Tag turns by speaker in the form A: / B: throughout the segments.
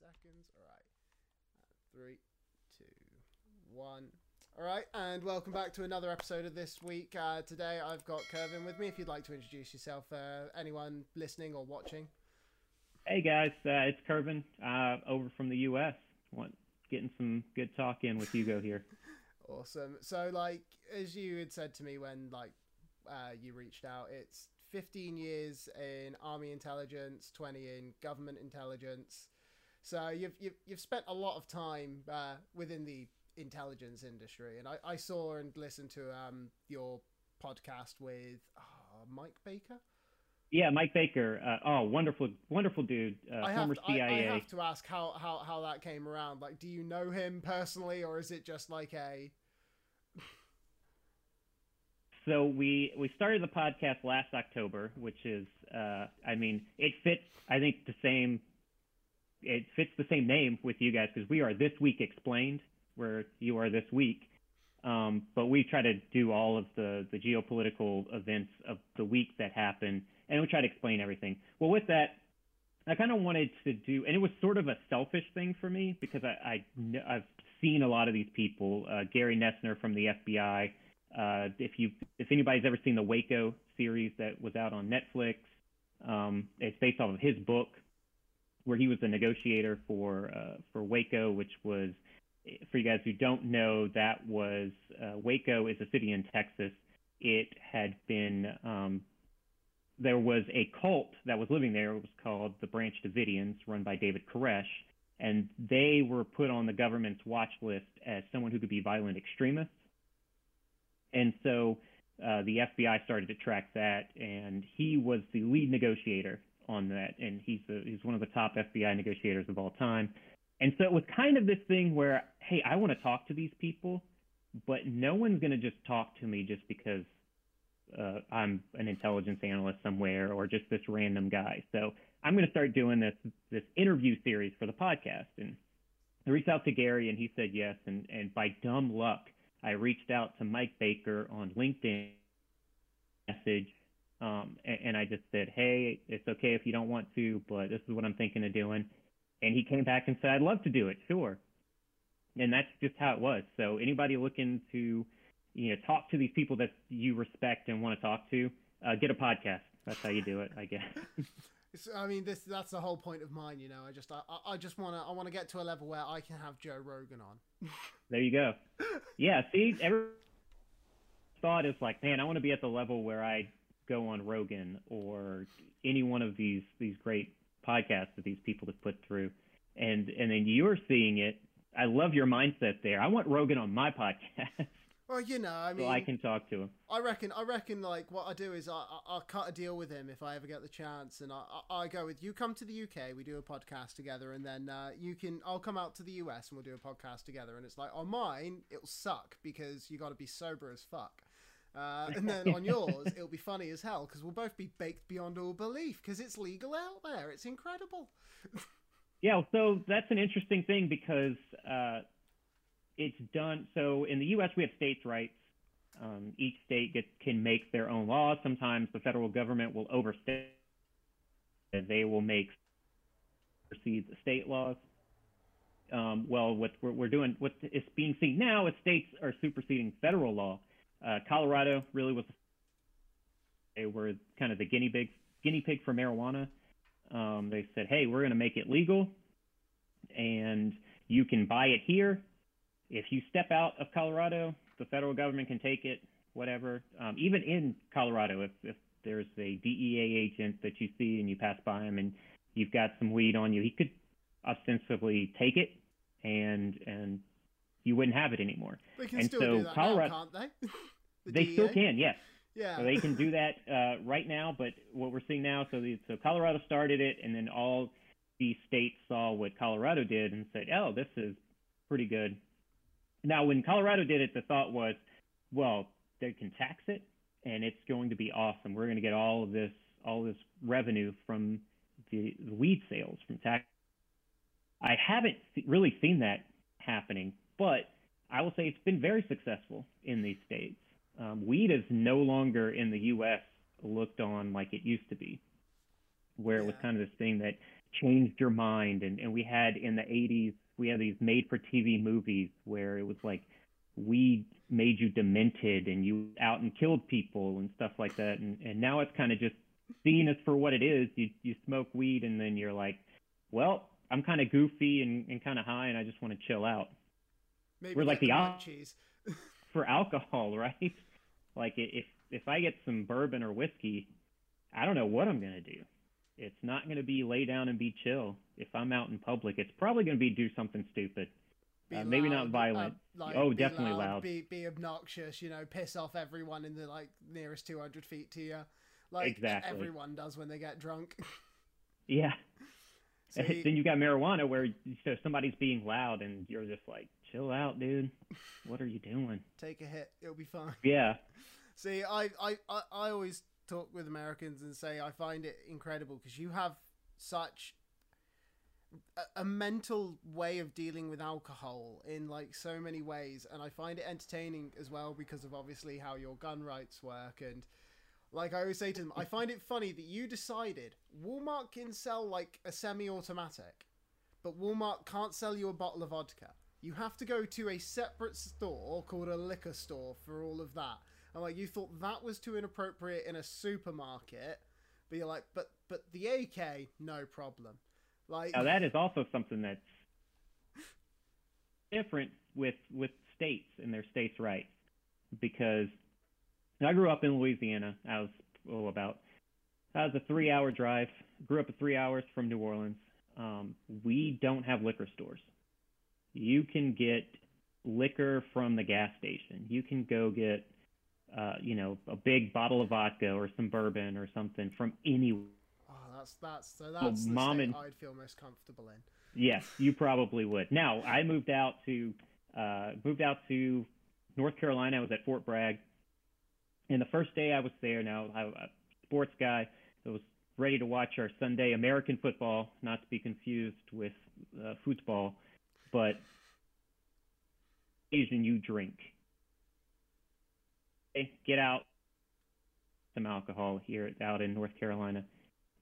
A: seconds. All right. Uh, three, two, one. All right, and welcome back to another episode of this week. Uh, today I've got Kervin with me. If you'd like to introduce yourself, uh, anyone listening or watching.
B: Hey guys, uh, it's Kervin uh, over from the U.S. Want getting some good talk in with Hugo here.
A: awesome. So, like as you had said to me when like uh, you reached out, it's 15 years in army intelligence, 20 in government intelligence. So you've you've, you've spent a lot of time uh, within the intelligence industry, and I, I saw and listened to um, your podcast with oh, Mike Baker.
B: Yeah, Mike Baker. Uh, oh, wonderful, wonderful dude. Uh,
A: I
B: former
A: have,
B: CIA.
A: I, I have to ask how, how how that came around. Like, do you know him personally, or is it just like a?
B: so we we started the podcast last October, which is, uh, I mean, it fits. I think the same. It fits the same name with you guys because we are this week explained, where you are this week. Um, but we try to do all of the the geopolitical events of the week that happen, and we try to explain everything. Well, with that, I kind of wanted to do, and it was sort of a selfish thing for me because I, I I've seen a lot of these people. Uh, Gary Noesner from the FBI. Uh, if you if anybody's ever seen the Waco series that was out on Netflix, um, it's based off of his book, where he was a negotiator for uh, for Waco, which was for you guys who don't know, that was uh, Waco is a city in Texas. It had been um, there was a cult that was living there. It was called the Branch Davidians, run by David Koresh, and they were put on the government's watch list as someone who could be violent extremists. And so uh, the FBI started to track that, and he was the lead negotiator on that, and he's a, he's one of the top FBI negotiators of all time. And so it was kind of this thing where, hey, I want to talk to these people, but no one's going to just talk to me just because uh, I'm an intelligence analyst somewhere or just this random guy. So I'm going to start doing this this interview series for the podcast. And I reached out to Gary, and he said yes. And and by dumb luck, I reached out to Mike Baker on LinkedIn message. Um, and, and I just said, hey, it's okay if you don't want to, but this is what I'm thinking of doing. And he came back and said, I'd love to do it, sure. And that's just how it was. So anybody looking to, you know, talk to these people that you respect and want to talk to, uh, get a podcast. That's how you do it, I guess.
A: It's, I mean, this that's the whole point of mine. You know, I just I, I just want to I want to get to a level where I can have Joe Rogan on.
B: There you go. Yeah, see, every thought is like, man, I want to be at the level where I go on Rogan or any one of these these great podcasts that these people have put through, and and then you're seeing it. I love your mindset there. I want Rogan on my podcast.
A: Well, you know, I mean,
B: so I can talk to him.
A: I reckon. I reckon. Like what I do is I, I I'll cut a deal with him if I ever get the chance, and I I, I go with you. Come to the UK, we do a podcast together, and then uh, you can. I'll come out to the US and we'll do a podcast together. And it's like on mine, it'll suck because you got to be sober as fuck. Uh, and then on yours, it'll be funny as hell because we'll both be baked beyond all belief because it's legal out there. It's incredible.
B: yeah, so that's an interesting thing because uh, it's done. So in the U.S., we have states' rights. Um, each state gets, can make their own laws. Sometimes the federal government will overstay. They will make the state laws. Um, well, what we're, we're doing, what is being seen now is states are superseding federal law. Uh, Colorado really was they were kind of the guinea pig guinea pig for marijuana. Um, they said, "Hey, we're going to make it legal, and you can buy it here. If you step out of Colorado, the federal government can take it, whatever. Um, even in Colorado, if, if there's a DEA agent that you see and you pass by him and you've got some weed on you, he could ostensibly take it and and you wouldn't have it anymore.
A: They can
B: and
A: still
B: so
A: do that
B: Colorado,
A: now, can't they? The
B: they
A: DEA?
B: still can, yes.
A: Yeah.
B: So they can do that uh, right now. But what we're seeing now, so the, so Colorado started it, and then all the states saw what Colorado did and said, "Oh, this is pretty good." Now, when Colorado did it, the thought was, "Well, they can tax it, and it's going to be awesome. We're going to get all of this, all this revenue from the, the weed sales from tax." I haven't really seen that happening, but I will say it's been very successful in these states. Um, weed is no longer in the U.S. looked on like it used to be, where it was kind of this thing that changed your mind. And, and we had in the 80s, we had these made for TV movies where it was like weed made you demented and you out and killed people and stuff like that. And, and now it's kind of just seen as for what it is. You, you smoke weed and then you're like, well, I'm kind of goofy and, and kind of high and I just want to chill out.
A: Maybe
B: We're like the op-
A: munchies.
B: For alcohol, right? Like if if I get some bourbon or whiskey, I don't know what I'm gonna do. It's not gonna be lay down and be chill. If I'm out in public, it's probably gonna be do something stupid. Uh, maybe not violent.
A: uh, like,
B: Oh, definitely loud.
A: Be be obnoxious. You know, piss off everyone in the like nearest two hundred feet to you. Like
B: Exactly.
A: everyone does when they get drunk.
B: Yeah. Then you got marijuana where so somebody's being loud and you're just like, chill out, dude. What are you doing?
A: take a hit, it'll be fine.
B: Yeah.
A: See, I, I, I, I always talk with Americans and say I find it incredible because you have such a, a mental way of dealing with alcohol in like so many ways, and I find it entertaining as well because of obviously how your gun rights work and. Like I always say to them, I find it funny that you decided Walmart can sell like a semi-automatic, but Walmart can't sell you a bottle of vodka. You have to go to a separate store called a liquor store for all of that. And like you thought that was too inappropriate in a supermarket, but you're like, but but the AK, no problem. Like
B: Now that is also something that's different with with states and their states' rights because I grew up in Louisiana. I was oh about that was a three hour drive. Grew up three hours from New Orleans. Um, we don't have liquor stores. You can get liquor from the gas station. You can go get uh, you know a big bottle of vodka or some bourbon or something from anywhere.
A: oh, that's that's so that's the
B: mom and-
A: I'd feel most comfortable in.
B: Yes, you probably would. Now, I moved out to uh, moved out to North Carolina. I was at Fort Bragg, and the first day I was there, now I, a sports guy, I was ready to watch our Sunday American football, not to be confused with uh, football, but Asian you drink. Okay, get out some alcohol here out in North Carolina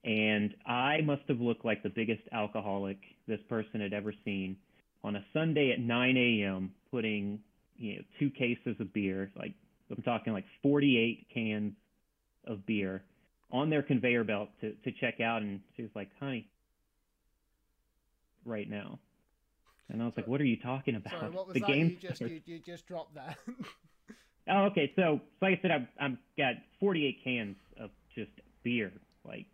B: and I must have looked like the biggest alcoholic this person had ever seen on a Sunday at 9 a.m. putting you know two cases of beer, like I'm talking like 48 cans of beer on their conveyor belt to to check out, and she was like, "Honey, right now." And I was like, "What are you talking about?"
A: Sorry, what was
B: the
A: that?
B: game
A: You just you, you just dropped that.
B: Oh, okay. So, so like I said, I've, I've got 48 cans of just beer, like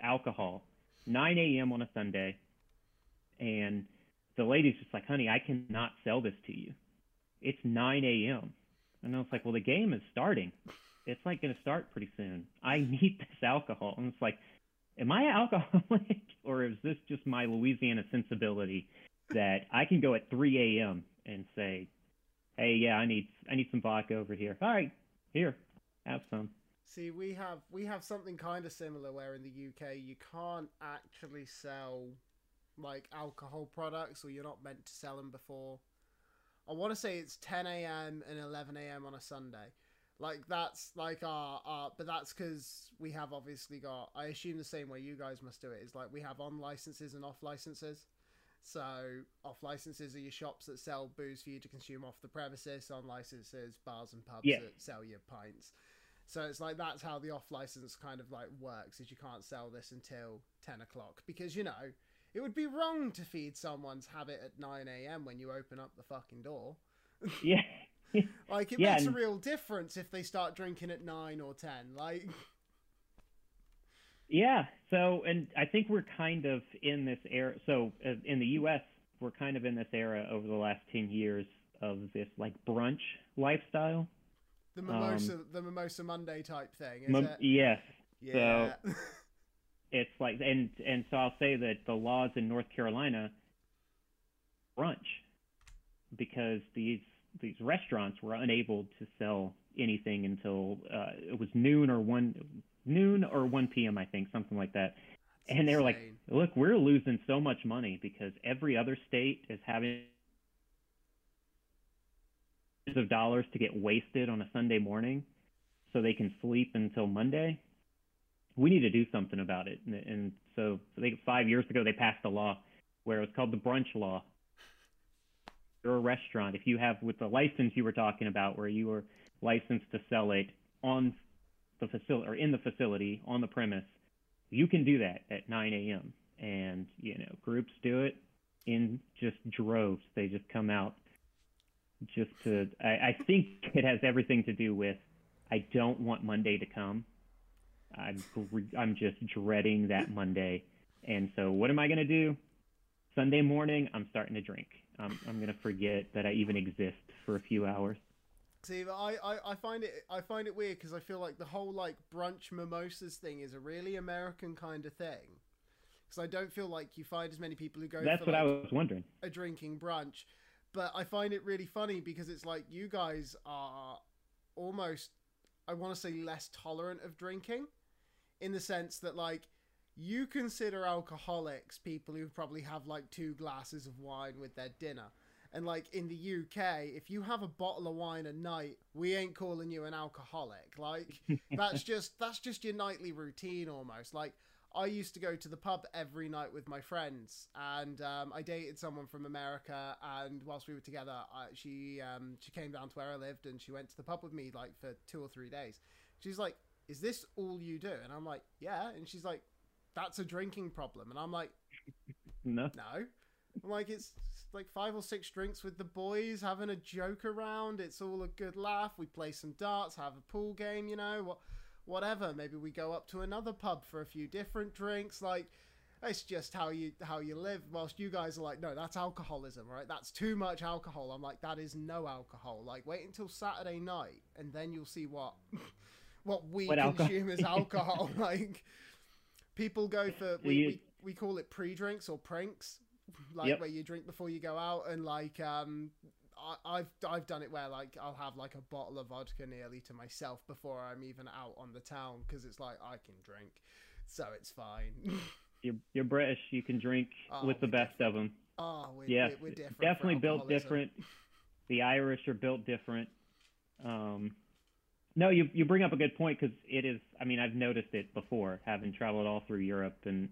B: alcohol, 9 a.m. on a Sunday. And the lady's just like, honey, I cannot sell this to you. It's 9 a.m. And I was like, well, the game is starting. It's like going to start pretty soon. I need this alcohol. And it's like, am I alcoholic or is this just my Louisiana sensibility that I can go at 3 a.m. and say, hey, yeah, I need I need some vodka over here. All right, here, have some.
A: See, we have we have something kind of similar where in the UK you can't actually sell like alcohol products, or you're not meant to sell them before. I want to say it's 10 a.m. and 11 a.m. on a Sunday. Like that's like our, our but that's because we have obviously got. I assume the same way you guys must do it is like we have on licenses and off licenses. So off licenses are your shops that sell booze for you to consume off the premises. On licenses, bars and pubs
B: Yeah.
A: that sell your pints. So it's like that's how the off license kind of like works. Is you can't sell this until ten o'clock because you know it would be wrong to feed someone's habit at nine a.m. when you open up the fucking door.
B: Yeah,
A: Like it
B: Yeah,
A: makes a real difference if they start drinking at nine or ten. Like
B: yeah. So, and I think we're kind of in this era. So, uh, in the U.S., we're kind of in this era over the last ten years of this like brunch lifestyle.
A: the mimosa, the mimosa Monday type thing. Is it?
B: yes,
A: Yeah.
B: it's like, and and so I'll say that the laws in North Carolina brunch because these these restaurants were unable to sell anything until uh, it was noon or one noon or 1 p.m. I think something like that. And they were like, "Look, we're losing so much money because every other state is having of dollars to get wasted on a Sunday morning so they can sleep until Monday. we need to do something about it. And, and so I think five years ago they passed a law where it was called the brunch law. You're a restaurant. If you have with the license you were talking about, where you were licensed to sell it on the facility or in the facility on the premise, you can do that at 9 a.m. And you know groups do it in just droves. They just come out just to. I, I think it has everything to do with I don't want Monday to come I'm I'm just dreading that Monday. And so what am I going to do? Sunday morning, I'm starting to drink. I'm I'm going to forget that I even exist for a few hours.
A: See, I, I, I find it I find it weird because I feel like the whole like brunch mimosas thing is a really American kind of thing. Because I don't feel like you find as many people who go.
B: That's what
A: like,
B: I was wondering.
A: A drinking brunch, but I find it really funny because it's like you guys are almost I want to say less tolerant of drinking in the sense that like you consider alcoholics people who probably have like two glasses of wine with their dinner. And like in the UK, if you have a bottle of wine a night, we ain't calling you an alcoholic. Like that's just that's just your nightly routine almost. Like I used to go to the pub every night with my friends, and um, I dated someone from America. And whilst we were together, I, she um, she came down to where I lived, and she went to the pub with me like for two or three days. She's like, is this all you do? And I'm like, yeah. And she's like, that's a drinking problem. And I'm like,
B: no.
A: No. I'm like, it's like five or six drinks with the boys, having a joke around. It's all a good laugh. We play some darts, have a pool game, you know, what, whatever. Maybe we go up to another pub for a few different drinks. Like, it's just how you how you live. Whilst you guys are like, no, that's alcoholism, right? That's too much alcohol. I'm like, that is no alcohol. Like, wait until Saturday night, and then you'll see what what we what consume as alcohol. like people go for we, we, we call it pre-drinks or pranks, like yep. where you drink before you go out, and like um, I, I've I've done it where like I'll have like a bottle of vodka nearly to myself before I'm even out on the town because it's like I can drink, so it's fine.
B: you're you're British. You can drink oh, with the best different. of them.
A: Oh, we're, yes, we're, we're different.
B: Definitely built different. The Irish are built different. Um, no, you you bring up a good point because it is. I mean, I've noticed it before, having traveled all through Europe, and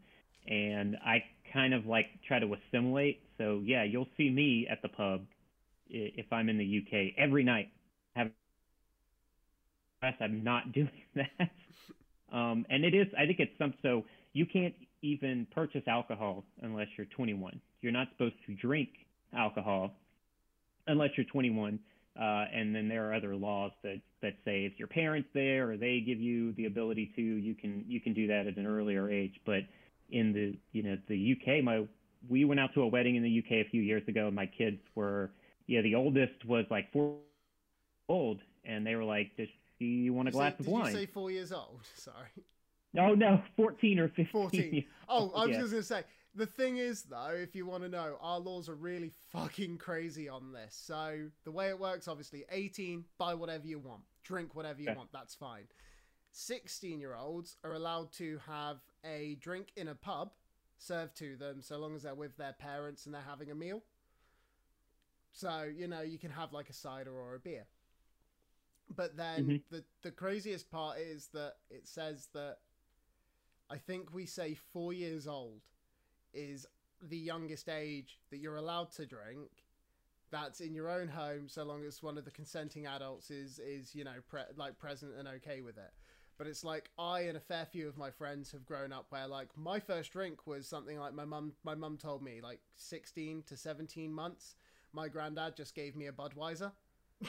B: and I kind of like try to assimilate. So yeah, you'll see me at the pub if I'm in the UK every night. Have I'm not doing that. Um, and it is. I think it's some. So you can't even purchase alcohol unless you're 21. You're not supposed to drink alcohol unless you're 21 uh, and then there are other laws that, that say if your parents there or they give you the ability to, you can you can do that at an earlier age. But in the you know the UK, my we went out to a wedding in the UK a few years ago, and my kids were yeah the oldest was like four old, and they were like, "Does she want a glass
A: say,
B: of wine?"
A: Did you say four years old? Sorry.
B: No, no, fourteen or fifteen.
A: Fourteen. Oh, I was yeah. just gonna say the thing is, though, if you want to know, our laws are really fucking crazy on this. So the way it works, obviously, 18, buy whatever you want, drink whatever you want, that's fine. 16 year olds are allowed to have a drink in a pub served to them so long as they're with their parents and they're having a meal. So, you know, you can have like a cider or a beer. But then mm-hmm. the, the craziest part is that it says that I think we say four years old is the youngest age that you're allowed to drink that's in your own home so long as one of the consenting adults is is you know pre- like present and okay with it but it's like i and a fair few of my friends have grown up where like my first drink was something like my mum my mum told me like 16 to 17 months my granddad just gave me a budweiser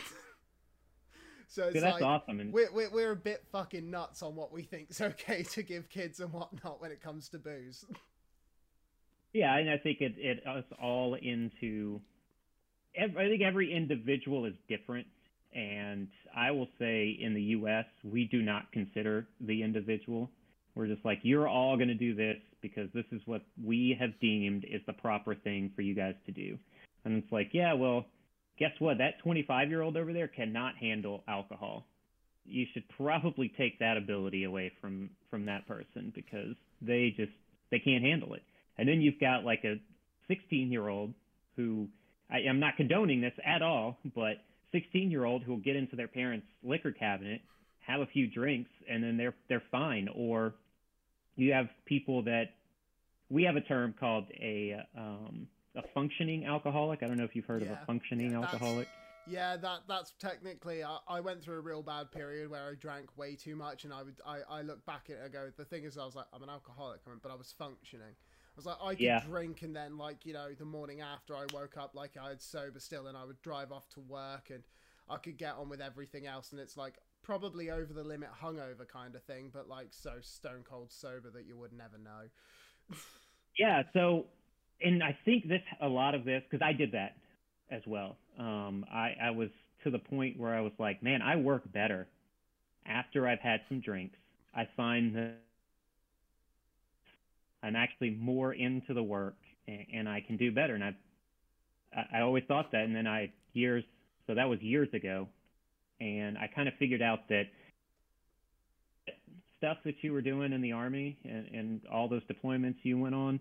A: so it's
B: that's
A: like,
B: awesome and...
A: we're, we're, we're a bit fucking nuts on what we think's okay to give kids and whatnot when it comes to booze
B: Yeah, and I think it it us all into. I think every individual is different, and I will say in the U.S. we do not consider the individual. We're just like you're all going to do this because this is what we have deemed is the proper thing for you guys to do, and it's like yeah, well, guess what? That 25 year old over there cannot handle alcohol. You should probably take that ability away from from that person because they just they can't handle it and then you've got like a 16 year old who I, am not condoning this at all, but 16 year old who will get into their parents' liquor cabinet, have a few drinks, and then they're they're fine. Or you have people that we have a term called a um, a functioning alcoholic. I don't know if you've heard
A: Yeah.
B: of a functioning
A: Yeah,
B: alcoholic.
A: Yeah, that that's technically. I, I went through a real bad period where I drank way too much, and I would I, I look back at it and go. The thing is, I was like, I'm an alcoholic, but I was functioning. I was like, I could
B: Yeah.
A: drink, and then like you know, the morning after I woke up, like I was sober still, and I would drive off to work, and I could get on with everything else, and it's like probably over the limit hungover kind of thing, but like so stone cold sober that you would never know.
B: Yeah. So, and I think this a lot of this because I did that as well. Um, I I was to the point where I was like, man, I work better after I've had some drinks. I find that I'm actually more into the work and, and I can do better. And I I always thought that, and then I years so that was years ago, and I kind of figured out that stuff that you were doing in the army and, and all those deployments you went on,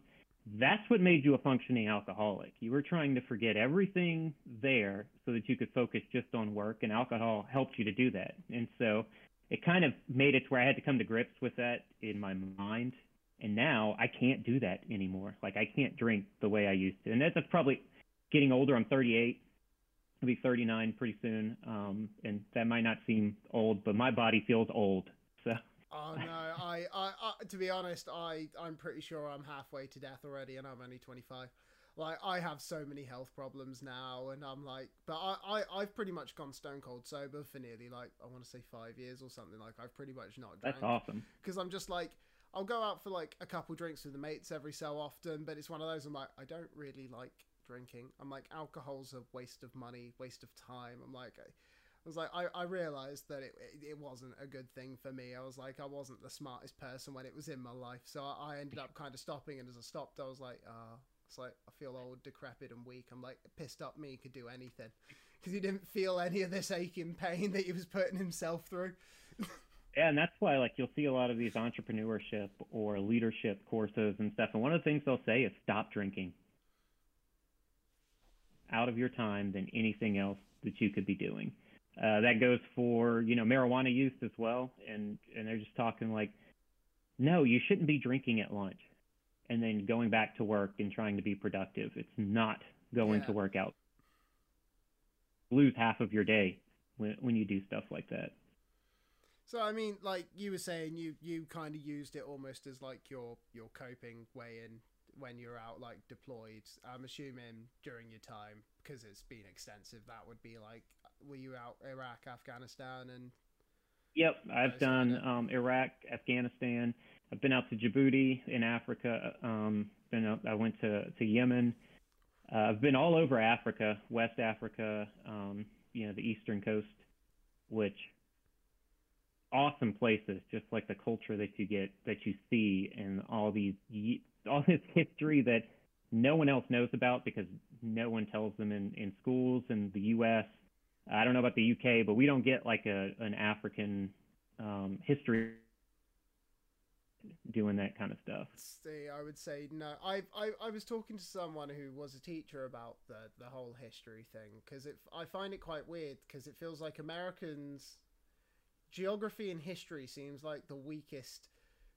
B: that's what made you a functioning alcoholic. You were trying to forget everything there so that you could focus just on work, and alcohol helped you to do that. And so it kind of made it to where I had to come to grips with that in my mind. And now I can't do that anymore. Like I can't drink the way I used to. And that's probably getting older. I'm 38. I'll be 39 pretty soon. Um, and that might not seem old, but my body feels old. So
A: Oh no, I, I, I, to be honest, I, I'm pretty sure I'm halfway to death already, and I'm only 25. Like, I have so many health problems now, and I'm like, but I, I, I've pretty much gone stone cold sober for nearly like, I want to say five years or something. Like, I've pretty much not drank
B: that's awesome.
A: because I'm just like, I'll go out for like a couple drinks with the mates every so often, but it's one of those I'm like, I don't really like drinking. I'm like, alcohol's a waste of money, waste of time. I'm like, I, was like, I, I realized that it, it, wasn't a good thing for me. I was like, I wasn't the smartest person when it was in my life. So I, ended up kind of stopping. And as I stopped, I was like, uh, it's like, I feel old, decrepit, and weak. I'm like, pissed up me could do anything. Because he didn't feel any of this aching pain that he was putting himself through.
B: Yeah, and that's why like you'll see a lot of these entrepreneurship or leadership courses and stuff. And one of the things they'll say is stop drinking out of your time than anything else that you could be doing. Uh, that goes for you know marijuana use as well, and and they're just talking like, no, you shouldn't be drinking at lunch, and then going back to work and trying to be productive. It's not going
A: Yeah.
B: to work out. Lose half of your day when when you do stuff like that.
A: So I mean, like you were saying, you you kind of used it almost as like your your coping way in when you're out like deployed. I'm assuming during your time because it's been extensive. That would be like, were you out Iraq, Afghanistan, and
B: Yep, I've done um, Iraq, Afghanistan. I've been out to Djibouti in Africa. Um, been out, I went to to Yemen. Uh, I've been all over Africa, West Africa, um, you know, the eastern coast, which awesome places. Just like the culture that you get, that you see, and all these all this history that no one else knows about because no one tells them in in schools in the U.S. I don't know about the UK, but we don't get like a an African um, history doing that kind of stuff.
A: see, I would say no. I I I was talking to someone who was a teacher about the the whole history thing because I find it quite weird because it feels like Americans geography and history seems like the weakest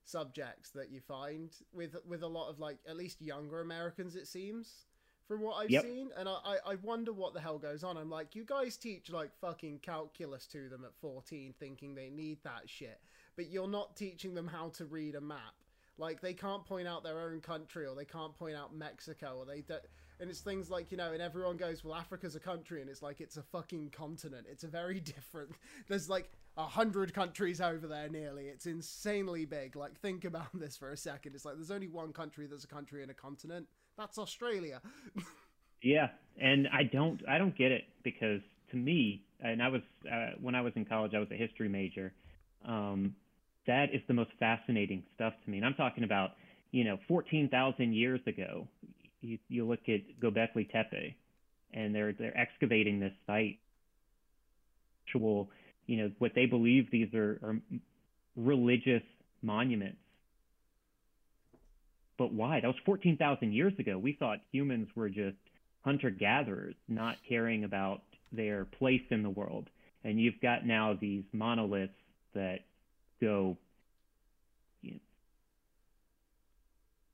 A: subjects that you find with with a lot of like at least younger Americans it seems from what I've
B: Yep.
A: seen. And I, I wonder what the hell goes on. I'm like you guys teach like fucking calculus to them at 14 thinking they need that shit but you're not teaching them how to read a map. Like they can't point out their own country or they can't point out Mexico or they don't and it's things like you know and everyone goes well Africa's a country and it's like it's a fucking continent. It's a very different there's like a hundred countries over there nearly it's insanely big like think about this for a second it's like there's only one country that's a country and a continent that's Australia
B: Yeah, and I don't I don't get it because to me, and I was uh, when I was in college, I was a history major. Um, that is the most fascinating stuff to me, and I'm talking about you know 14,000 years ago. You, you look at Göbekli Tepe, and they're they're excavating this site. Actual, you know, what they believe these are, are religious monuments. But why? That was 14,000 years ago. We thought humans were just hunter gatherers, not caring about their place in the world. And you've got now these monoliths that go you know,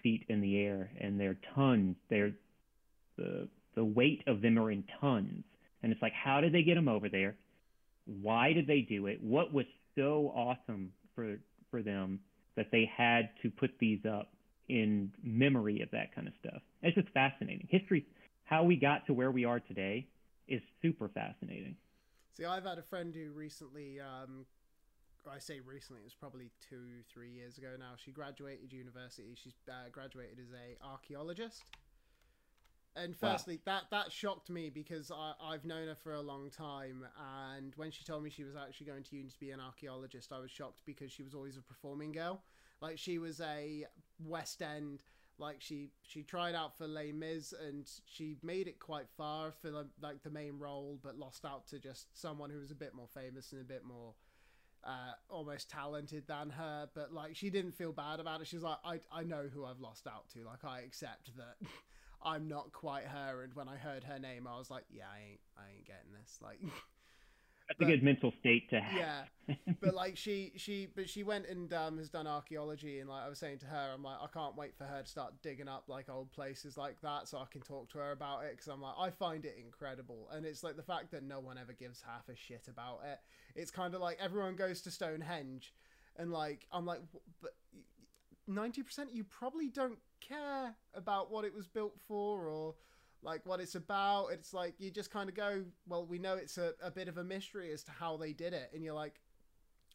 B: feet in the air, and they're tons. They're the the weight of them are in tons, and it's like, how did they get them over there? Why did they do it? What was so awesome for for them that they had to put these up in memory of that kind of stuff? It's just fascinating. History, how we got to where we are today, is super fascinating.
A: See, I've had a friend who recently, um, I say recently, it was probably two, three years ago now. She graduated university. She's uh, graduated as a archaeologist. And firstly, wow. that that shocked me because I, I've known her for a long time, and when she told me she was actually going to uni to be an archaeologist, I was shocked because she was always a performing girl. Like she was a West End like she she tried out for Les Mis and she made it quite far for the, like the main role, but lost out to just someone who was a bit more famous and a bit more uh, almost talented than her. But like she didn't feel bad about it. She was like, I I know who I've lost out to. Like I accept that. I'm not quite her, and when I heard her name, I was like, "Yeah, I ain't, I ain't getting this." Like,
B: That's but, a good mental state to have.
A: Yeah, but like she she but she went and um, has done archaeology, and like I was saying to her, I'm like I can't wait for her to start digging up like old places like that, so I can talk to her about it because I'm like I find it incredible, and it's like the fact that no one ever gives half a shit about it. It's kind of like everyone goes to Stonehenge, and like I'm like, but ninety percent you probably don't care about what it was built for or like what it's about. It's like you just kind of go, well, we know it's a, a bit of a mystery as to how they did it, and you're like,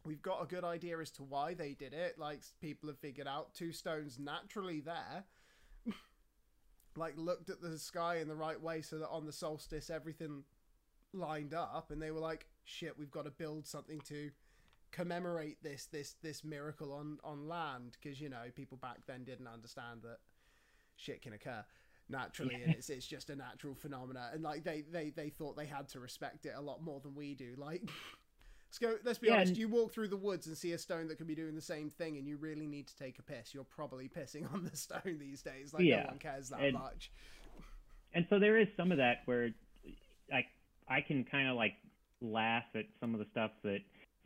A: we've got a good idea as to why they did it. Like people have figured out two stones naturally there. like looked at the sky in the right way so that on the solstice everything lined up and they were like shit we've got to build something to commemorate this this this miracle on on land because you know people back then didn't understand that shit can occur naturally yeah. and it's it's just a natural phenomena. And like they they they thought they had to respect it a lot more than we do. Like let's go let's be yeah, honest and... you walk through the woods and see a stone that can be doing the same thing and you really need to take a piss. You're probably pissing on the stone these days. Like yeah. no one cares that
B: and,
A: much.
B: and so there is some of that where i i can kind of like laugh at some of the stuff that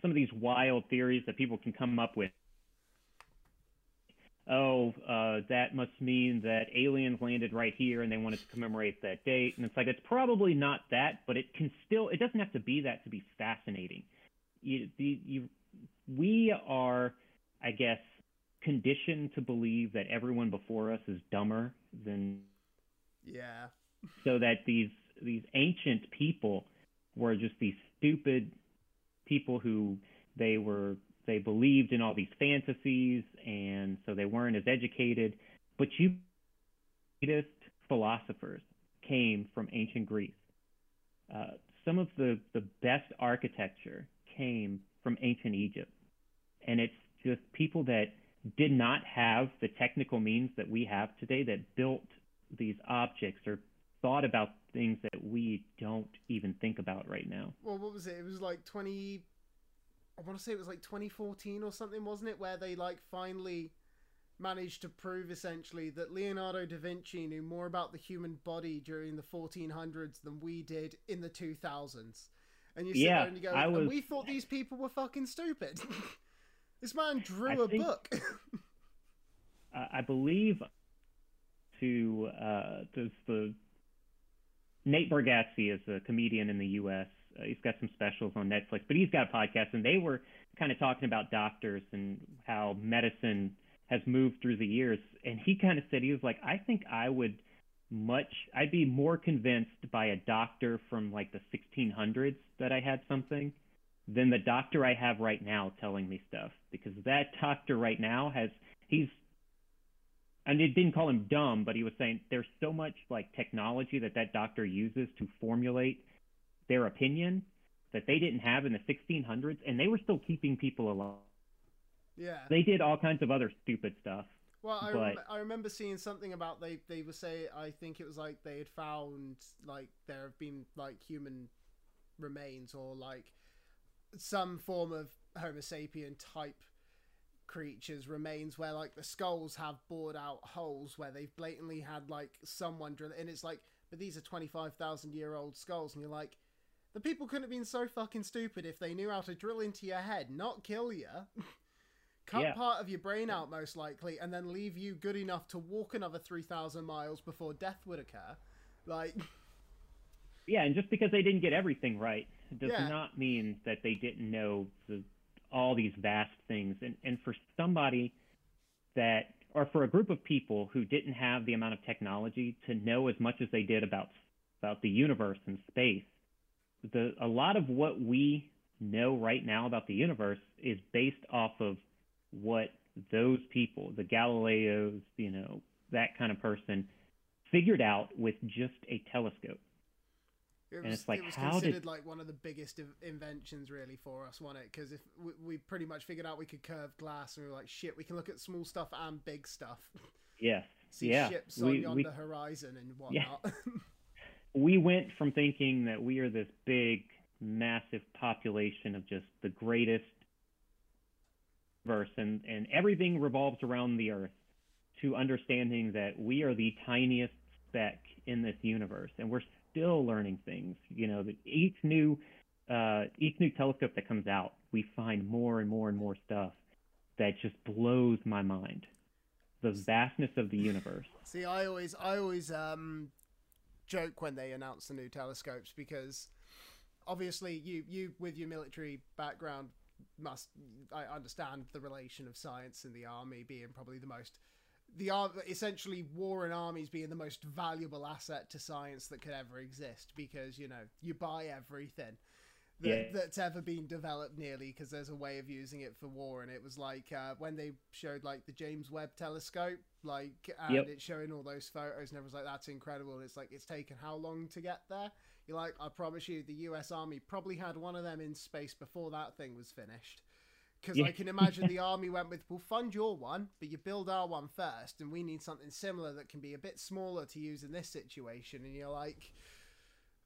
B: some of these wild theories that people can come up with oh, uh, that must mean that aliens landed right here and they wanted to commemorate that date. And it's like, it's probably not that, but it can still, it doesn't have to be that to be fascinating. You, the, you, we are, I guess, conditioned to believe that everyone before us is dumber than.
A: Yeah.
B: so that these, these ancient people were just these stupid people who they were they believed in all these fantasies, and so they weren't as educated. But you, greatest philosophers came from ancient Greece. Uh, some of the, the best architecture came from ancient Egypt. And it's just people that did not have the technical means that we have today that built these objects or thought about things that we don't even think about right now.
A: Well, what was it? It was like 20 I want to say it was like 2014 or something, wasn't it? Where they like finally managed to prove essentially that Leonardo da Vinci knew more about the human body during the 1400s than we did in the 2000s. And you sit yeah, there and you go, was... and we thought these people were fucking stupid. this man drew I a think, book.
B: I believe to uh, does the Nate Bargatze is a comedian in the U.S. Uh, he's got some specials on Netflix, but he's got a podcast, and they were kind of talking about doctors and how medicine has moved through the years. And he kind of said he was like, I think I would much, I'd be more convinced by a doctor from like the 1600s that I had something than the doctor I have right now telling me stuff because that doctor right now has he's and it didn't call him dumb, but he was saying there's so much like technology that that doctor uses to formulate their opinion that they didn't have in the 1600s, and they were still keeping people alive.
A: Yeah.
B: They did all kinds of other stupid stuff.
A: Well, I, but... rem- I remember seeing something about they they were say I think it was like they had found like there have been like human remains or like some form of Homo sapien type creatures remains where like the skulls have bored out holes where they've blatantly had like someone drill and it's like but these are 25,000 year old skulls and you're like the people couldn't have been so fucking stupid if they knew how to drill into your head, not kill you. cut
B: Yeah.
A: part of your brain out most likely, and then leave you good enough to walk another three thousand miles before death would occur. Like,
B: Yeah, and just because they didn't get everything right does
A: Yeah.
B: not mean that they didn't know the, all these vast things. And and for somebody that, or for a group of people who didn't have the amount of technology to know as much as they did about about the universe and space, the a lot of what we know right now about the universe is based off of what those people, the Galileos, you know, that kind of person, figured out with just a telescope.
A: It
B: And
A: was,
B: it's like,
A: it was
B: how did-
A: considered like one of the biggest in- inventions really for us, wasn't it? Because if we, we pretty much figured out we could curve glass, and we were like, shit, we can look at small stuff and big stuff.
B: Yes.
A: See
B: yeah.
A: ships on
B: we,
A: yonder
B: we,
A: horizon and whatnot.
B: we went from thinking that we are this big, massive population of just the greatest verse and, and everything revolves around the earth to understanding that we are the tiniest speck in this universe and we're still learning things. You know, that each new uh, each new telescope that comes out, we find more and more and more stuff that just blows my mind. The vastness of the universe.
A: See, I always, I always um, joke when they announce the new telescopes because obviously you, you with your military background must, I understand the relation of science and the army being probably the most, the essentially war and armies being the most valuable asset to science that could ever exist because you know you buy everything. That,
B: Yeah.
A: that's ever been developed nearly because there's a way of using it for war and it was like uh, when they showed like the james webb telescope like and
B: Yep.
A: it's showing all those photos and everyone's like that's incredible and it's like it's taken how long to get there you're like i promise you the us army probably had one of them in space before that thing was finished because i can imagine the army went with we'll fund your one but you build our one first and we need something similar that can be a bit smaller to use in this situation and you're like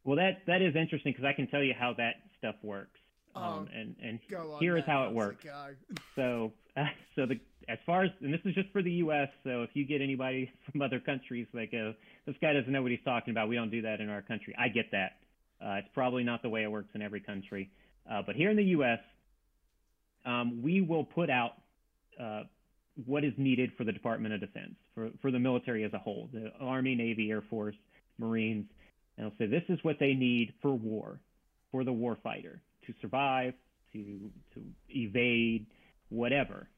B: Well, that that is interesting because I can tell you how that stuff works.
A: Oh,
B: Um, and and here is how it works. So uh, so the as far as and this is just for the U.S. So if you get anybody from other countries that go, this guy doesn't know what he's talking about. We don't do that in our country. I get that. Uh, it's probably not the way it works in every country. Uh, but here in the U.S., um, we will put out uh, what is needed for the Department of Defense, for, for the military as a whole, the Army, Navy, Air Force, Marines. And it'll say this is what they need for war, for the warfighter to survive, to to evade, whatever.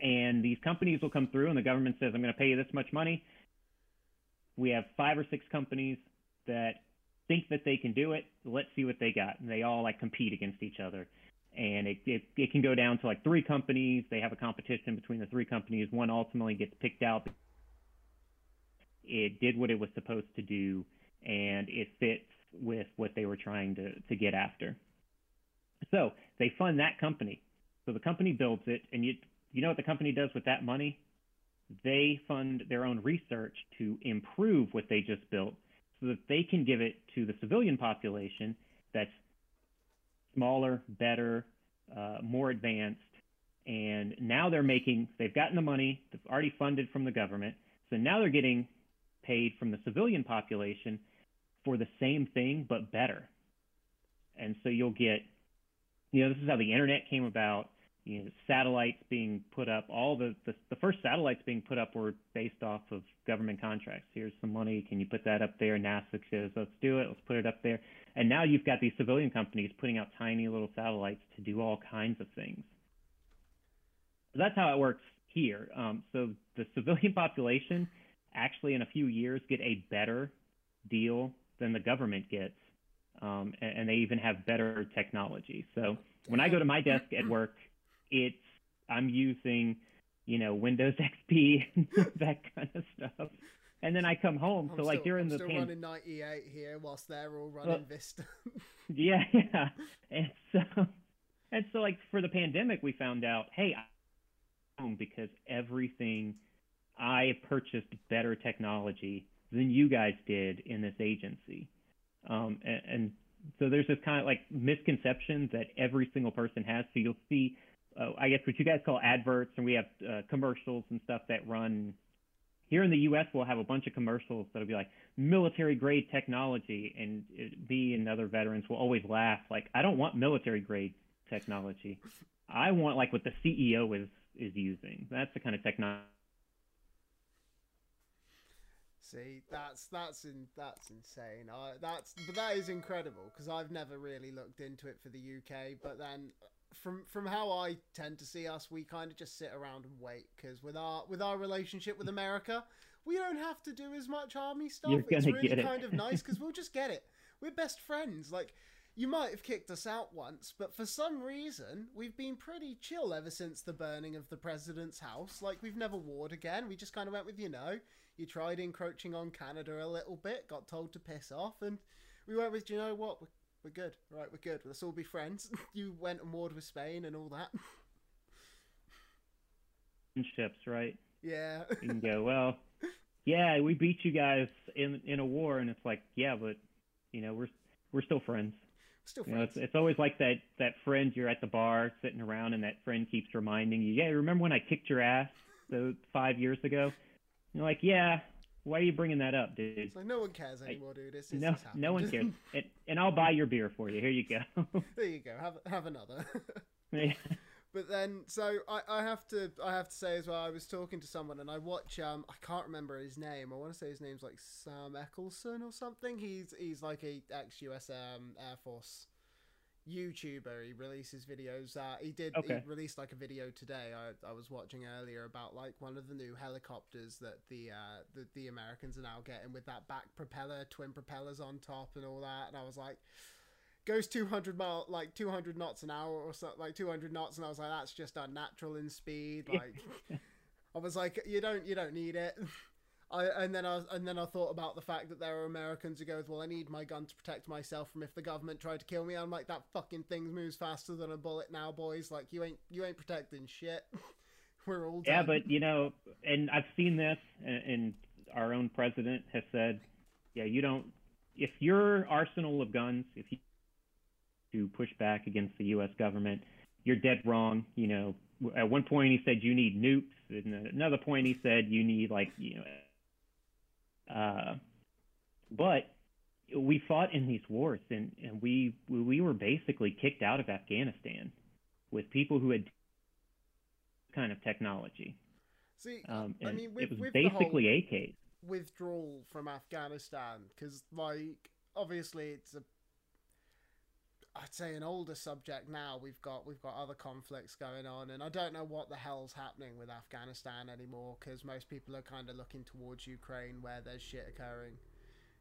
B: And these companies will come through, and the government says, "I'm going to pay you this much money." We have five or six companies that think that they can do it. Let's see what they got, and they all like compete against each other. And it, it it can go down to like three companies. They have a competition between the three companies. One ultimately gets picked out. It did what it was supposed to do, and it fits with what they were trying to to get after. So they fund that company. So the company builds it, and you you know what the company does with that money? They fund their own research to improve what they just built, so that they can give it to the civilian population that's smaller, better, uh, more advanced. And now they're making, they've gotten the money, they've already funded from the government. So now they're getting paid from the civilian population for the same thing, but better. And so you'll get, you know, this is how the internet came about. You know, satellites being put up. All the, the the first satellites being put up were based off of government contracts. Here's some money. Can you put that up there? NASA says, let's do it. Let's put it up there. And now you've got these civilian companies putting out tiny little satellites to do all kinds of things. That's how it works here. Um, so the civilian population actually, in a few years, get a better deal than the government gets, um, and, and they even have better technology. So when I go to my desk at work, it's I'm using, you know, Windows XP and that kind of stuff. And then I come home,
A: I'm
B: so like
A: still,
B: during
A: I'm
B: the
A: still
B: pan-
A: running 98 here whilst they're all running Vista.
B: Yeah, yeah. And so, and so, like for the pandemic, we found out, hey, I'm home because everything I purchased better technology than you guys did in this agency, um, and, and so there's this kind of like misconception that every single person has. So you'll see, uh, I guess what you guys call adverts, and we have uh, commercials and stuff that run. Here in the U.S., we'll have a bunch of commercials that'll be like military grade technology, and it, me and other veterans will always laugh like, I don't want military grade technology. I want like what the CEO is is using. That's the kind of technology.
A: See, that's that's in that's insane. I, that's but that is incredible because I've never really looked into it for the UK. But then, from from how I tend to see us, we kind of just sit around and wait because with our with our relationship with America, we don't have to do as much army stuff.
B: You're
A: it's really
B: it.
A: kind of nice because we'll just get it. We're best friends. Like you might have kicked us out once, but for some reason we've been pretty chill ever since the burning of the president's house. Like we've never warred again. We just kind of went with you know. You tried encroaching on Canada a little bit, got told to piss off, and we went with, you know what, we're, we're good, right, we're good, let's all be friends. you went and warred with Spain and all that.
B: Ships, right?
A: yeah.
B: You can go, well, yeah, we beat you guys in in a war, and it's like, yeah, but you know, we're we're still friends.
A: Still
B: You know,
A: friends.
B: it's it's always like that that friend you're at the bar sitting around, and that friend keeps reminding you, yeah, remember when I kicked your ass so five years ago? You're like, yeah. Why are you bringing that up, dude?
A: It's like no one cares anymore, dude. It's, it's
B: No, no one cares. And, and I'll buy your beer for you. Here you go.
A: there you go. Have have another.
B: Yeah.
A: But then, so I, I have to I have to say as well. I was talking to someone and I watch um I can't remember his name. I want to say his name's like Sam Eccleston or something. He's he's like a ex US um, Air Force YouTuber. He releases videos. Uh, he did
B: Okay.
A: he released like a video today. I, I was watching earlier about like one of the new helicopters that the uh the, the Americans are now getting with that back propeller, twin propellers on top and all that. And I was like goes 200 mile like 200 knots an hour or something like 200 knots and i was like that's just unnatural in speed like i was like you don't you don't need it I, and then I was, and then I thought about the fact that there are Americans who goes, well, I need my gun to protect myself from if the government tried to kill me. I'm like, that fucking thing moves faster than a bullet now, boys. Like, you ain't you ain't protecting shit. We're all
B: Yeah, but you know, and I've seen this, and, and our own president has said, yeah, you don't. If your arsenal of guns, if you to push back against the U.S. government, you're dead wrong. You know, at one point he said you need nukes, and at another point he said you need like you know. Uh, but we fought in these wars, and and we we were basically kicked out of Afghanistan with people who had kind of technology.
A: See,
B: Um,
A: I mean, with,
B: it was
A: with
B: basically AKs.
A: withdrawal from Afghanistan because, like, obviously it's a, I'd say an older subject now. We've got we've got other conflicts going on, and I don't know what the hell's happening with Afghanistan anymore because most people are kind of looking towards Ukraine where there's shit occurring,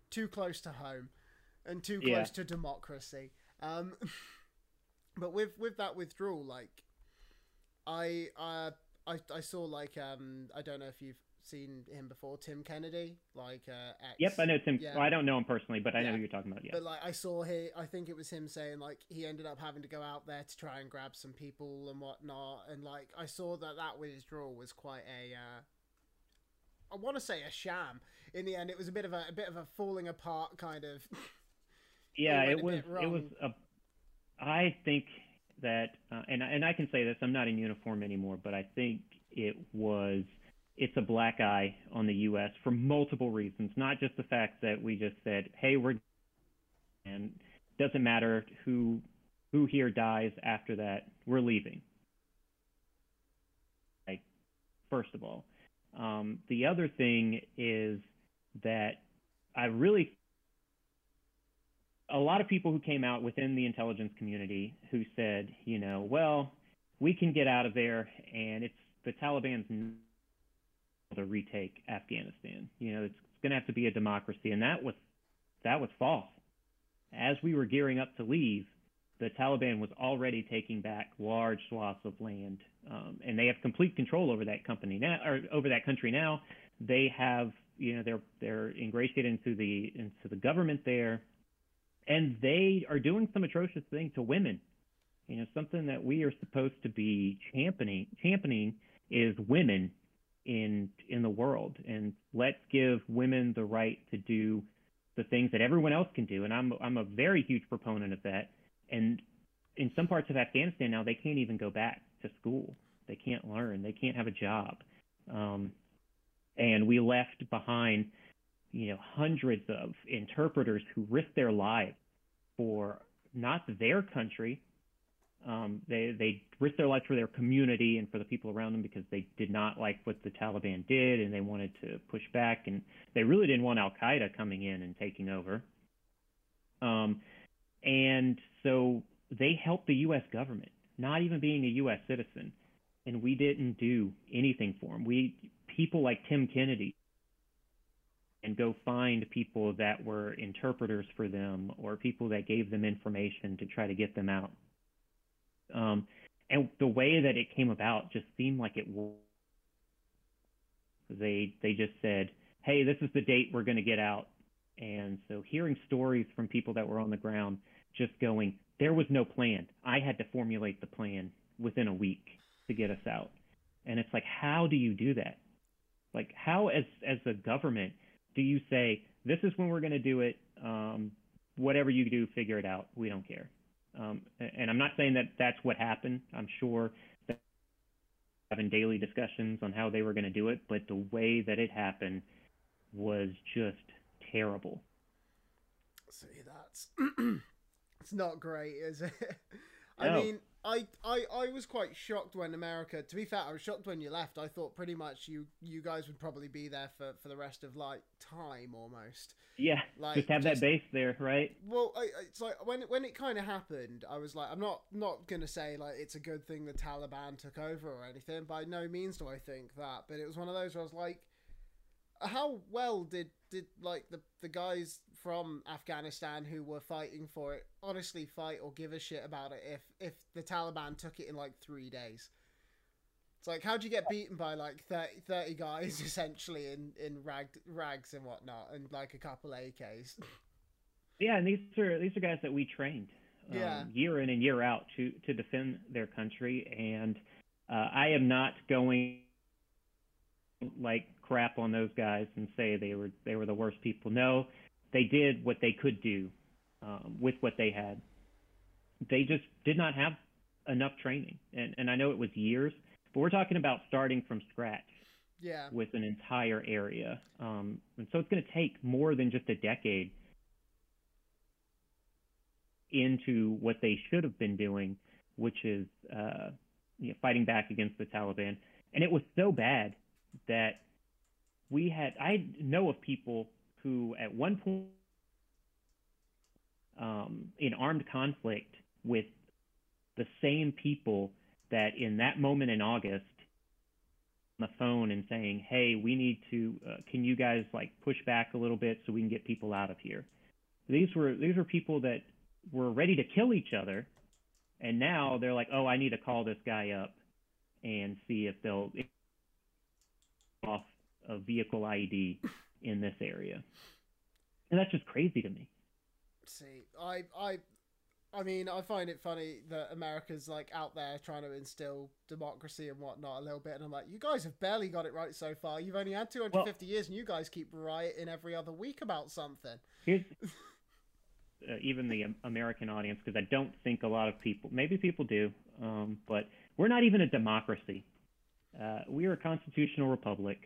A: too close to home, and too close to democracy. Um, but with with that withdrawal, like, I uh I I saw like um I don't know if you've seen him before, Tim Kennedy, like uh ex,
B: Yep, I know Tim.
A: yeah.
B: Well, I don't know him personally, but I know who you're talking about. Yeah.
A: But like I saw here, I think it was him saying like he ended up having to go out there to try and grab some people and whatnot, and like I saw that that withdrawal was quite a, uh, I want to say a sham. In the end, it was a bit of a, a bit of a falling apart kind of.
B: yeah, it was. It was a. I think that, uh, and and I can say this. I'm not in uniform anymore, but I think it was. It's a black eye on the U.S. for multiple reasons, not just the fact that we just said, "Hey, we're," and doesn't matter who who here dies after that, we're leaving. Like, first of all, um, the other thing is that I really a lot of people who came out within the intelligence community who said, you know, well, we can get out of there, and it's the Taliban's to retake Afghanistan. You know, it's, it's going to have to be a democracy, and that was that was false. As we were gearing up to leave, the Taliban was already taking back large swaths of land, um, and they have complete control over that company now, or over that country now. They have, you know, they're they're ingratiated into the into the government there and they are doing some atrocious thing to women. You know, something that we are supposed to be championing championing is women in in the world, and let's give women the right to do the things that everyone else can do. And I'm I'm a very huge proponent of that. And in some parts of Afghanistan now, they can't even go back to school. They can't learn. They can't have a job. Um, and we left behind you know, hundreds of interpreters who risked their lives for not their country, Um, they they risked their lives for their community and for the people around them because they did not like what the Taliban did and they wanted to push back and they really didn't want Al Qaeda coming in and taking over. Um, and so they helped the U.S. government, not even being a U.S. citizen, and we didn't do anything for them. We people like Tim Kennedy and go find people that were interpreters for them or people that gave them information to try to get them out. Um, and the way that it came about just seemed like it was. They they just said, "Hey, this is the date we're going to get out." And so hearing stories from people that were on the ground just going, there was no plan. I had to formulate the plan within a week to get us out. And it's like, how do you do that? Like, how as as a government do you say this is when we're going to do it? Um, whatever you do, figure it out. We don't care. Um, and I'm not saying that that's what happened. I'm sure that having daily discussions on how they were going to do it, but the way that it happened was just terrible.
A: See, that's it's not great, is it? I no. mean, I, I I was quite shocked when America. To be fair, I was shocked when you left. I thought pretty much you you guys would probably be there for, for the rest of like time almost.
B: Yeah, like just have just, that base there, right?
A: Well, I, it's like when when it kind of happened, I was like, I'm not not gonna say like it's a good thing the Taliban took over or anything. By no means do I think that, but it was one of those where I was like, how well did did like the the guys from Afghanistan who were fighting for it honestly fight or give a shit about it if if the Taliban took it in like three days? It's like how'd you get beaten by like 30, 30 guys essentially in in rag, rags and whatnot and like a couple AKs.
B: Yeah, and these are these are guys that we trained
A: um, yeah.
B: year in and year out to to defend their country, and uh, I am not going like crap on those guys and say they were they were the worst people. No, they did what they could do um, with what they had. They just did not have enough training, and and I know it was years, but we're talking about starting from scratch.
A: Yeah.
B: With an entire area, um, and so it's going to take more than just a decade into what they should have been doing, which is uh, you know, fighting back against the Taliban. And it was so bad that we had I know of people who at one point um, in armed conflict with the same people that in that moment in August on the phone and saying, "Hey, we need to. Uh, can you guys like push back a little bit so we can get people out of here?" These were these were people that were ready to kill each other, and now they're like, "Oh, I need to call this guy up and see if they'll off a vehicle ID in this area. And that's just crazy to me.
A: See, I I I mean, I find it funny that America's like out there trying to instill democracy and whatnot a little bit, and I'm like, you guys have barely got it right so far. You've only had 250 well, years, and you guys keep rioting every other week about something.
B: Here's uh, even the American audience, because I don't think a lot of people, maybe people do, um, but we're not even a democracy. Uh, we are a constitutional republic.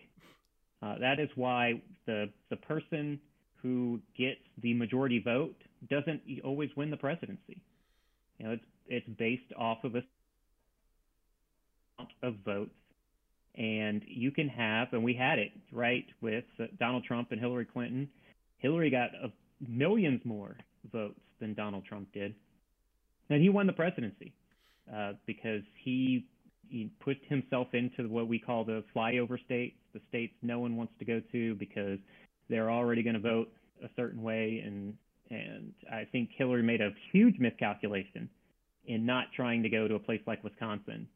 B: Uh, that is why the the person who gets the majority vote doesn't always win the presidency. You know, it's it's based off of a amount of votes, and you can have, and we had it right with Donald Trump and Hillary Clinton. Hillary got uh, millions more votes than Donald Trump did, and he won the presidency uh, because he he put himself into what we call the flyover states, the states no one wants to go to because they're already going to vote a certain way, and and I think Hillary made a huge miscalculation in not trying to go to a place like Wisconsin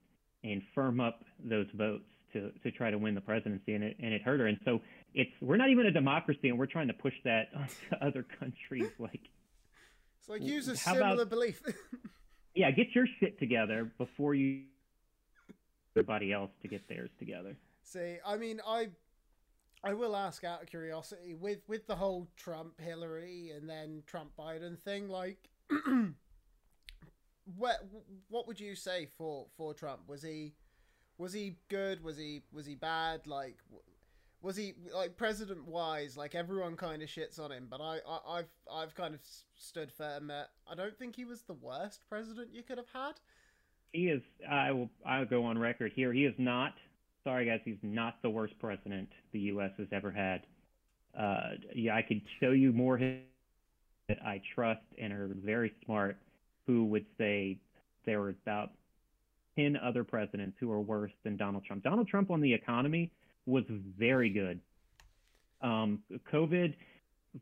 B: and firm up those votes to to try to win the presidency, and it and it hurt her. And so it's we're not even a democracy, and we're trying to push that onto other countries. Like
A: it's like use a similar about, belief.
B: yeah, get your shit together before you everybody else to get theirs together.
A: See, I mean, I I will ask out of curiosity with with the whole Trump Hillary and then Trump Biden thing, like. what what would you say for for Trump? Was he was he good? Was he was he bad? Like was he like president wise? Like everyone kind of shits on him, but I, I have I've kind of stood firm that I don't think he was the worst president you could have had.
B: He is. I will. I'll go on record here. He is not. Sorry, guys. He's not the worst president the U.S. has ever had. Uh, yeah, I could show you more that I trust and are very smart who would say there were about 10 other presidents who are worse than Donald Trump. Donald Trump on the economy was very good. Um, COVID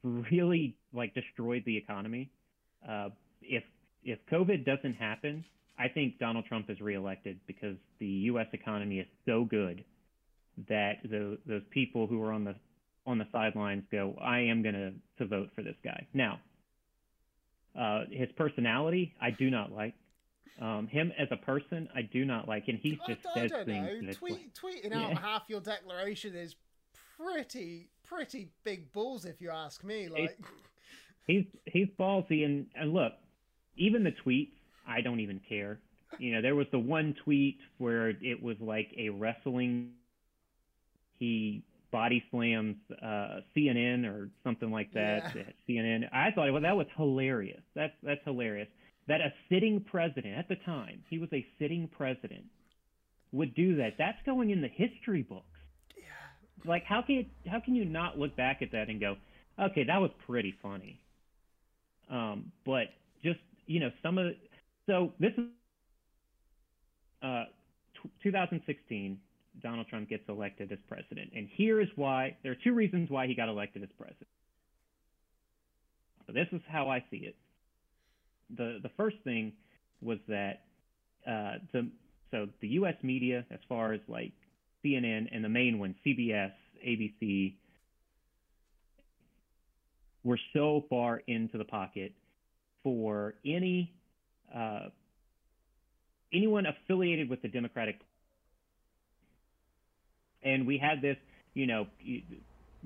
B: really like destroyed the economy. Uh, if if COVID doesn't happen, I think Donald Trump is reelected because the U.S. economy is so good that the, those people who are on the on the sidelines go, I am going to to vote for this guy. Now, uh, his personality, I do not like. Um, him as a person, I do not like, and he just
A: I,
B: says
A: I don't
B: things.
A: know. Tweet, tweeting out
B: Yeah.
A: half your declaration is pretty pretty big balls, if you ask me. Like,
B: he's he's ballsy and and look, even the tweets, I don't even care. You know, there was the one tweet where it was like a wrestling. He body slams uh, CNN or something like that.
A: Yeah.
B: CNN. I thought well, that was hilarious. That's that's hilarious. That a sitting president at the time, he was a sitting president, would do that. That's going in the history books. Yeah. Like how can how can you not look back at that and go, okay, that was pretty funny. Um, but just you know some of the, so this is uh, t- 2016. Donald Trump gets elected as president, and here is why. There are two reasons why he got elected as president. So this is how I see it. the The first thing was that uh, the so the U.S. media, as far as like CNN and the main one, CBS, ABC, were so far into the pocket for any uh, anyone affiliated with the Democratic. And we had this, you know,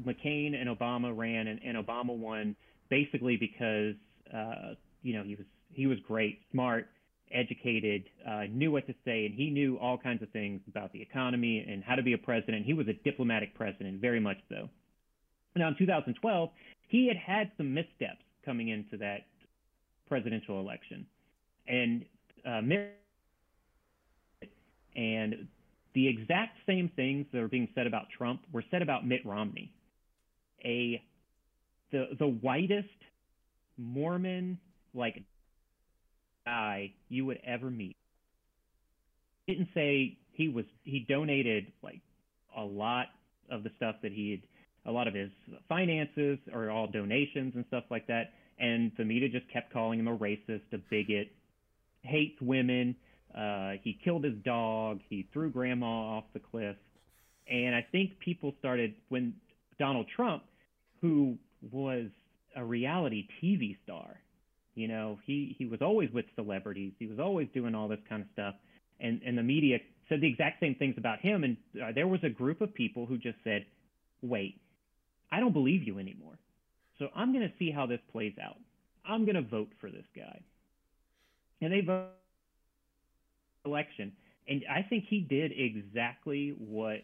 B: McCain and Obama ran, and, and Obama won basically because uh, you know he was he was great, smart, educated, uh, knew what to say, and he knew all kinds of things about the economy and how to be a president. He was a diplomatic president, very much so. Now, in 2012, he had had some missteps coming into that presidential election, and uh, and the exact same things that are being said about Trump were said about Mitt Romney, a the the whitest Mormon like guy you would ever meet. Didn't say he was he donated like a lot of the stuff that he had a lot of his finances are all donations and stuff like that. And the media just kept calling him a racist, a bigot, hates women. Uh, he killed his dog. He threw grandma off the cliff. And I think people started when Donald Trump, who was a reality TV star, you know, he, he was always with celebrities. He was always doing all this kind of stuff. And, and the media said the exact same things about him. And uh, there was a group of people who just said, wait, I don't believe you anymore. So I'm going to see how this plays out. I'm going to vote for this guy. And they voted election. And I think he did exactly what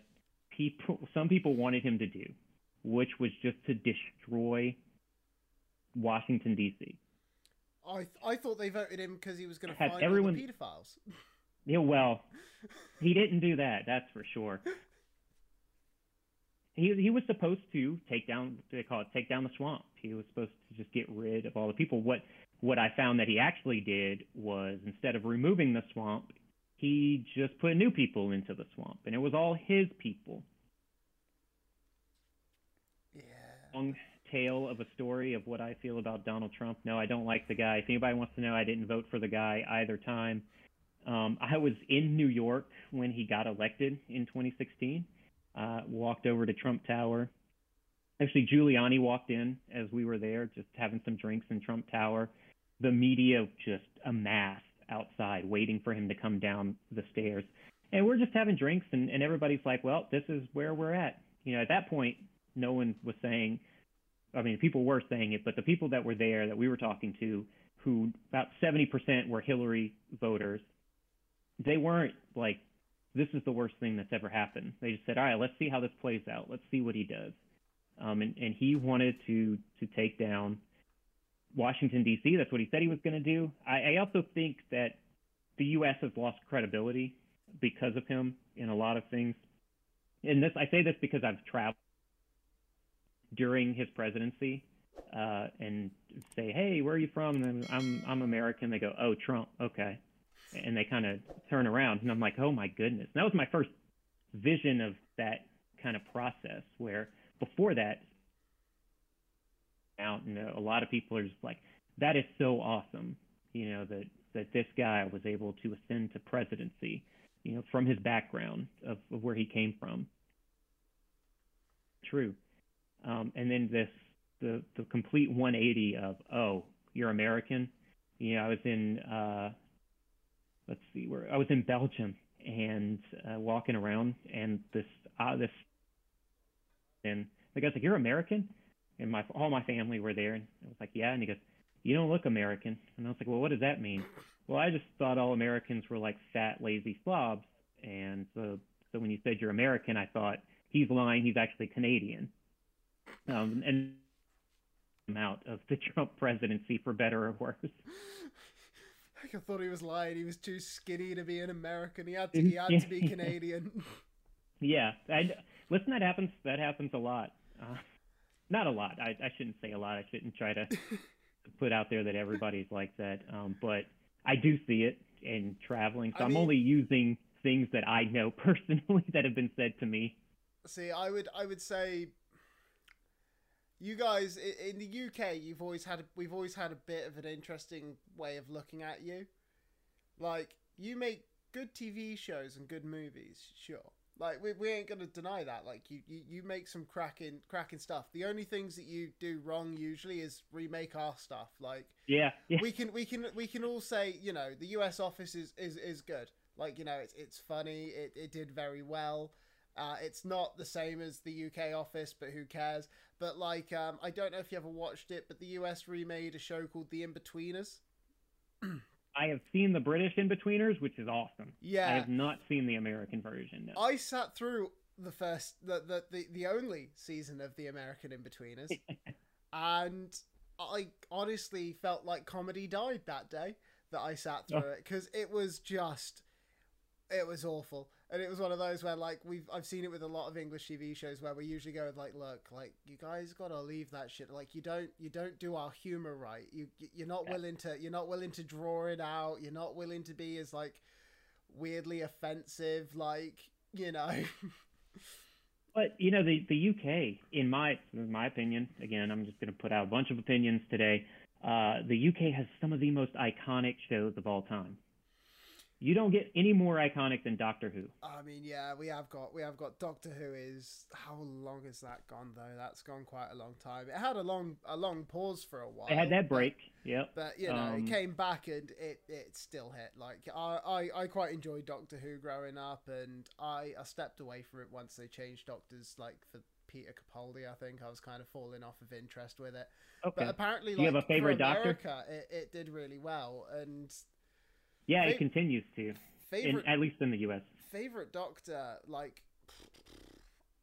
B: people, some people wanted him to do, which was just to destroy Washington, D.C.
A: I th- I thought they voted him because he was going to find
B: everyone-
A: the pedophiles.
B: Yeah, well, he didn't do that. That's for sure. He he was supposed to take down they call it take down the swamp. He was supposed to just get rid of all the people. What what I found that he actually did was instead of removing the swamp, he just put new people into the swamp, and it was all his people.
A: Yeah.
B: Long tale of a story of what I feel about Donald Trump. No, I don't like the guy. If anybody wants to know, I didn't vote for the guy either time. Um, I was in New York when he got elected in 2016. Uh, walked over to Trump Tower. Actually, Giuliani walked in as we were there, just having some drinks in Trump Tower. The media just amassed outside, waiting for him to come down the stairs. And we're just having drinks, and, and everybody's like, well, this is where we're at. You know, at that point, no one was saying, I mean, people were saying it, but the people that were there that we were talking to, who about 70% were Hillary voters, they weren't like, this is the worst thing that's ever happened. They just said, all right, let's see how this plays out. Let's see what he does. Um, and, and he wanted to to take down Washington D.C. That's what he said he was going to do. I, I also think that the U.S. has lost credibility because of him in a lot of things. And this, I say this because I've traveled during his presidency, uh, and say, "Hey, where are you from?" And I'm I'm American. They go, "Oh, Trump, okay," and they kind of turn around, and I'm like, "Oh my goodness!" And that was my first vision of that kind of process. Where before that, out, and a lot of people are just like, "That is so awesome," you know that that this guy was able to ascend to presidency, you know, from his background of, of where he came from. True. Um, and then this the the complete 180 of oh you're American. You know I was in uh, let's see where I was in Belgium and uh, walking around and this uh, this and the guy's like you're American and my all my family were there and I was like yeah and he goes you don't look American and I was like well what does that mean well I just thought all Americans were like fat lazy slobs and so so when you said you're American I thought he's lying he's actually Canadian um, and out of the Trump presidency for better or worse.
A: I thought he was lying. He was too skinny to be an American. He had to. He had to be Canadian.
B: yeah, I, listen. That happens. That happens a lot. Uh, not a lot. I, I shouldn't say a lot. I shouldn't try to put out there that everybody's like that. Um, but I do see it in traveling. So I am only using things that I know personally that have been said to me.
A: See, I would I would say you guys in the UK, you've always had a, we've always had a bit of an interesting way of looking at you. Like you make good TV shows and good movies, sure. Like we, we ain't gonna deny that. Like you, you, you make some cracking cracking stuff. The only things that you do wrong usually is remake our stuff. Like
B: yeah, yeah.
A: we can we can we can all say you know the US Office is is, is good. Like you know it's it's funny. It it did very well. Uh, it's not the same as the UK office, but who cares? But like, um, I don't know if you ever watched it, but the US remade a show called The Inbetweeners.
B: I have seen the British Inbetweeners, which is awesome.
A: Yeah,
B: I have not seen the American version. No.
A: I sat through the first, the the the, the only season of the American Inbetweeners, and I honestly felt like comedy died that day that I sat oh. through oh. it because it was just, it was awful and it was one of those where like we've I've seen it with a lot of English TV shows where we usually go with like, look, like you guys gotta leave that shit. Like you don't you don't do our humor right. You you're not yeah. willing to you're not willing to draw it out. You're not willing to be as like weirdly offensive. Like you know.
B: But you know the the UK, in my in my opinion, again, I'm just going to put out a bunch of opinions today. Uh, the UK has some of the most iconic shows of all time. You don't get any more iconic than Doctor Who.
A: I mean, yeah, we have got we have got Doctor Who. Is how long has that gone though? That's gone quite a long time. It had a long a long pause for a while.
B: It had that break. Yep.
A: But you know, um, it came back and it it still hit. Like I, I I quite enjoyed Doctor Who growing up, and I I stepped away from it once they changed Doctors like for Peter Capaldi. I think I was kind of falling off of interest with it. Okay. But apparently,
B: Do you have a favorite America,
A: doctor? It, it did really well, and
B: yeah, it continues to. Favorite, in, at least in the U.S.
A: Favorite Doctor, like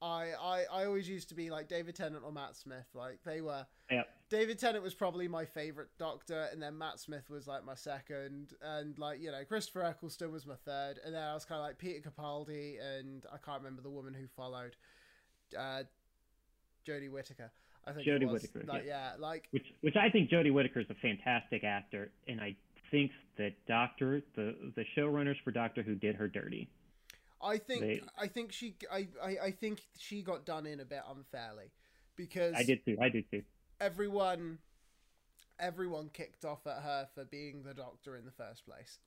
A: I, I I always used to be like David Tennant or Matt Smith. Like they were.
B: Yeah.
A: David Tennant was probably my favorite Doctor, and then Matt Smith was like my second, and like you know Christopher Eccleston was my third, and then I was kind of like Peter Capaldi, and I can't remember the woman who followed, uh, Jodie Whittaker. I think
B: Jodie Whittaker.
A: Like, yeah. yeah, like
B: which which I think Jodie Whittaker is a fantastic actor, and I thinks that Doctor the the showrunners for Doctor Who did her dirty.
A: I think they, I think she I, I, I think she got done in a bit unfairly because
B: I did too. I did too.
A: Everyone everyone kicked off at her for being the doctor in the first place.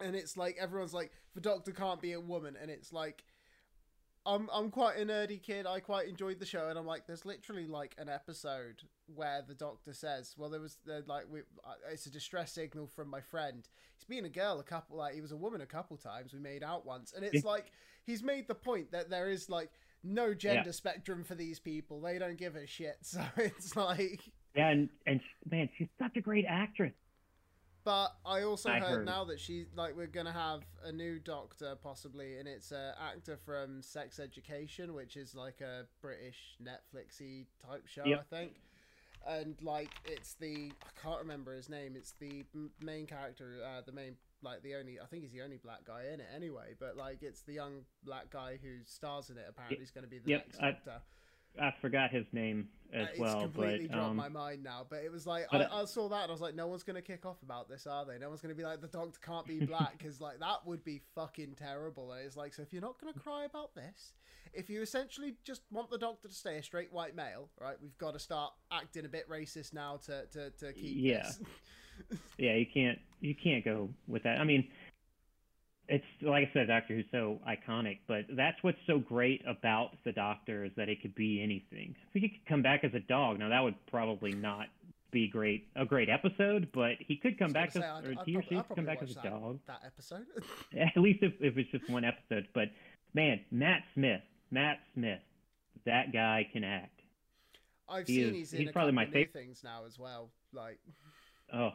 A: And it's like everyone's like the doctor can't be a woman and it's like I'm I'm quite a nerdy kid. I quite enjoyed the show, and I'm like, there's literally like an episode where the doctor says, "Well, there was like we, uh, it's a distress signal from my friend. He's been a girl a couple, like he was a woman a couple times. We made out once, and it's like he's made the point that there is like no gender yeah. spectrum for these people. They don't give a shit. So it's like
B: yeah, and and man, she's such a great actress.
A: But I also I heard, heard, now that she like we're gonna have a new Doctor possibly, and it's an actor from Sex Education, which is like a British Netflixy type show, yep. I think. And like it's the I can't remember his name. It's the main character, uh, the main like the only. I think he's the only black guy in it anyway. But like, it's the young black guy who stars in it. Apparently, he's going to be the
B: Yep,
A: next
B: I-
A: Doctor.
B: I forgot his name as
A: Uh, it's
B: well,
A: completely
B: but
A: dropped
B: um,
A: my mind now. But it was like I, I saw that and I was like, no one's gonna kick off about this, are they? No one's gonna be like, the Doctor can't be black because like that would be fucking terrible. And it's like, so if you're not gonna cry about this, if you essentially just want the Doctor to stay a straight white male, right? We've got to start acting a bit racist now to to, to keep
B: Yeah.
A: this.
B: yeah, you can't you can't go with that. I mean, it's like I said, Doctor Who's so iconic, but that's what's so great about the Doctor is that it could be anything. If he could come back as a dog, now that would probably not be great a great episode, but he could come back as
A: I'd-
B: or
A: I'd
B: he or she could come back as a
A: that-
B: dog.
A: That episode.
B: At least if, if it's just one episode. But man, Matt Smith, Matt Smith, that guy can act.
A: I've
B: He
A: seen
B: is-
A: he's in
B: he's probably my favorite
A: things now as well. Like
B: Oh,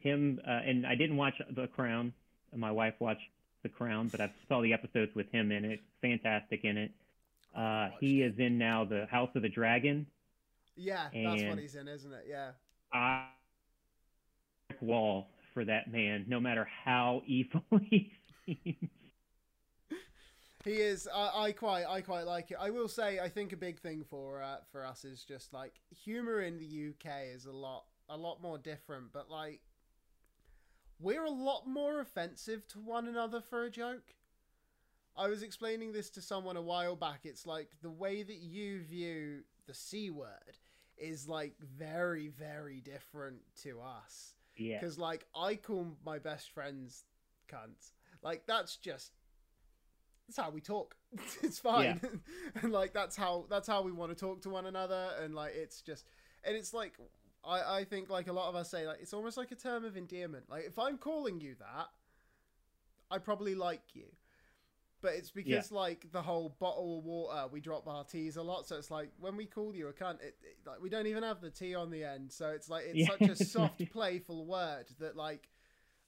B: him uh, and I didn't watch The Crown. My wife watched The Crown, but I saw the episodes with him in it. Fantastic in it. Uh, he is in now the House of the Dragon.
A: yeah, that's what he's in, isn't it? Yeah.
B: I wall for that man, no matter how evil he seems.
A: He is. I, I quite. I quite like it. I will say. I think a big thing for uh, for us is just like humor in the UK is a lot a lot more different. But like, we're a lot more offensive to one another for a joke. I was explaining this to someone a while back. It's like the way that you view the c word is like very very different to us.
B: Yeah,
A: Because like I call my best friends cunts. Like that's just that's how we talk. it's fine. Yeah. and like that's how that's how we want to talk to one another and like it's just and it's like I, I think like a lot of us say like it's almost like a term of endearment. Like if I'm calling you that, I probably like you. But it's because like the whole bottle of water, we drop our T's a lot. So it's like when we call you a cunt, it, it, like we don't even have the T on the end. So it's like it's
B: Yeah.
A: such a soft, playful word that like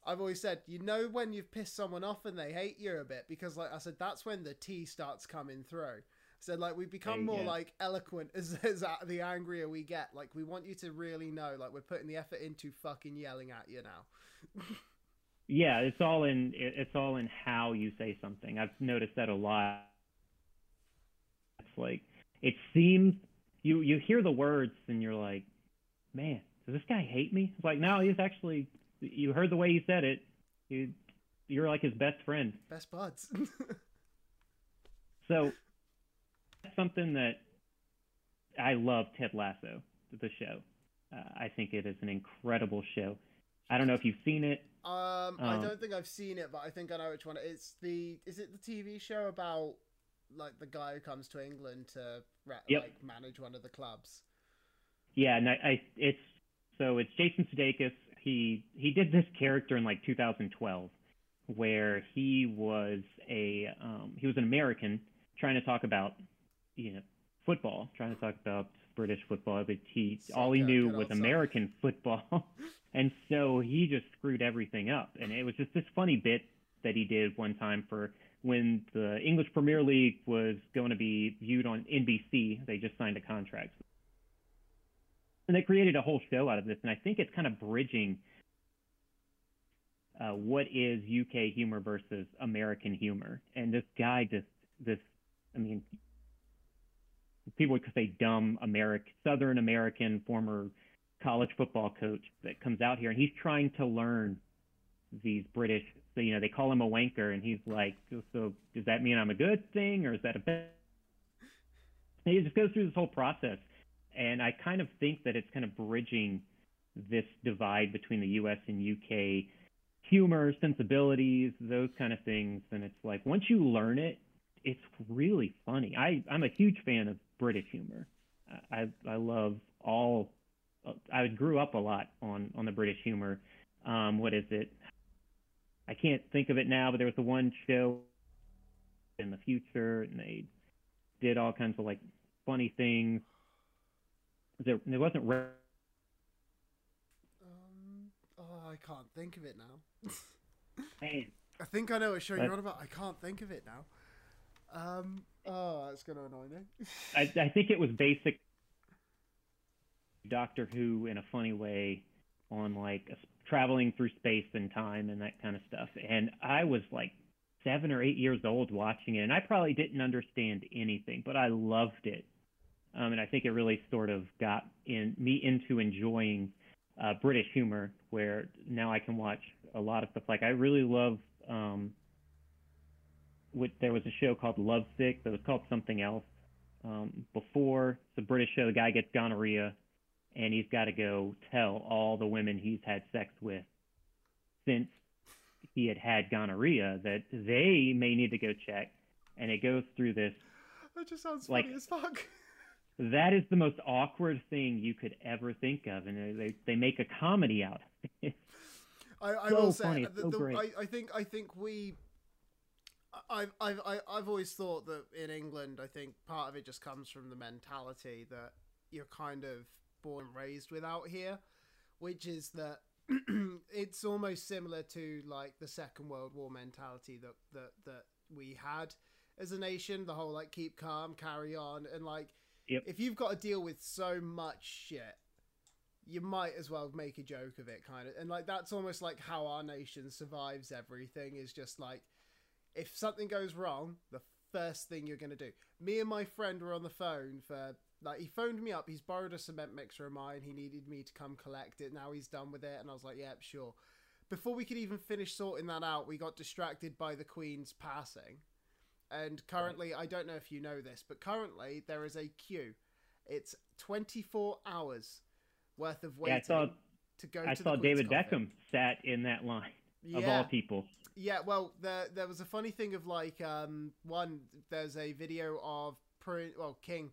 A: I've always said, you know when you've pissed someone off and they hate you a bit because like I said, that's when the T starts coming through. So like we become more
B: go.
A: like eloquent as, as uh, the angrier we get. Like we want you to really know, like we're putting the effort into fucking yelling at you now.
B: yeah. It's all in. It's all in how you say something. I've noticed that a lot. It's like it seems you you hear the words and you're like, man, does this guy hate me? It's like no, he's actually. You heard the way he said it. You, you're like his best friend.
A: Best buds.
B: So that's something that I love Ted Lasso, the show. Uh, I think it is an incredible show. I don't know if you've seen it.
A: Um, I
B: Um,
A: don't think I've seen it, but I think I know which one. It's the is it the TV show about like the guy who comes to England to
B: Yep.
A: like manage one of the clubs?
B: Yeah, and I, I it's so it's Jason Sudeikis. He he did this character in like 2012, where he was a um, he was an American trying to talk about you know football, trying to talk about British football, but he all he knew was
A: soccer.
B: American football, and so he just screwed everything up. And it was just this funny bit that he did one time for when the English Premier League was going to be viewed on NBC. They just signed a contract and they created a whole show out of this and i think it's kind of bridging uh, what is uk humor versus american humor and this guy just this i mean people would say dumb american southern american former college football coach that comes out here and he's trying to learn these british so you know they call him a wanker and he's like so does that mean i'm a good thing or is that a bad he just goes through this whole process and I kind of think that it's kind of bridging this divide between the U.S. and U.K. humor, sensibilities, those kind of things. And it's like once you learn it, it's really funny. I I'm a huge fan of British humor. I I love all. I grew up a lot on on the British humor. Um, what is it? I can't think of it now, but there was the one show in the future, and they did all kinds of like funny things there, there wasn't re-
A: Um, oh, I can't think of it now.
B: man,
A: I think I know what show you're on about. I can't think of it now. Um, oh, that's gonna annoy me.
B: I, I think it was basic Doctor Who in a funny way on like a, traveling through space and time and that kind of stuff. And I was like seven or eight years old watching it, and I probably didn't understand anything, but I loved it. Um, and I think it really sort of got in me into enjoying uh, British humor, where now I can watch a lot of stuff. Like I really love. Um, what, there was a show called Lovesick that was called something else um, before. It's a British show. The guy gets gonorrhea, and he's got to go tell all the women he's had sex with since he had had gonorrhea that they may need to go check. And it goes through this.
A: That just sounds funny like, as fuck.
B: That is the most awkward thing you could ever think of, and they they make a comedy out of it.
A: I, I so will say, the, so the, I, I think I think we I've, I've, I've always thought that in England, I think part of it just comes from the mentality that you're kind of born and raised without here, which is that it's almost similar to like the Second World War mentality that, that, that we had as a nation, the whole like keep calm, carry on. And like, yep. if you've got to deal with so much shit, you might as well make a joke of it, kind of. And like, that's almost like how our nation survives everything is just like, if something goes wrong, the first thing you're going to do. Me and my friend were on the phone for like he phoned me up. He's borrowed a cement mixer of mine. He needed me to come collect it. Now he's done with it, and I was like, "Yep, yeah, sure." Before we could even finish sorting that out, we got distracted by the Queen's passing. And currently, I don't know if you know this, but currently there is a queue. It's 24 hours worth of waiting yeah, I saw, to go. I
B: to saw David Beckham sat in that line yeah. of all people.
A: Yeah, well, there there was a funny thing of like um one. There's a video of Prince, well King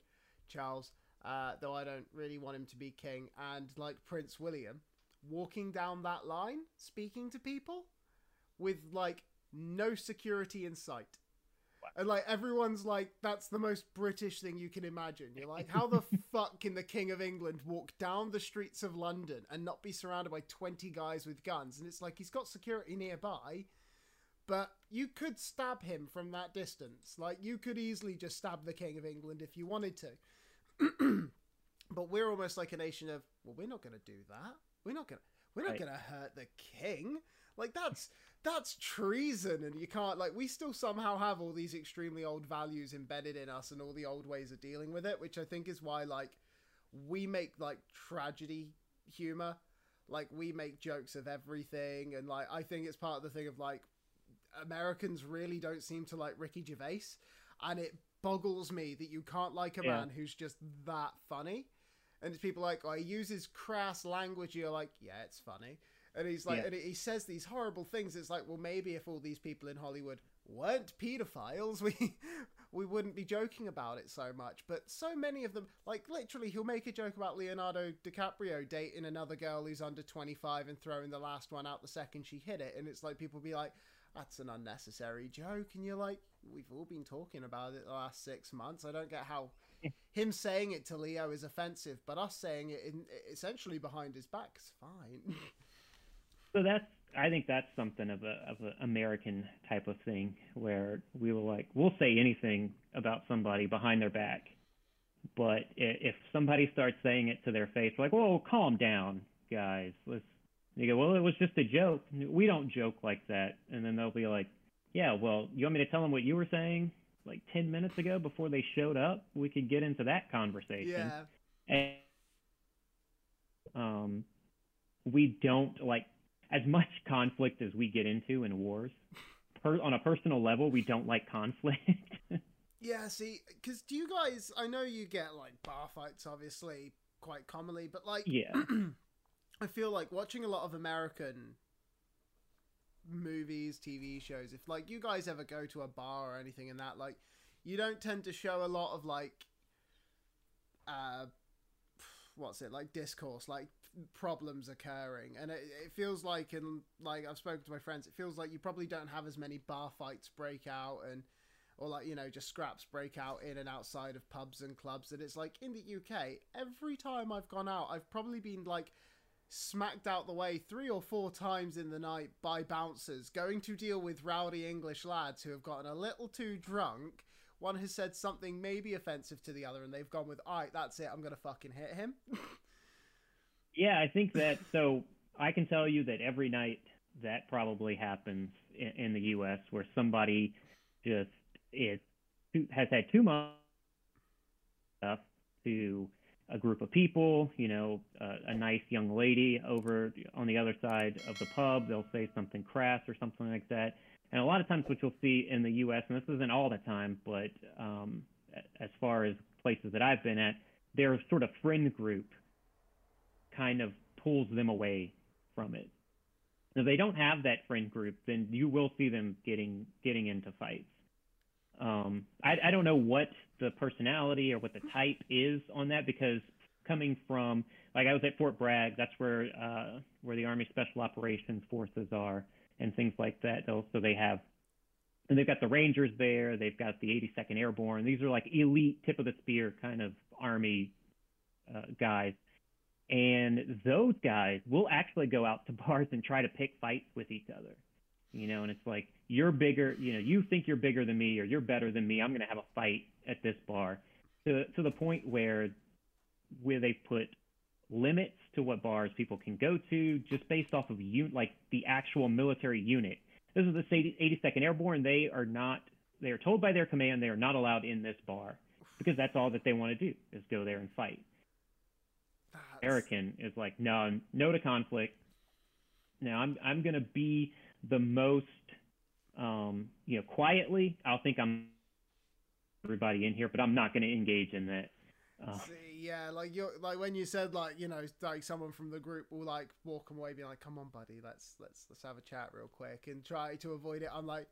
A: Charles, uh, though I don't really want him to be king, and like Prince William walking down that line speaking to people with like no security in sight. And like everyone's like, that's the most British thing you can imagine. You're like, how the fuck can the King of England walk down the streets of London and not be surrounded by 20 guys with guns? And it's like he's got security nearby, but you could stab him from that distance. Like you could easily just stab the King of England if you wanted to. but we're almost like a nation of, well, we're not going to do that. We're not going to. We're not right. going to hurt the king. Like that's that's treason and you can't like we still somehow have all these extremely old values embedded in us and all the old ways of dealing with it which i think is why like we make like tragedy humor like we make jokes of everything and like i think it's part of the thing of like americans really don't seem to like ricky gervais and it boggles me that you can't like a yeah. man who's just that funny and it's people like oh he uses crass language you're like yeah it's funny and he's like, yeah. and he says these horrible things. It's like, well, maybe if all these people in Hollywood weren't pedophiles, we we wouldn't be joking about it so much. But so many of them, like literally, he'll make a joke about Leonardo DiCaprio dating another girl who's under twenty five and throwing the last one out the second she hit it, and it's like people be like. That's an unnecessary joke, and you're like, we've all been talking about it the last six months. I don't get how him saying it to Leo is offensive, but us saying it in, essentially behind his back is fine.
B: So that's I think that's something of a of an American type of thing where we will like we'll say anything about somebody behind their back, but if somebody starts saying it to their face, like, "Whoa, calm down, guys. Let's." You go, "Well, it was just a joke. We don't joke like that." And then they'll be like, "Yeah, well, you want me to tell them what you were saying like ten minutes ago before they showed up? We could get into that conversation."
A: Yeah.
B: And um, we don't like as much conflict as we get into in wars, per, on a personal level, we don't like conflict.
A: yeah, see, because do you guys? I know you get like bar fights, obviously, quite commonly, but like,
B: yeah,
A: I feel like watching a lot of American movies, TV shows. If like you guys ever go to a bar or anything in that, like, you don't tend to show a lot of like, uh, what's it like discourse, like problems occurring and it, it feels like and like i've spoken to my friends it feels like you probably don't have as many bar fights break out and or like you know just scraps break out in and outside of pubs and clubs and it's like in the uk every time i've gone out i've probably been like smacked out the way three or four times in the night by bouncers going to deal with rowdy english lads who have gotten a little too drunk one has said something maybe offensive to the other and they've gone with all right that's it i'm gonna fucking hit him
B: Yeah, I think that so I can tell you that every night that probably happens in, in the U.S. where somebody just is has had too much stuff to a group of people, you know, uh, a nice young lady over on the other side of the pub, they'll say something crass or something like that. And a lot of times, what you'll see in the U.S., and this isn't all the time, but um, as far as places that I've been at, their sort of friend group kind of pulls them away from it. If they don't have that friend group, then you will see them getting getting into fights. Um, I, I don't know what the personality or what the type is on that because coming from like I was at Fort Bragg, that's where uh, where the Army Special Operations Forces are and things like that. So they have and they've got the Rangers there, they've got the 82nd Airborne. These are like elite tip of the spear kind of Army uh, guys. And those guys will actually go out to bars and try to pick fights with each other you know, and it's like you're bigger, you know, you think you're bigger than me or you're better than me. I'm going to have a fight at this bar to to the point where where they put limits to what bars people can go to just based off of you like the actual military unit. This is the 82nd Airborne. They are not. They are told by their command they are not allowed in this bar because that's all that they want to do is go there and fight. That's... American is like no, no to conflict. Now I'm I'm gonna be the most, um, you know, quietly. I'll think I'm everybody in here, but I'm not going to engage in that.
A: Uh, See, yeah, like you like when you said like you know like someone from the group will like walk away, be like, "Come on, buddy, let's let's let's have a chat real quick," and try to avoid it. I'm like,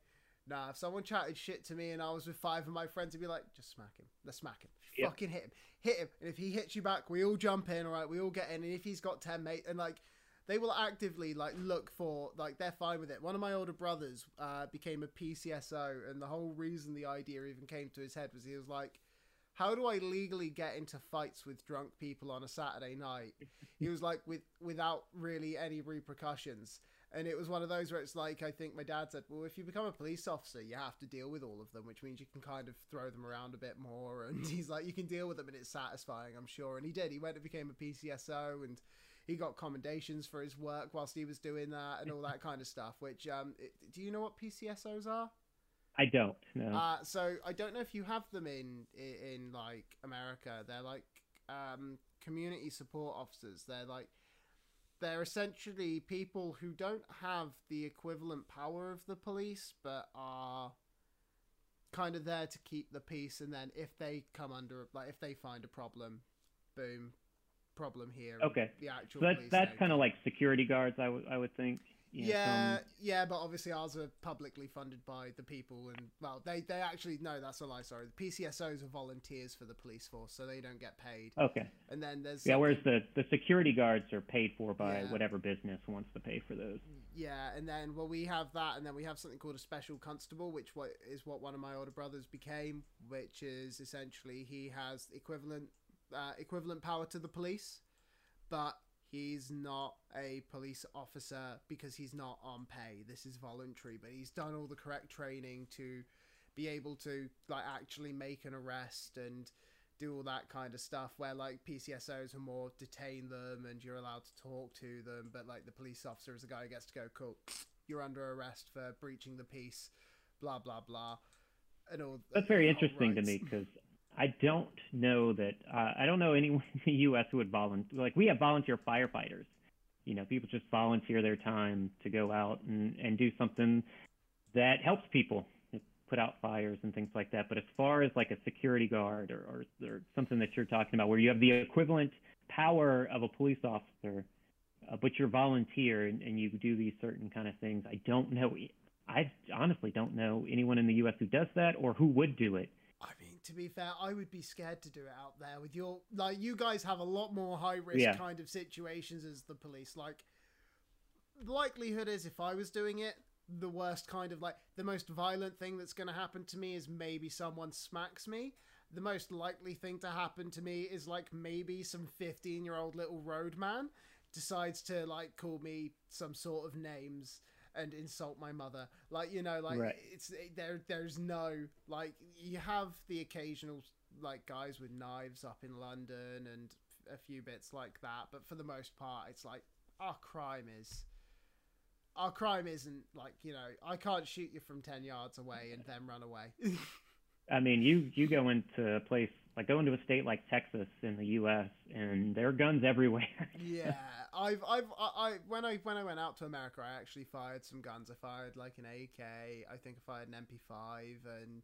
A: nah. If someone chatted shit to me and I was with five of my friends, I'd be like, "Just smack him. Let's smack him. Yep. Fucking hit him. Hit him." And if he hits you back, we all jump in. All right, we all get in. And if he's got ten mate, and like they will actively like look for like they're fine with it. One of my older brothers uh, became a PCSO, and the whole reason the idea even came to his head was he was like, "How do I legally get into fights with drunk people on a Saturday night?" he was like, with without really any repercussions. And it was one of those where it's like I think my dad said, "Well, if you become a police officer, you have to deal with all of them, which means you can kind of throw them around a bit more." And he's like, "You can deal with them, and it's satisfying, I'm sure." And he did. He went and became a PCSO, and he got commendations for his work whilst he was doing that and all that kind of stuff. Which um, it, do you know what PCSOs are?
B: I don't. No.
A: Uh, so I don't know if you have them in in, in like America. They're like um, community support officers. They're like they're essentially people who don't have the equivalent power of the police, but are kind of there to keep the peace. And then if they come under, like if they find a problem, boom, problem here.
B: Okay. The actual. So that's that's kind of like security guards, I would I would think.
A: You know, yeah, some... yeah, but obviously ours are publicly funded by the people, and well, they they actually no, that's a lie. Sorry, the PCSOs are volunteers for the police force, so they don't get paid.
B: Okay.
A: And then there's
B: yeah, whereas the the security guards are paid for by yeah. whatever business wants to pay for those.
A: Yeah, and then well, we have that, and then we have something called a special constable, which what is what one of my older brothers became, which is essentially he has equivalent uh, equivalent power to the police but he's not a police officer because he's not on pay. This is voluntary, but he's done all the correct training to be able to like actually make an arrest and do all that kind of stuff where like PCSOs are more detain them and you're allowed to talk to them but like the police officer is the guy who gets to go cool you're under arrest for breaching the peace blah blah blah and all
B: that's very interesting to me because I don't know that. Uh, I don't know anyone in the U.S. who would volunteer. Like we have volunteer firefighters. You know, people just volunteer their time to go out and, and do something that helps people put out fires and things like that. But as far as like a security guard or, or, or something that you're talking about, where you have the equivalent power of a police officer, uh, but you're volunteer and, and you do these certain kind of things, I don't know. I honestly don't know anyone in the U.S. who does that or who would do it.
A: I mean, to be fair, I would be scared to do it out there with your like you guys have a lot more high risk yeah. kind of situations as the police. Like the likelihood is if I was doing it, the worst kind of like the most violent thing that's going to happen to me is maybe someone smacks me. The most likely thing to happen to me is like maybe some 15 year old little roadman decides to like call me some sort of names and insult my mother. Like you know, like right. it's eh, there. There's no like you have the occasional like guys with knives up in London and a few bits like that, but for the most part, it's like our crime is our crime isn't like you know I can't shoot you from ten yards away and then run away.
B: I mean, you you go into a place like go into a state like Texas in the U.S. and there are guns everywhere.
A: yeah, I've I've I, I when I when I went out to America, I actually fired some guns. I fired like an AK. I think I fired an MP5 and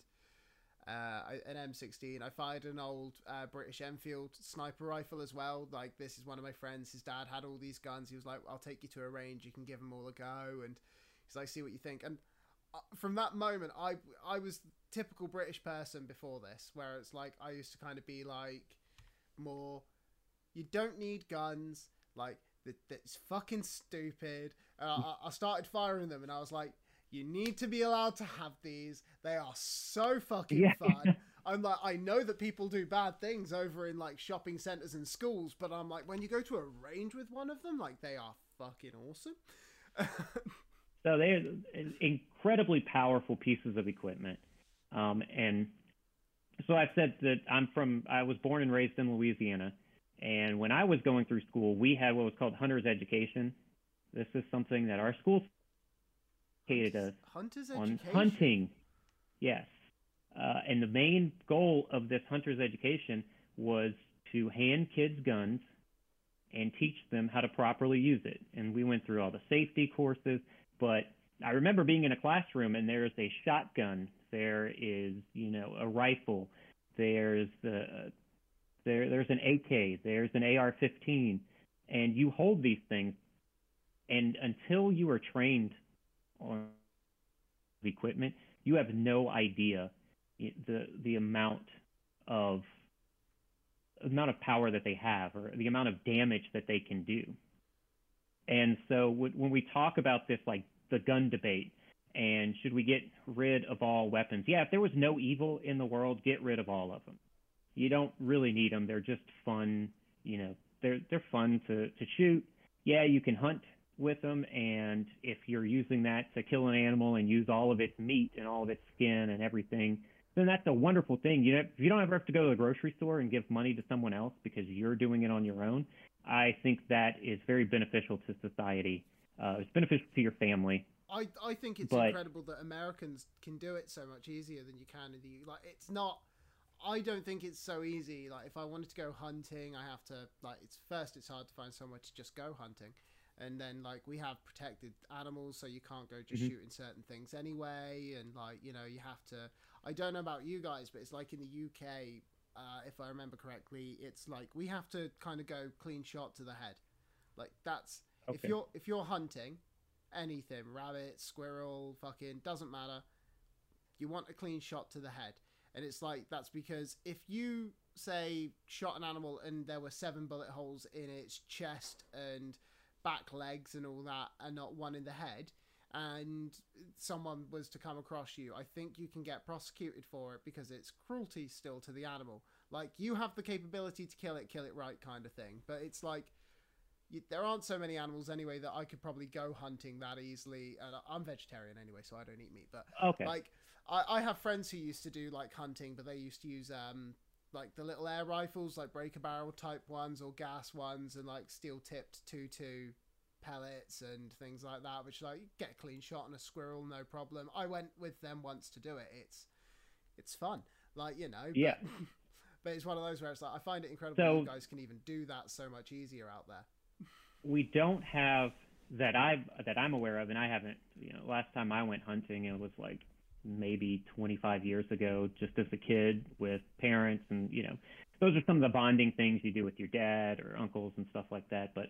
A: uh, an M16. I fired an old uh, British Enfield sniper rifle as well. Like this is one of my friends. His dad had all these guns. He was like, "I'll take you to a range. You can give them all a go." And he's like, "See what you think." And uh, from that moment, I I was typical British person before this, where it's like I used to kind of be like more. You don't need guns. Like that, that's fucking stupid. I, I started firing them, and I was like, you need to be allowed to have these. They are so fucking yeah. fun. I'm like, I know that people do bad things over in like shopping centers and schools, but I'm like, when you go to a range with one of them, like they are fucking awesome.
B: so they're uh, incredibly powerful pieces of equipment. Um, and so I've said that I'm from, I was born and raised in Louisiana. And when I was going through school, we had what was called hunter's education. This is something that our school educated us
A: Hunter's
B: on
A: education.
B: hunting. Yes. Uh, and the main goal of this hunter's education was to hand kids guns and teach them how to properly use it. And we went through all the safety courses, but I remember being in a classroom and there's a shotgun, there is, you know, a rifle, there's the there there's an AK, there's an AR-15, and you hold these things and until you are trained on equipment, you have no idea the the amount of amount of power that they have or the amount of damage that they can do. And so when we talk about this, like the gun debate, and should we get rid of all weapons? Yeah, if there was no evil in the world, get rid of all of them. You don't really need them. They're just fun. You know, they're they're fun to to shoot. Yeah, you can hunt with them. And if you're using that to kill an animal and use all of its meat and all of its skin and everything, then that's a wonderful thing. You know, if you don't ever have to go to the grocery store and give money to someone else because you're doing it on your own, I think that is very beneficial to society. Uh, it's beneficial to your family.
A: I, I think it's but, incredible that Americans can do it so much easier than you can in the U. like. It's not. I don't think it's so easy. Like if I wanted to go hunting, I have to like. It's first. It's hard to find somewhere to just go hunting and then like we have protected animals so you can't go just mm-hmm. shooting certain things anyway and like you know you have to i don't know about you guys but it's like in the uk uh, if i remember correctly it's like we have to kind of go clean shot to the head like that's okay. if you're if you're hunting anything rabbit squirrel fucking doesn't matter you want a clean shot to the head and it's like that's because if you say shot an animal and there were seven bullet holes in its chest and back legs and all that and not one in the head and someone was to come across you, I think you can get prosecuted for it because it's cruelty still to the animal. Like you have the capability to kill it, kill it right kind of thing. But it's like you, there aren't so many animals anyway that I could probably go hunting that easily. And I'm vegetarian anyway, so I don't eat meat. But
B: okay.
A: like I, I have friends who used to do like hunting, but they used to use um like the little air rifles, like breaker barrel type ones or gas ones, and like steel tipped two two pellets and things like that, which like you get a clean shot on a squirrel, no problem. I went with them once to do it. It's it's fun, like you know.
B: Yeah.
A: But, but it's one of those where it's like I find it incredible so, you guys can even do that so much easier out there.
B: We don't have that I that I'm aware of, and I haven't. You know, last time I went hunting, it was like maybe 25 years ago, just as a kid with parents, and you know, those are some of the bonding things you do with your dad or uncles and stuff like that. But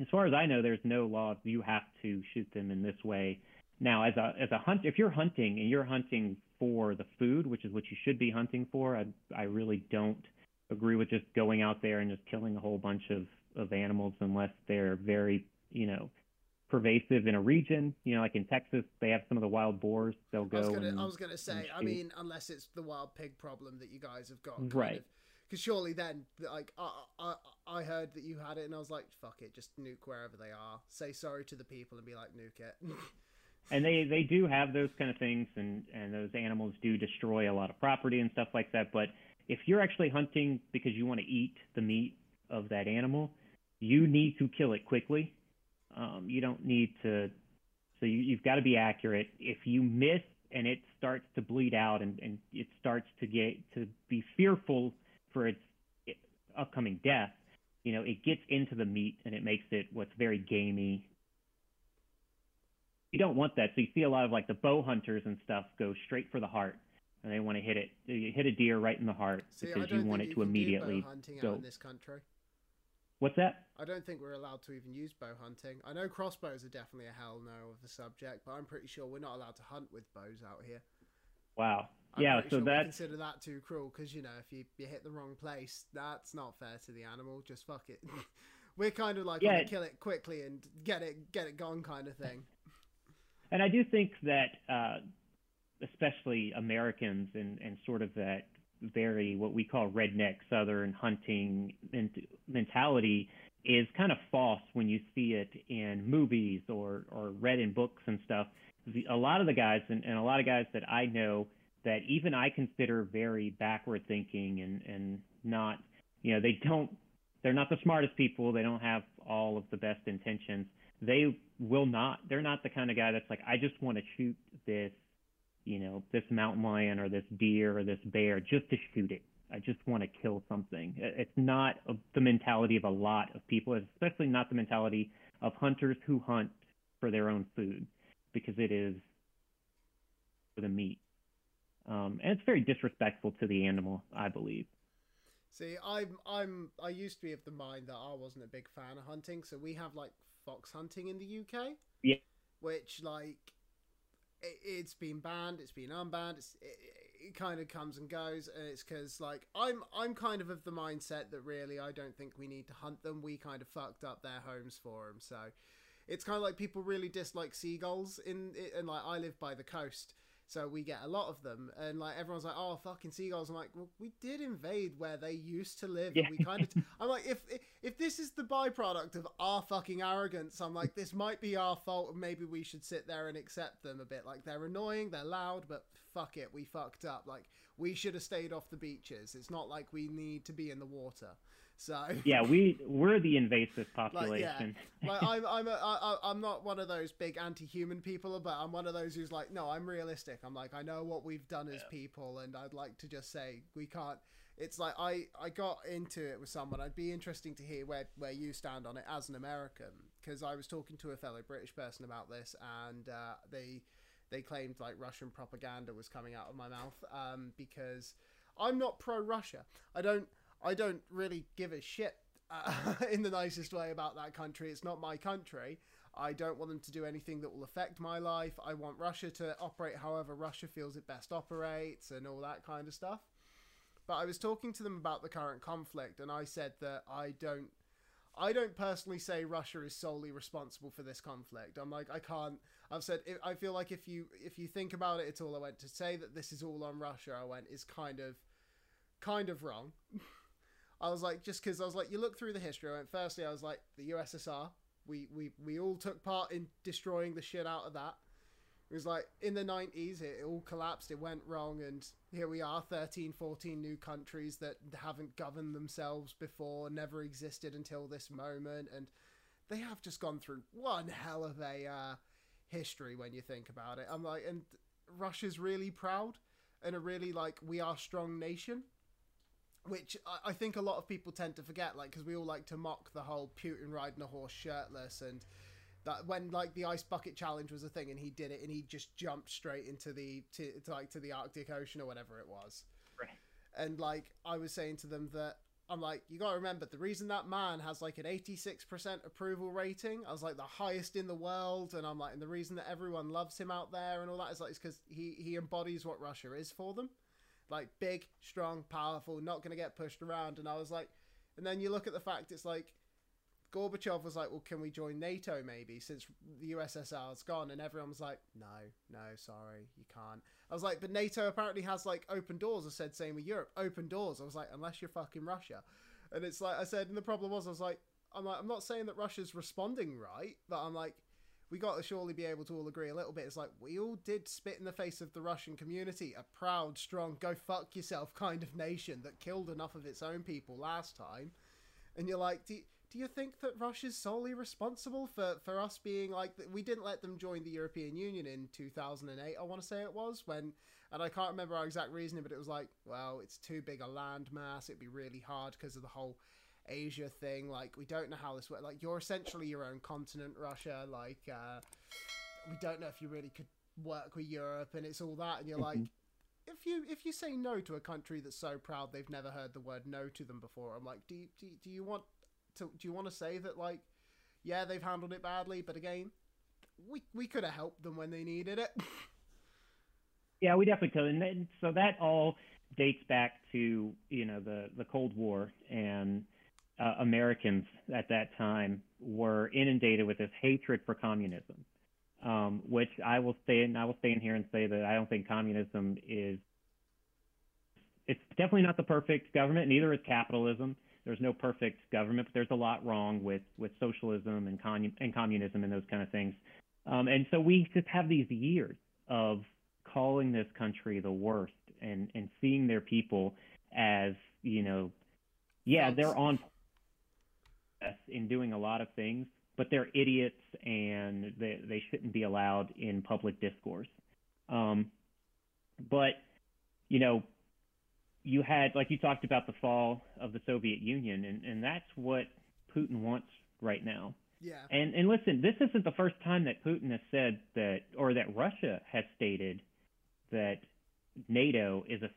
B: as far as I know, there's no law you have to shoot them in this way. Now, as a as a hunt, if you're hunting and you're hunting for the food, which is what you should be hunting for, I I really don't agree with just going out there and just killing a whole bunch of of animals unless they're very you know pervasive in a region. You know, like in Texas, they have some of the wild boars. They'll go. I
A: was gonna,
B: and,
A: I was gonna say. I mean, unless it's the wild pig problem that you guys have got,
B: right?
A: Because surely then, like, I, I, I heard that you had it, and I was like, fuck it, just nuke wherever they are. Say sorry to the people and be like, nuke it.
B: and they they do have those kind of things, and and those animals do destroy a lot of property and stuff like that. But if you're actually hunting because you want to eat the meat of that animal, you need to kill it quickly. Um, you don't need to. So you, you've got to be accurate. If you miss and it starts to bleed out and, and it starts to get to be fearful for its upcoming death, you know, it gets into the meat and it makes it what's very gamey. You don't want that. So you see a lot of like the bow hunters and stuff go straight for the heart and they want to hit it. You hit a deer right in the heart
A: See,
B: because you want it to
A: you can do
B: immediately
A: bow hunting
B: go.
A: out in this country.
B: What's that?
A: I don't think we're allowed to even use bow hunting. I know crossbows are definitely a hell no of the subject, but I'm pretty sure we're not allowed to hunt with bows out here.
B: Wow.
A: I'm
B: yeah. So
A: sure we
B: that's
A: consider that too cruel because you know if you, you hit the wrong place, that's not fair to the animal. Just fuck it. we're kind of like
B: Yeah.
A: kill it quickly and get it get it gone kind of thing.
B: And I do think that, uh, especially Americans and, and sort of that very what we call redneck Southern hunting ment- mentality is kind of false when you see it in movies or, or read in books and stuff. The, a lot of the guys and, and a lot of guys that I know that even I consider very backward thinking and, and not, you know, they don't, they're not the smartest people. They don't have all of the best intentions they will not they're not the kind of guy that's like i just want to shoot this you know this mountain lion or this deer or this bear just to shoot it i just want to kill something it's not a, the mentality of a lot of people especially not the mentality of hunters who hunt for their own food because it is for the meat um, and it's very disrespectful to the animal i believe
A: See, I'm I'm I used to be of the mind that I wasn't a big fan of hunting, so we have like fox hunting in the UK.
B: Yeah.
A: Which like it's been banned, it's been unbanned, it's, it, it kind of comes and goes, and it's because like I'm I'm kind of of the mindset that really I don't think we need to hunt them. We kind of fucked up their homes for them, so it's kind of like people really dislike seagulls in and like I live by the coast. So we get a lot of them, and like everyone's like, "Oh, fucking seagulls!" I'm like, "Well, we did invade where they used to live, and we kind of." T- I'm like, if if this is the byproduct of our fucking arrogance, I'm like, this might be our fault, and maybe we should sit there and accept them a bit. Like they're annoying, they're loud, but fuck it, we fucked up. Like we should have stayed off the beaches. It's not like we need to be in the water. So
B: yeah, we we're the invasive
A: like,
B: population.
A: yeah, like I'm I'm a, I, I'm not one of those big anti-human people, but I'm one of those who's like, no, I'm realistic. I'm like, I know what we've done as people, and I'd like to just say we can't. It's like I I got into it with someone. I'd be interesting to hear where where you stand on it as an American, because I was talking to a fellow British person about this, and uh, they they claimed like Russian propaganda was coming out of my mouth um, because I'm not pro-Russia. I don't I don't really give a shit uh, in the nicest way about that country. It's not my country. I don't want them to do anything that will affect my life. I want Russia to operate however Russia feels it best operates and all that kind of stuff. But I was talking to them about the current conflict and I said that I don't I don't personally say Russia is solely responsible for this conflict. I'm like I can't I've said I feel like if you if you think about it at all I went to say that this is all on Russia I went is kind of kind of wrong. I was like, just because I was like, you look through the history. I went, firstly, I was like, the USSR. We we we all took part in destroying the shit out of that. It was like in the 90s, it, it all collapsed. It went wrong, and here we are, 13, 14 new countries that haven't governed themselves before, never existed until this moment, and they have just gone through one hell of a uh, history when you think about it. I'm like, and Russia's really proud and a really like we are strong nation which I, I think a lot of people tend to forget, like because we all like to mock the whole Putin riding a horse shirtless, and that when like the ice bucket challenge was a thing, and he did it, and he just jumped straight into the to, to like to the Arctic Ocean or whatever it was,
B: Right.
A: and like I was saying to them that I'm like, you gotta remember the reason that man has like an 86% approval rating. I was like the highest in the world, and I'm like, and the reason that everyone loves him out there and all that is like, is because he he embodies what Russia is for them like big, strong, powerful, not going to get pushed around. And I was like, and then you look at the fact it's like Gorbachev was like, well, can we join NATO maybe since the USSR's gone? And everyone was like, no, no, sorry, you can't. I was like, but NATO apparently has like open doors. I said, same with Europe, open doors. I was like, unless you're fucking Russia. And it's like I said, and the problem was, I was like, I'm like, I'm not saying that Russia's responding right, but I'm like, we got to surely be able to all agree a little bit. It's like we all did spit in the face of the Russian community, a proud, strong, go fuck yourself kind of nation that killed enough of its own people last time. And you're like, do, do you think that Russia's solely responsible for, for us being like we didn't let them join the European Union in 2008 I want to say it was when and I can't remember our exact reasoning but it was like well it's too big a land mass it'd be really hard because of the whole Asia thing like we don't know how this works like you're essentially your own continent Russia like uh, we don't know if you really could work with Europe and it's all that and you're like
B: Mm-hmm.
A: if you if you say no to a country that's so proud they've never heard the word no to them before I'm like do you, do, you- do you want to do you want to say that like yeah they've handled it badly but again we we could have helped them when they needed it
B: Yeah, we definitely could. And then, so that all dates back to you know the the Cold War and uh, Americans at that time were inundated with this hatred for communism, um, which I will stay in. I will stay in here and say that I don't think communism is. It's definitely not the perfect government. Neither is capitalism. There's no perfect government, but there's a lot wrong with with socialism and con- and communism and those kind of things. Um, and so we just have these years of calling this country the worst and and seeing their people as you know yeah they're on in doing a lot of things but they're idiots and they they shouldn't be allowed in public discourse. Um but you know you had like you talked about the fall of the Soviet Union and and that's what Putin wants right now.
A: Yeah.
B: And and listen, this isn't the first time that Putin has said that, or that Russia has stated that NATO is a.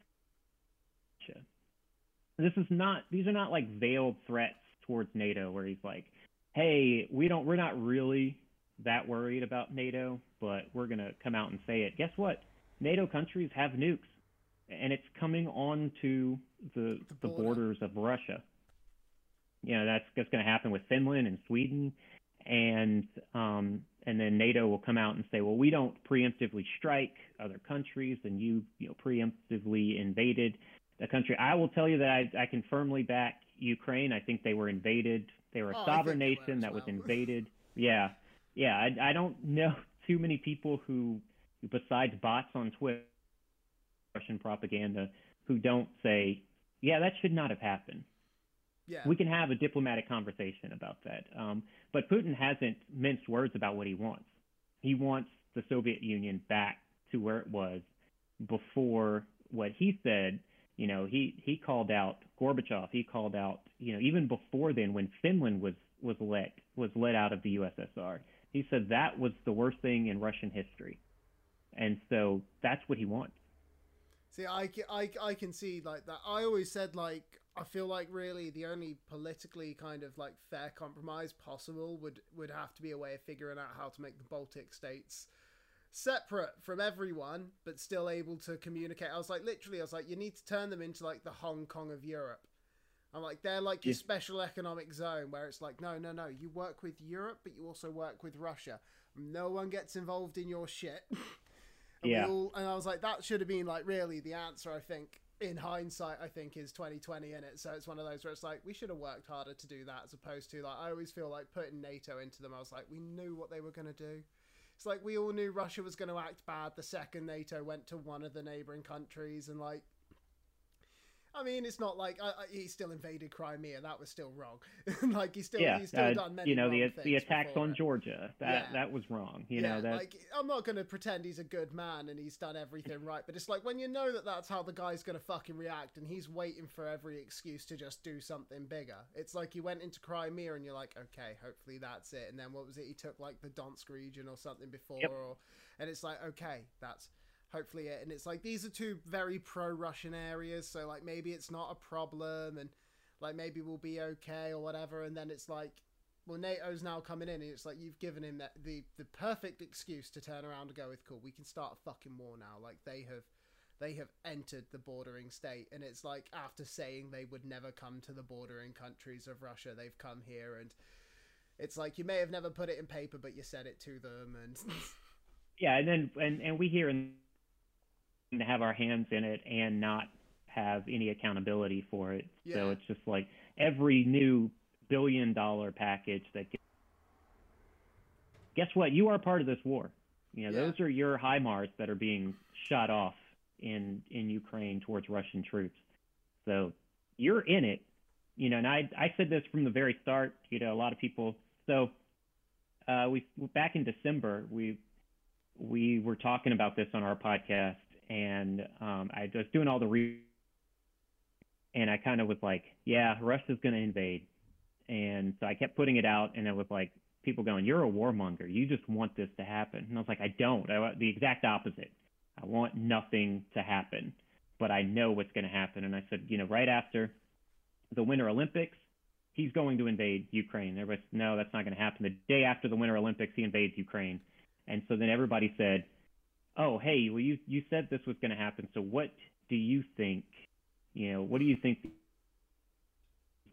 B: This is not; these are not like veiled threats towards NATO, where he's like, "Hey, we don't, we're not really that worried about NATO, but we're gonna come out and say it." Guess what? NATO countries have nukes, and it's coming on to the
A: The
B: the borders of Russia. You know, that's that's going to happen with Finland and Sweden and um, and then NATO will come out and say, well, we don't preemptively strike other countries, and you you know preemptively invaded a country. I will tell you that I, I can firmly back Ukraine. I think they were invaded. They were a
A: Oh,
B: sovereign
A: think they were
B: nation that was invaded. Yeah, yeah. I, I don't know too many people who, besides bots on Twitter, Russian propaganda, who don't say, yeah, that should not have happened
A: yeah
B: we can have a diplomatic conversation about that. Um, but Putin hasn't minced words about what he wants. He wants the Soviet Union back to where it was before what he said. You know, he, he called out Gorbachev. He called out, you know, even before then when Finland was, was let was let out of the USSR. He said that was the worst thing in Russian history. And so that's what he wants.
A: See, I, I, I can see like that. I always said like I feel like really the only politically kind of like fair compromise possible would would have to be a way of figuring out how to make the Baltic states separate from everyone but still able to communicate. I was like literally I was like you need to turn them into like the Hong Kong of Europe. I'm like they're like your
B: Yeah.
A: special economic zone where it's like no no no you work with Europe but you also work with Russia. No one gets involved in your shit. And
B: Yeah.
A: all, and I was like, that should have been like really the answer. I think in hindsight, I think is 2020 in it. So it's one of those where it's like we should have worked harder to do that, as opposed to like I always feel like putting NATO into them. I was like, we knew what they were going to do. It's like we all knew Russia was going to act bad the second NATO went to one of the neighboring countries, and like. I mean, it's not like I, I, he still invaded Crimea. That was still wrong. like he still
B: yeah,
A: he's still
B: uh,
A: done many
B: you know the the attacks on
A: it.
B: Georgia. That
A: Yeah.
B: that was wrong. You
A: yeah,
B: know that
A: like I'm not going to pretend he's a good man and he's done everything right, but it's like when you know that that's how the guy's going to fucking react and he's waiting for every excuse to just do something bigger. It's like you went into Crimea and you're like, okay, hopefully that's it. And then what was it? He took like the Donetsk region or something before,
B: Yep.
A: or and it's like, okay, that's hopefully it. And it's like these are two very pro-Russian areas, so like maybe it's not a problem and like maybe we'll be okay or whatever. And then it's like well, NATO's now coming in, and it's like you've given him that the the perfect excuse to turn around and go with, "Cool, we can start a fucking war now." Like they have, they have entered the bordering state, and it's like after saying they would never come to the bordering countries of Russia, they've come here, and it's like you may have never put it in paper, but you said it to them, and
B: yeah, and then and and we here and to have our hands in it and not have any accountability for it.
A: Yeah.
B: So it's just like every new billion dollar package that gets, guess what? You are part of this war. You know,
A: Yeah.
B: those are your HIMARS that are being shot off in in Ukraine towards Russian troops. So you're in it, you know, and I I said this from the very start. You know, a lot of people. So uh, we back in December we we were talking about this on our podcast, and um, I was doing all the re- and I kind of was like, yeah, Russia's going to invade, and so I kept putting it out, and it was like people going, you're a warmonger, you just want this to happen, and I was like, I don't, I want the exact opposite. I want nothing to happen, but I know what's going to happen, and I said, you know, right after the Winter Olympics, he's going to invade Ukraine. Everybody, said, no, that's not going to happen. The day after the Winter Olympics, he invades Ukraine. And so then everybody said, "Oh, hey, well you you said this was going to happen. So what do you think? You know, what do you think is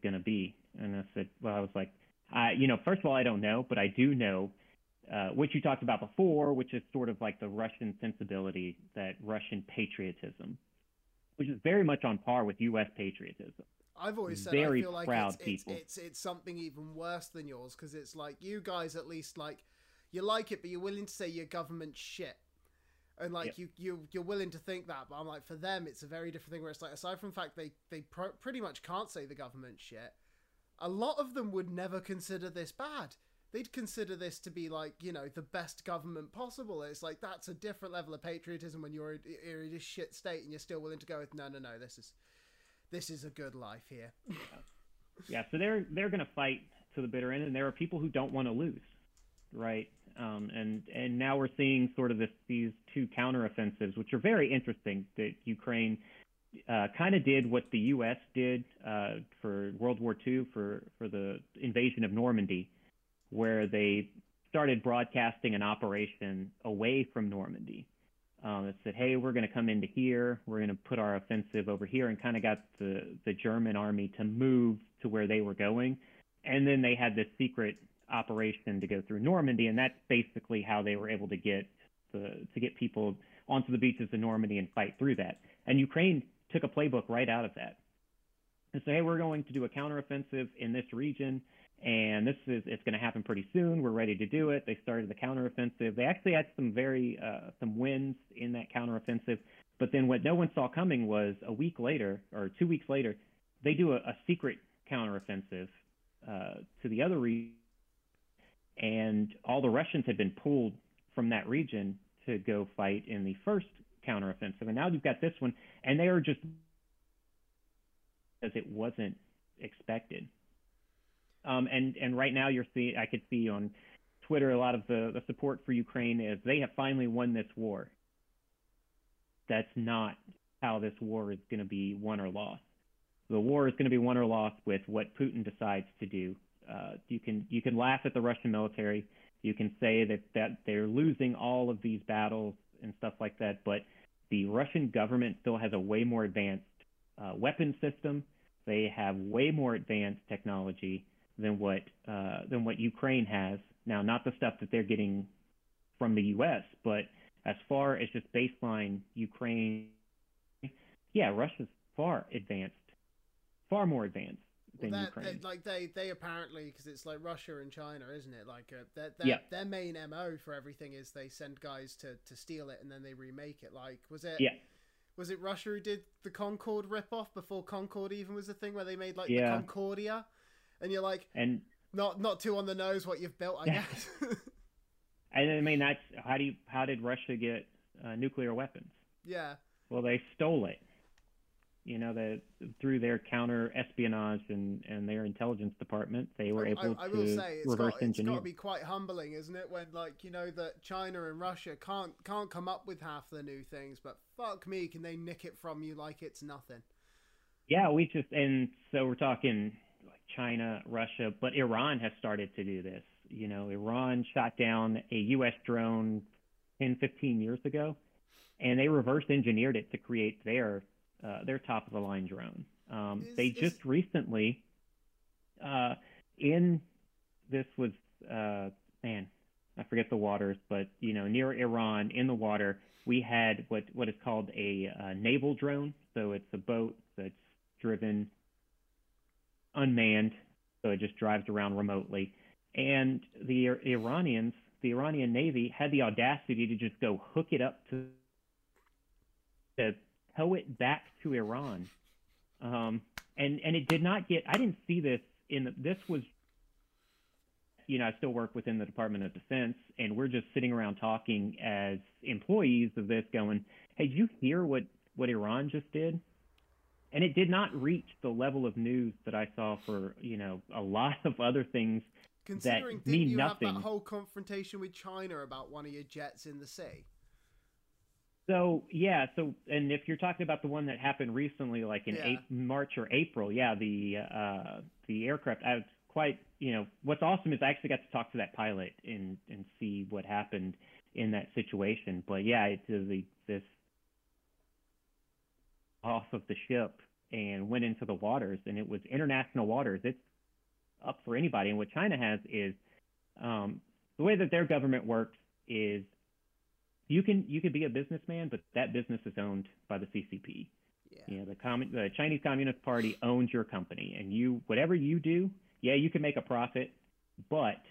B: going to be?" And I said, "Well, I was like, I, you know, first of all, I don't know, but I do know." Uh, what you talked about before, which is sort of like the Russian sensibility, that Russian patriotism, which is very much on par with U.S. patriotism.
A: I've always said Very I feel like it's, it's, it's, it's something even worse than yours because it's like you guys at least like you like it, but you're willing to say your government shit. And like yep. you, you, you're willing to think that, but I'm like, for them, it's a very different thing. Where it's like, aside from the fact they they pro- pretty much can't say the government shit, a lot of them would never consider this bad. They'd consider this to be like, you know, the best government possible. It's like that's a different level of patriotism when you're, you're in a shit state and you're still willing to go with, no, no, no, this is this is a good life here.
B: yeah, so they're they're going to fight to the bitter end, and there are people who don't want to lose, right? Um, and and now we're seeing sort of this, these two counteroffensives, which are very interesting. That Ukraine uh, kind of did what the U.S. did uh, for World War II for for the invasion of Normandy, where they started broadcasting an operation away from Normandy. Um, said, hey, we're going to come into here, we're going to put our offensive over here, and kind of got the the German army to move to where they were going, and then they had this secret operation to go through Normandy, and that's basically how they were able to get the to get people onto the beaches of Normandy and fight through that. And Ukraine took a playbook right out of that and say, hey, we're going to do a counteroffensive in this region, and this is it's going to happen pretty soon. We're ready to do it. They started the counteroffensive. They actually had some very uh, some wins in that counteroffensive, but then what no one saw coming was a week later or two weeks later, they do a, a secret counteroffensive uh, to the other region and all the Russians had been pulled from that region to go fight in the first counteroffensive. And now you've got this one, and they are just as it wasn't expected. Um, and and right now you're seeing, I could see on Twitter a lot of the, the support for Ukraine is they have finally won this war. That's not how this war is going to be won or lost. The war is going to be won or lost with what Putin decides to do uh, you can you can laugh at the Russian military. You can say that that they're losing all of these battles and stuff like that, but the Russian government still has a way more advanced uh, weapon system. They have way more advanced technology than what uh, than what Ukraine has. Now, not the stuff that they're getting from the U.S., but as far as just baseline Ukraine, yeah, Russia's far advanced, far more advanced than
A: well,
B: Ukraine.
A: like they, they apparently because it's like Russia and China, isn't it? Like uh, their their, their main mo for everything is they send guys to to steal it and then they remake it. Like was it?
B: Yeah.
A: Was it Russia who did the Concorde ripoff before Concorde even was a thing where they made like yeah. the Concordia, and you're like,
B: and
A: not not too on the nose what you've built, I guess.
B: and I mean that's how do you how did Russia get uh, nuclear weapons?
A: Yeah.
B: Well, they stole it you know that through their counter espionage and, and their intelligence department they were able I, I, I to say, it's reverse got, engineer.
A: It's got to be quite humbling, isn't it? When like you know that China and Russia can't can't come up with half the new things, but fuck me, can they nick it from you like it's nothing?
B: Yeah, we just and so we're talking like China, Russia, but Iran has started to do this. You know, Iran shot down a U.S. drone 10, 15 years ago, and they reverse engineered it to create their uh, their top of the line drone. Um, is, they is... just recently, uh, in this was uh, man, I forget the waters, but you know near Iran in the water we had what what is called a uh, naval drone. So it's a boat that's driven unmanned, so it just drives around remotely. And the Iranians, the Iranian Navy, had the audacity to just go hook it up to the tow it back to Iran. Um, and and it did not get. I didn't see this in the, this was. You know, I still work within the Department of Defense, and we're just sitting around talking as employees of this, going, "Hey, did you hear what what Iran just did?" And it did not reach the level of news that I saw for you know a lot of other things
A: Considering
B: that mean
A: you
B: nothing.
A: have that whole confrontation with China about one of your jets in the sea?
B: So yeah, so and if you're talking about the one that happened recently, like in
A: Yeah.
B: March or April, yeah, the uh, the aircraft. I was quite, you know, what's awesome is I actually got to talk to that pilot and and see what happened in that situation. But yeah, it the this off of the ship and went into the waters, and it was international waters. It's up for anybody. And what China has is um, the way that their government works is you can you can be a businessman, but that business is owned by the CCP.
A: Yeah.
B: You know, the commun- the Chinese Communist Party owns your company, and you whatever you do, yeah, you can make a profit, but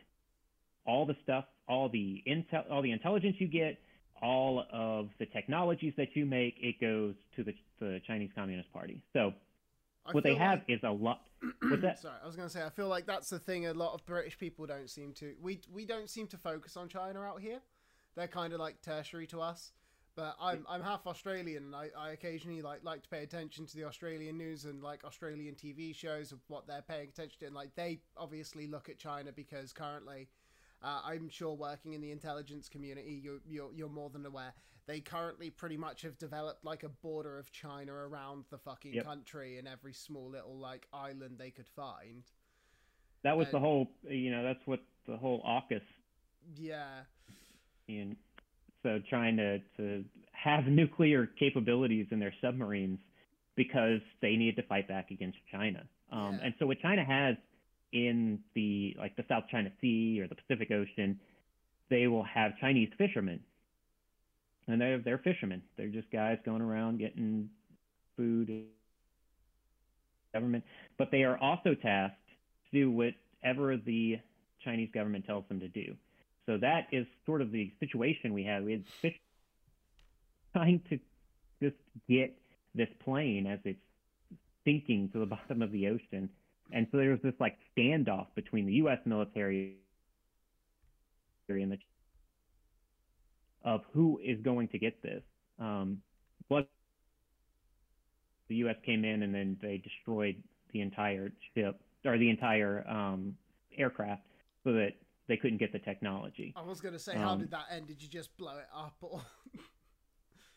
B: all the stuff, all the intel, all the intelligence you get, all of the technologies that you make, it goes to the the Chinese Communist Party. So
A: I
B: what they have
A: like-
B: is a lot. What's that?
A: Sorry, I was going to say I feel like that's the thing. A lot of British people don't seem to. We we don't seem to focus on China out here. They're kind of like tertiary to us. But I'm I'm half Australian, and I, I occasionally like like to pay attention to the Australian news and like Australian TV shows of what they're paying attention to. And like they obviously look at China because currently, uh, I'm sure working in the intelligence community, you're, you're you're more than aware. They currently pretty much have developed like a border of China around the fucking
B: Yep.
A: country and every small little like island they could find.
B: That was
A: and-
B: the whole. You know, that's what the whole AUKUS
A: Yeah,
B: and so trying to, to have nuclear capabilities in their submarines because they need to fight back against China. Um,
A: Yeah.
B: And so what China has in the like the South China Sea or the Pacific Ocean, they will have Chinese fishermen, and they're they're fishermen. They're just guys going around getting food. Government, but they are also tasked to do whatever the Chinese government tells them to do. So that is sort of the situation we have. It's fish trying to just get this plane as it's sinking to the bottom of the ocean. And so there's this like standoff between the U.S. military and the of who is going to get this. Um, but the U.S. came in and then they destroyed the entire ship or the entire um, aircraft so that they couldn't get the technology.
A: I was gonna say, how
B: Um,
A: did that end? Did you just blow it up or?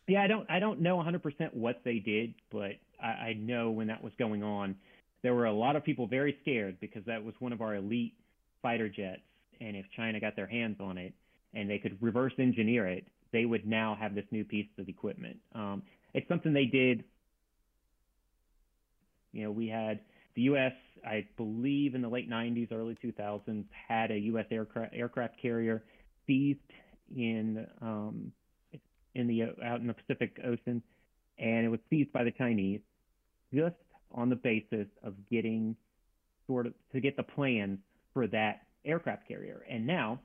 B: Yeah, I don't I don't know 100% what they did, but I, I know when that was going on, there were a lot of people very scared because that was one of our elite fighter jets, and if China got their hands on it and they could reverse engineer it, they would now have this new piece of equipment. Um, it's something they did. You know, we had the U.S. I believe in the late 90s, early 2000s, had a U.S. aircraft aircraft carrier seized in um, in the out in the Pacific Ocean, and it was seized by the Chinese just on the basis of getting sort of to get the plans for that aircraft carrier. And now,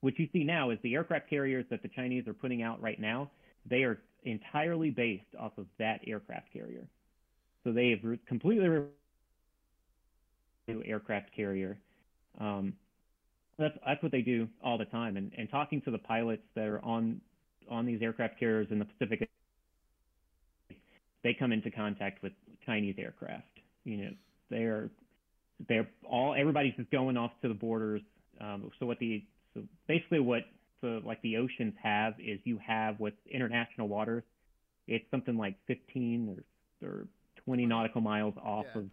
B: what you see now is the aircraft carriers that the Chinese are putting out right now. They are entirely based off of that aircraft carrier. So they have completely aircraft carrier. Um, that's that's what they do all the time. And and talking to the pilots that are on on these aircraft carriers in the Pacific, they come into contact with Chinese aircraft. You know, they're they're all everybody's just going off to the borders. Um, so what the so basically what the like the oceans have is you have what's international waters. It's something like 15 or or 20 nautical miles off
A: Yeah.
B: of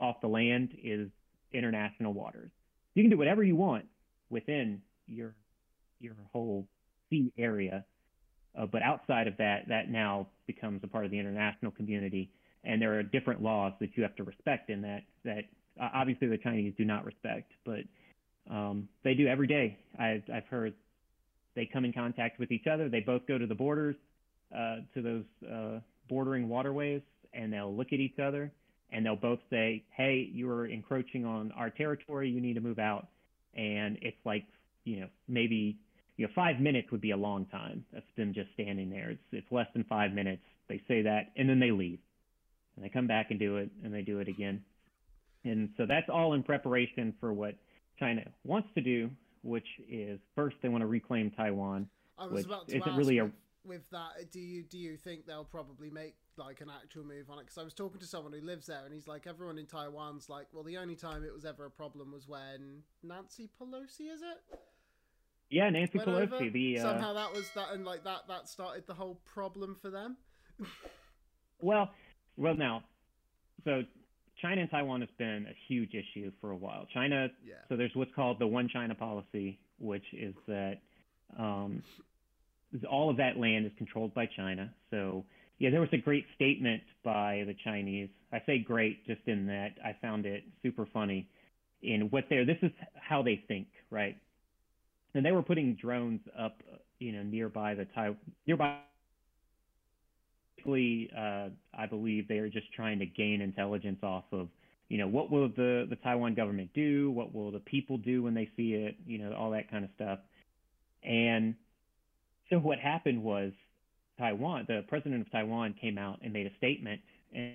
B: off the land is international waters. You can do whatever you want within your your whole sea area, uh, but outside of that, that now becomes a part of the international community, and there are different laws that you have to respect in that. That uh, obviously the Chinese do not respect, but um, they do every day. I've I've heard they come in contact with each other. They both go to the borders, uh, to those uh, bordering waterways, and they'll look at each other, and they'll both say, "Hey, you are encroaching on our territory. You need to move out." And it's like, you know, maybe you know, five minutes would be a long time of them just standing there. It's it's less than five minutes. They say that, and then they leave. and they come back and do it, and they do it again. And so that's all in preparation for what China wants to do, which is first they want to reclaim Taiwan.
A: I was
B: which
A: about to
B: isn't really a
A: with, that. Do you do you think they'll probably make like an actual move on it? Because I was talking to someone who lives there, and he's like, everyone in Taiwan's like, well, the only time it was ever a problem was when Nancy Pelosi, is it?
B: yeah Nancy
A: Went
B: Pelosi.
A: over?
B: The uh,
A: Somehow that was that, and like that that started the whole problem for them.
B: Well, well now, so China and Taiwan has been a huge issue for a while. China,
A: Yeah.
B: so there's what's called the One China policy, which is that um, all of that land is controlled by China. So yeah, there was a great statement by the Chinese. I say great just in that I found it super funny. In what they're, this is how they think, right? And they were putting drones up, you know, nearby the Tai nearby basically, uh, I believe they are just trying to gain intelligence off of, you know, what will the, the Taiwan government do? What will the people do when they see it? You know, all that kind of stuff. And so what happened was Taiwan, the president of Taiwan came out and made a statement and,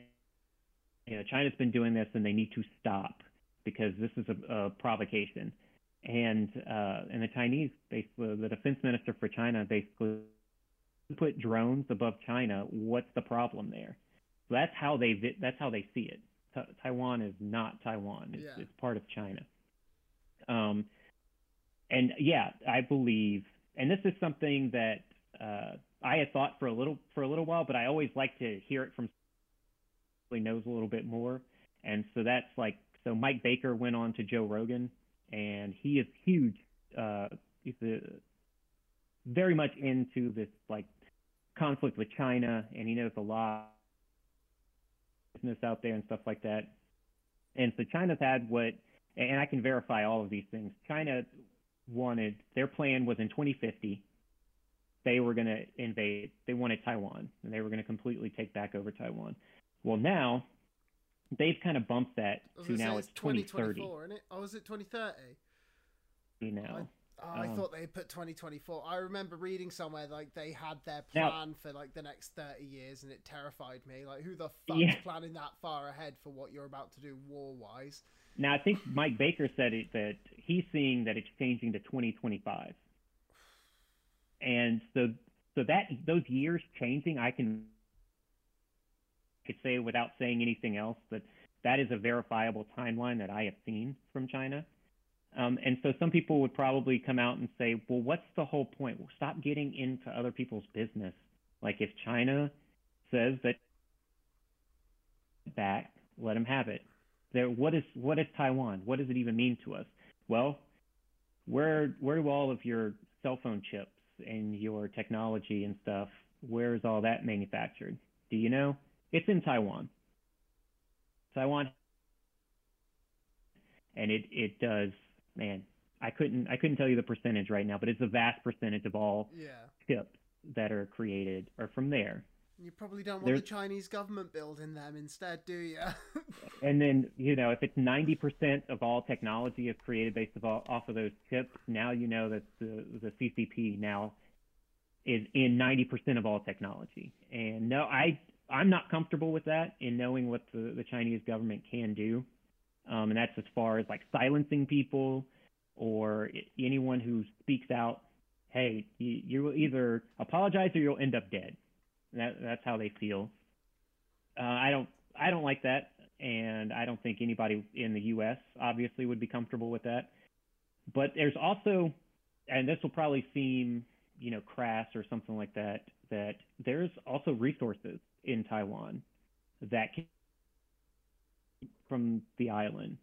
B: you know, China's been doing this and they need to stop because this is a, a provocation. And, uh, and the Chinese, basically, the defense minister for China basically put drones above China, what's the problem there? So that's how they that's how they see it. Ta- Taiwan is not Taiwan. It's,
A: Yeah.
B: it's part of China. Um, and yeah, I believe, and this is something that uh, I had thought for a little for a little while, but I always like to hear it from someone who knows a little bit more. And so that's like so Mike Baker went on to Joe Rogan, and he is huge. Uh, he's a, very much into this like conflict with China, and he knows a lot business out there and stuff like that. And so China's had what, and I can verify all of these things. China wanted their plan was in 2050 they were going to invade. They wanted Taiwan, and they were going to completely take back over Taiwan. Well, now they've kind of bumped that to now it's 2030.
A: 2024, isn't it? Oh, is it 2030?
B: You know,
A: Oh, I
B: Um,
A: thought they put 2024. I remember reading somewhere like they had their
B: Now-
A: plan for like the next 30 years, and it terrified me. Like, who the fuck's
B: Yeah.
A: planning that far ahead for what you're about to do war wise?
B: now I think Mike Baker said it that he's seeing that it's changing to 2025, and so so that those years changing, I can could say without saying anything else that that is a verifiable timeline that I have seen from China. Um, and so some people would probably come out and say, well, what's the whole point? Well, stop getting into other people's business. Like if China says that back, let them have it. There, what is what is Taiwan? What does it even mean to us? Well, where where do all of your cell phone chips and your technology and stuff? Where is all that manufactured? Do you know? It's in Taiwan. Taiwan, and it it does. Man, I couldn't I couldn't tell you the percentage right now, but it's a vast percentage of all
A: Yeah.
B: chips that are created are from there.
A: You probably don't want
B: There's-
A: the Chinese government building them instead, do you?
B: And then, you know, if it's 90% of all technology is created based of all, off of those chips, now you know that the, the CCP now is in 90% of all technology. And no, I, I'm not comfortable with that in knowing what the, the Chinese government can do. Um, and that's as far as like silencing people or anyone who speaks out, hey, you, you will either apologize or you'll end up dead. That, that's how they feel. Uh, I don't, I don't like that and I don't think anybody in the U.S. obviously would be comfortable with that. But there's also, and this will probably seem, you know, crass or something like that, that there's also resources in Taiwan that can, from the island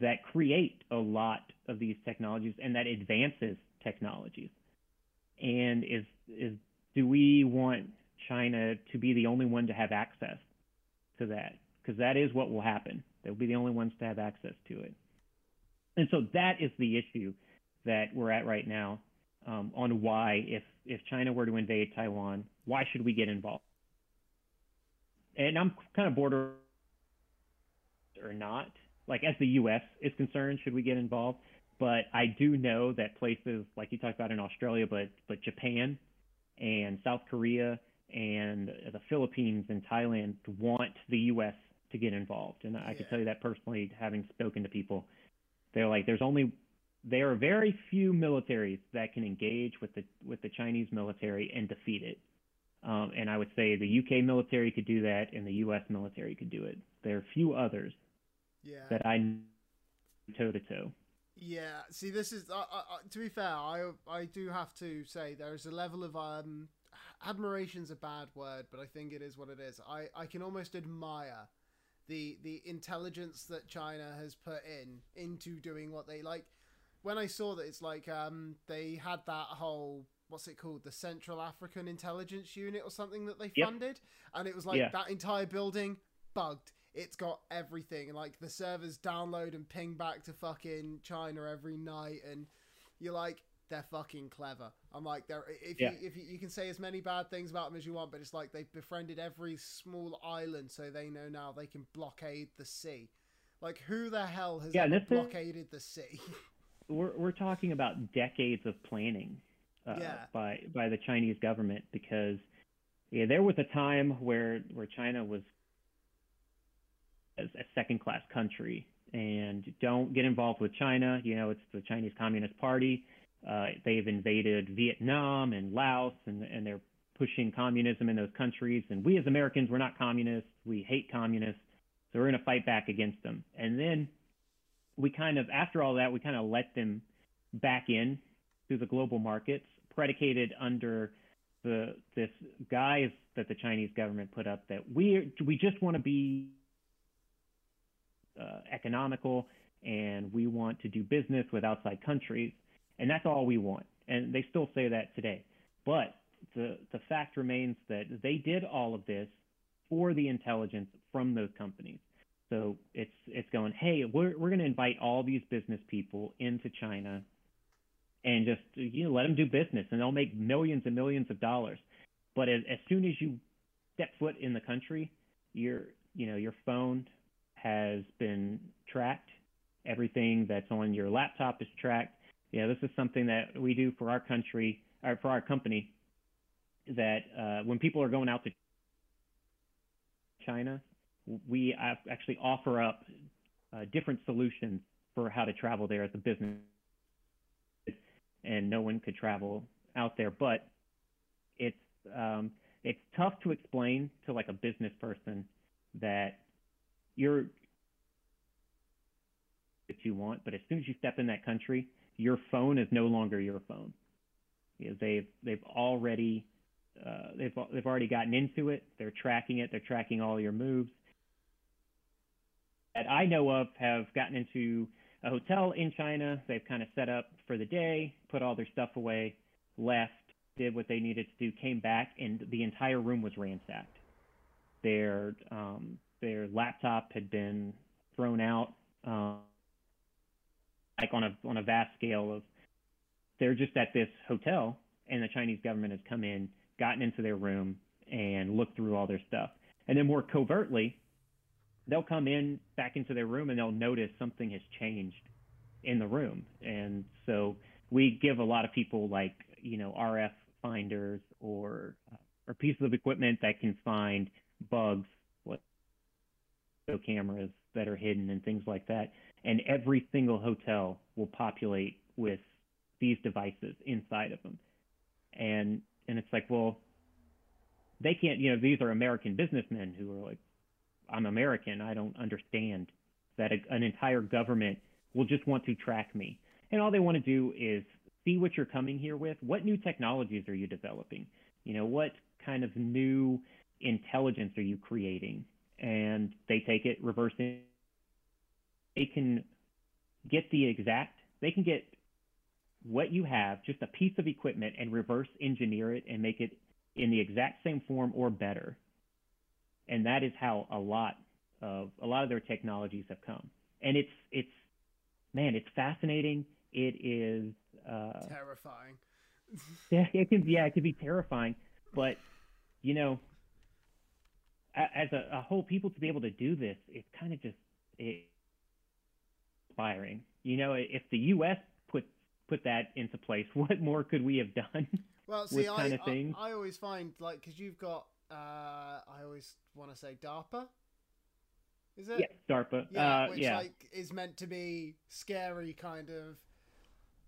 B: that create a lot of these technologies and that advances technologies. And is is do we want China to be the only one to have access to that? because that is what will happen. They'll be the only ones to have access to it. And so that is the issue that we're at right now um, on why, if, if China were to invade Taiwan, why should we get involved? And I'm kind of border or not. Like, as the U.S. is concerned, should we get involved? But I do know that places like you talked about in Australia, but but Japan and South Korea and the Philippines and Thailand want the U.S. to get involved. And I
A: Yeah.
B: can tell you that personally, having spoken to people, they're like, there's only there are very few militaries that can engage with the with the Chinese military and defeat it. Um, and I would say the UK military could do that, and the US military could do it. There are few others
A: Yeah.
B: that I toe to toe.
A: Yeah, see, this is uh, uh, uh, to be fair. I I do have to say there is a level of um admiration's a bad word, but I think it is what it is. I I can almost admire the the intelligence that China has put in into doing what they like. When I saw that, it's like um they had that whole what's it called the Central African Intelligence Unit or something that they
B: Yep.
A: funded, and it was like
B: Yeah.
A: that entire building bugged. It's got everything, like the servers download and ping back to fucking China every night, and you're like, they're fucking clever. I'm like, they're if
B: Yeah.
A: you if you, you can say as many bad things about them as you want, but it's like they've befriended every small island, so they know now they can blockade the sea. Like, who the hell has
B: Yeah, this is-
A: blockaded the sea?
B: We're we're talking about decades of planning uh,
A: Yeah.
B: by by the Chinese government because yeah, there was a time where where China was as a second class country and don't get involved with China. You know, it's the Chinese Communist Party. Uh, they've invaded Vietnam and Laos, and and they're pushing communism in those countries. And we as Americans, we're not communists. We hate communists, so we're going to fight back against them. And then we kind of, after all that, we kind of let them back in to the global markets, predicated under the this guise that the Chinese government put up that we we just want to be uh, economical and we want to do business with outside countries, and that's all we want. And they still say that today. But the the fact remains that they did all of this for the intelligence from those companies. So it's it's going, hey, we're we're going to invite all these business people into China, and just you know let them do business, and they'll make millions and millions of dollars. But as, as soon as you step foot in the country, your you know your phone has been tracked. Everything that's on your laptop is tracked. You know, this is something that we do for our country or for our company. That uh, when people are going out to China, we actually offer up uh, different solutions for how to travel there as a business, and no one could travel out there. But it's um, it's tough to explain to like a business person that you're that you want, but as soon as you step in that country, your phone is no longer your phone. Know, they've they've already uh, they've they've already gotten into it. They're tracking it. They're tracking all your moves. That I know of have gotten into a hotel in China. They've kind of set up for the day, put all their stuff away, left, did what they needed to do, came back, and the entire room was ransacked. Their um, their laptop had been thrown out, um, like on a on a vast scale of. They're just at this hotel, and the Chinese government has come in, gotten into their room, and looked through all their stuff. And then more covertly, they'll come in back into their room and they'll notice something has changed in the room. And so we give a lot of people like, you know, RF finders or uh, or pieces of equipment that can find bugs, what cameras that are hidden and things like that. And every single hotel will populate with these devices inside of them. And and it's like, well, they can't, you know, these are American businessmen who are like, I'm American. I don't understand that a, an entire government will just want to track me. And all they want to do is see what you're coming here with. What new technologies are you developing? You know, what kind of new intelligence are you creating? And they take it, reverse. They can get the exact, they can get what you have, just a piece of equipment, and reverse engineer it and make it in the exact same form or better and that is how a lot of a lot of their technologies have come. And it's it's man, it's fascinating. It is uh,
A: Terrifying.
B: yeah, it can yeah, it can be terrifying, but you know, as a, a whole, people to be able to do this, it's kind of just it, inspiring. You know, if the U.S. put put that into place, what more could we have done?
A: Well, see, I,
B: kind of things.
A: I, I always find like because you've got uh, I always want to say DARPA. Is it?
B: Yeah, DARPA.
A: Yeah,
B: uh,
A: which
B: yeah.
A: like is meant to be scary, kind of.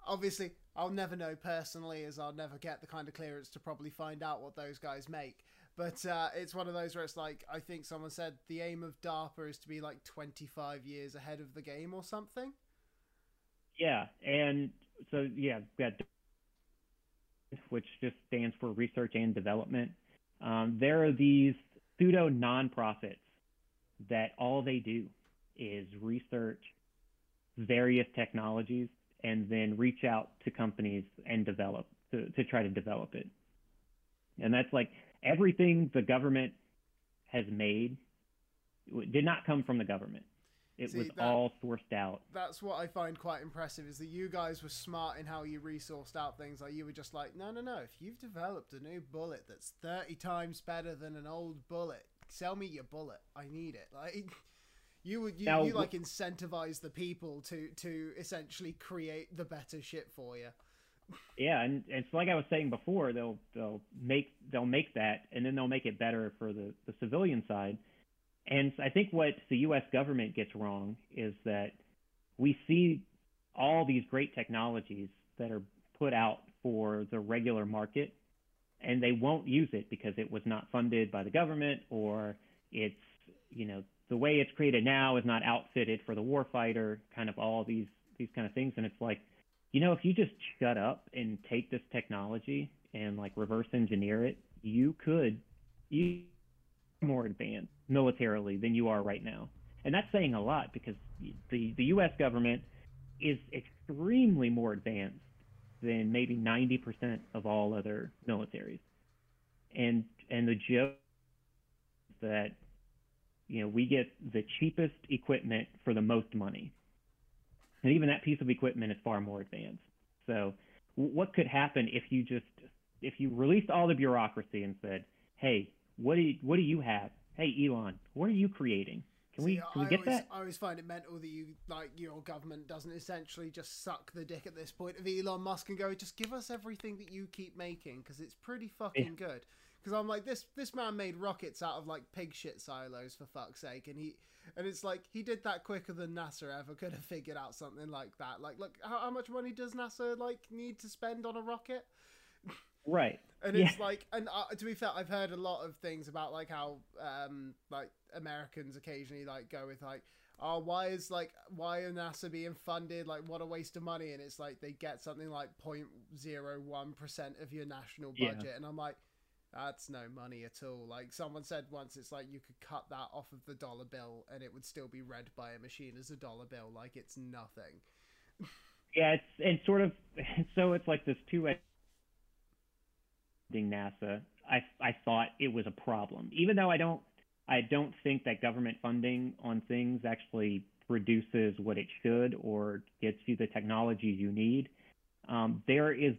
A: Obviously, I'll never know personally, as I'll never get the kind of clearance to probably find out what those guys make. But uh, it's one of those where it's like I think someone said the aim of DARPA is to be like 25 years ahead of the game or something.
B: Yeah, and so yeah, which just stands for research and development. Um, there are these pseudo nonprofits that all they do is research various technologies and then reach out to companies and develop to, to try to develop it. And that's like everything the government has made did not come from the government. It
A: See,
B: was
A: that-
B: all sourced out.
A: That's what I find quite impressive is that you guys were smart in how you resourced out things. Like you were just like, no, no, no. If you've developed a new bullet that's 30 times better than an old bullet, sell me your bullet. I need it. Like you would you,
B: Now,
A: you like incentivize the people to to essentially create the better shit for you.
B: Yeah, and, so like I was saying before, they'll they'll make they'll make that, and then they'll make it better for the, the civilian side. And I think what the U.S. government gets wrong is that we see all these great technologies that are put out for the regular market, and they won't use it because it was not funded by the government, or it's you know the way it's created now is not outfitted for the warfighter. Kind of all these these kind of things, and it's like you know, if you just shut up and take this technology and like reverse engineer it, you could you more advanced militarily than you are right now. And that's saying a lot because the the US government is extremely more advanced than maybe 90% of all other militaries. And and the joke is that you know, we get the cheapest equipment for the most money and even that piece of equipment is far more advanced. So, what could happen if you just if you released all the bureaucracy and said, "Hey, what do you, what do you have? Hey, Elon, what are you creating? Can we
A: See,
B: can we
A: I
B: get
A: always,
B: that?"
A: I always find it mental that you like your government doesn't essentially just suck the dick at this point of Elon Musk and go, just give us everything that you keep making because it's pretty eh. fucking good. Because I'm like this this man made rockets out of like pig shit silos for fuck's sake, and he and it's like he did that quicker than NASA ever could have figured out something like that. Like, look, how, how much money does NASA like need to spend on a rocket?
B: Right.
A: And
B: Yeah.
A: it's like, and uh, to be fair, I've heard a lot of things about like how, um, like Americans occasionally like go with like, oh, why is like why are NASA being funded? Like, what a waste of money! And it's like they get something like 0.01 percent of your national
B: Yeah.
A: budget, and I'm like, that's no money at all. Like someone said once, it's like you could cut that off of the dollar bill, and it would still be read by a machine as a dollar bill. Like it's nothing.
B: Yeah, it's and sort of so it's like this two edged NASA. I I thought it was a problem, even though I don't I don't think that government funding on things actually produces what it should or gets you the technology you need. Um, there is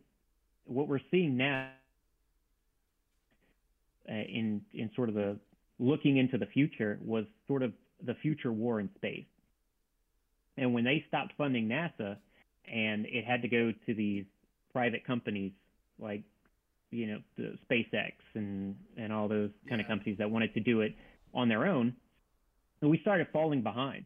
B: what we're seeing now uh, in in sort of the looking into the future was sort of the future war in space. And when they stopped funding NASA and it had to go to these private companies like you know the SpaceX and and all those kind of companies that wanted to do it on their own, and we started falling behind.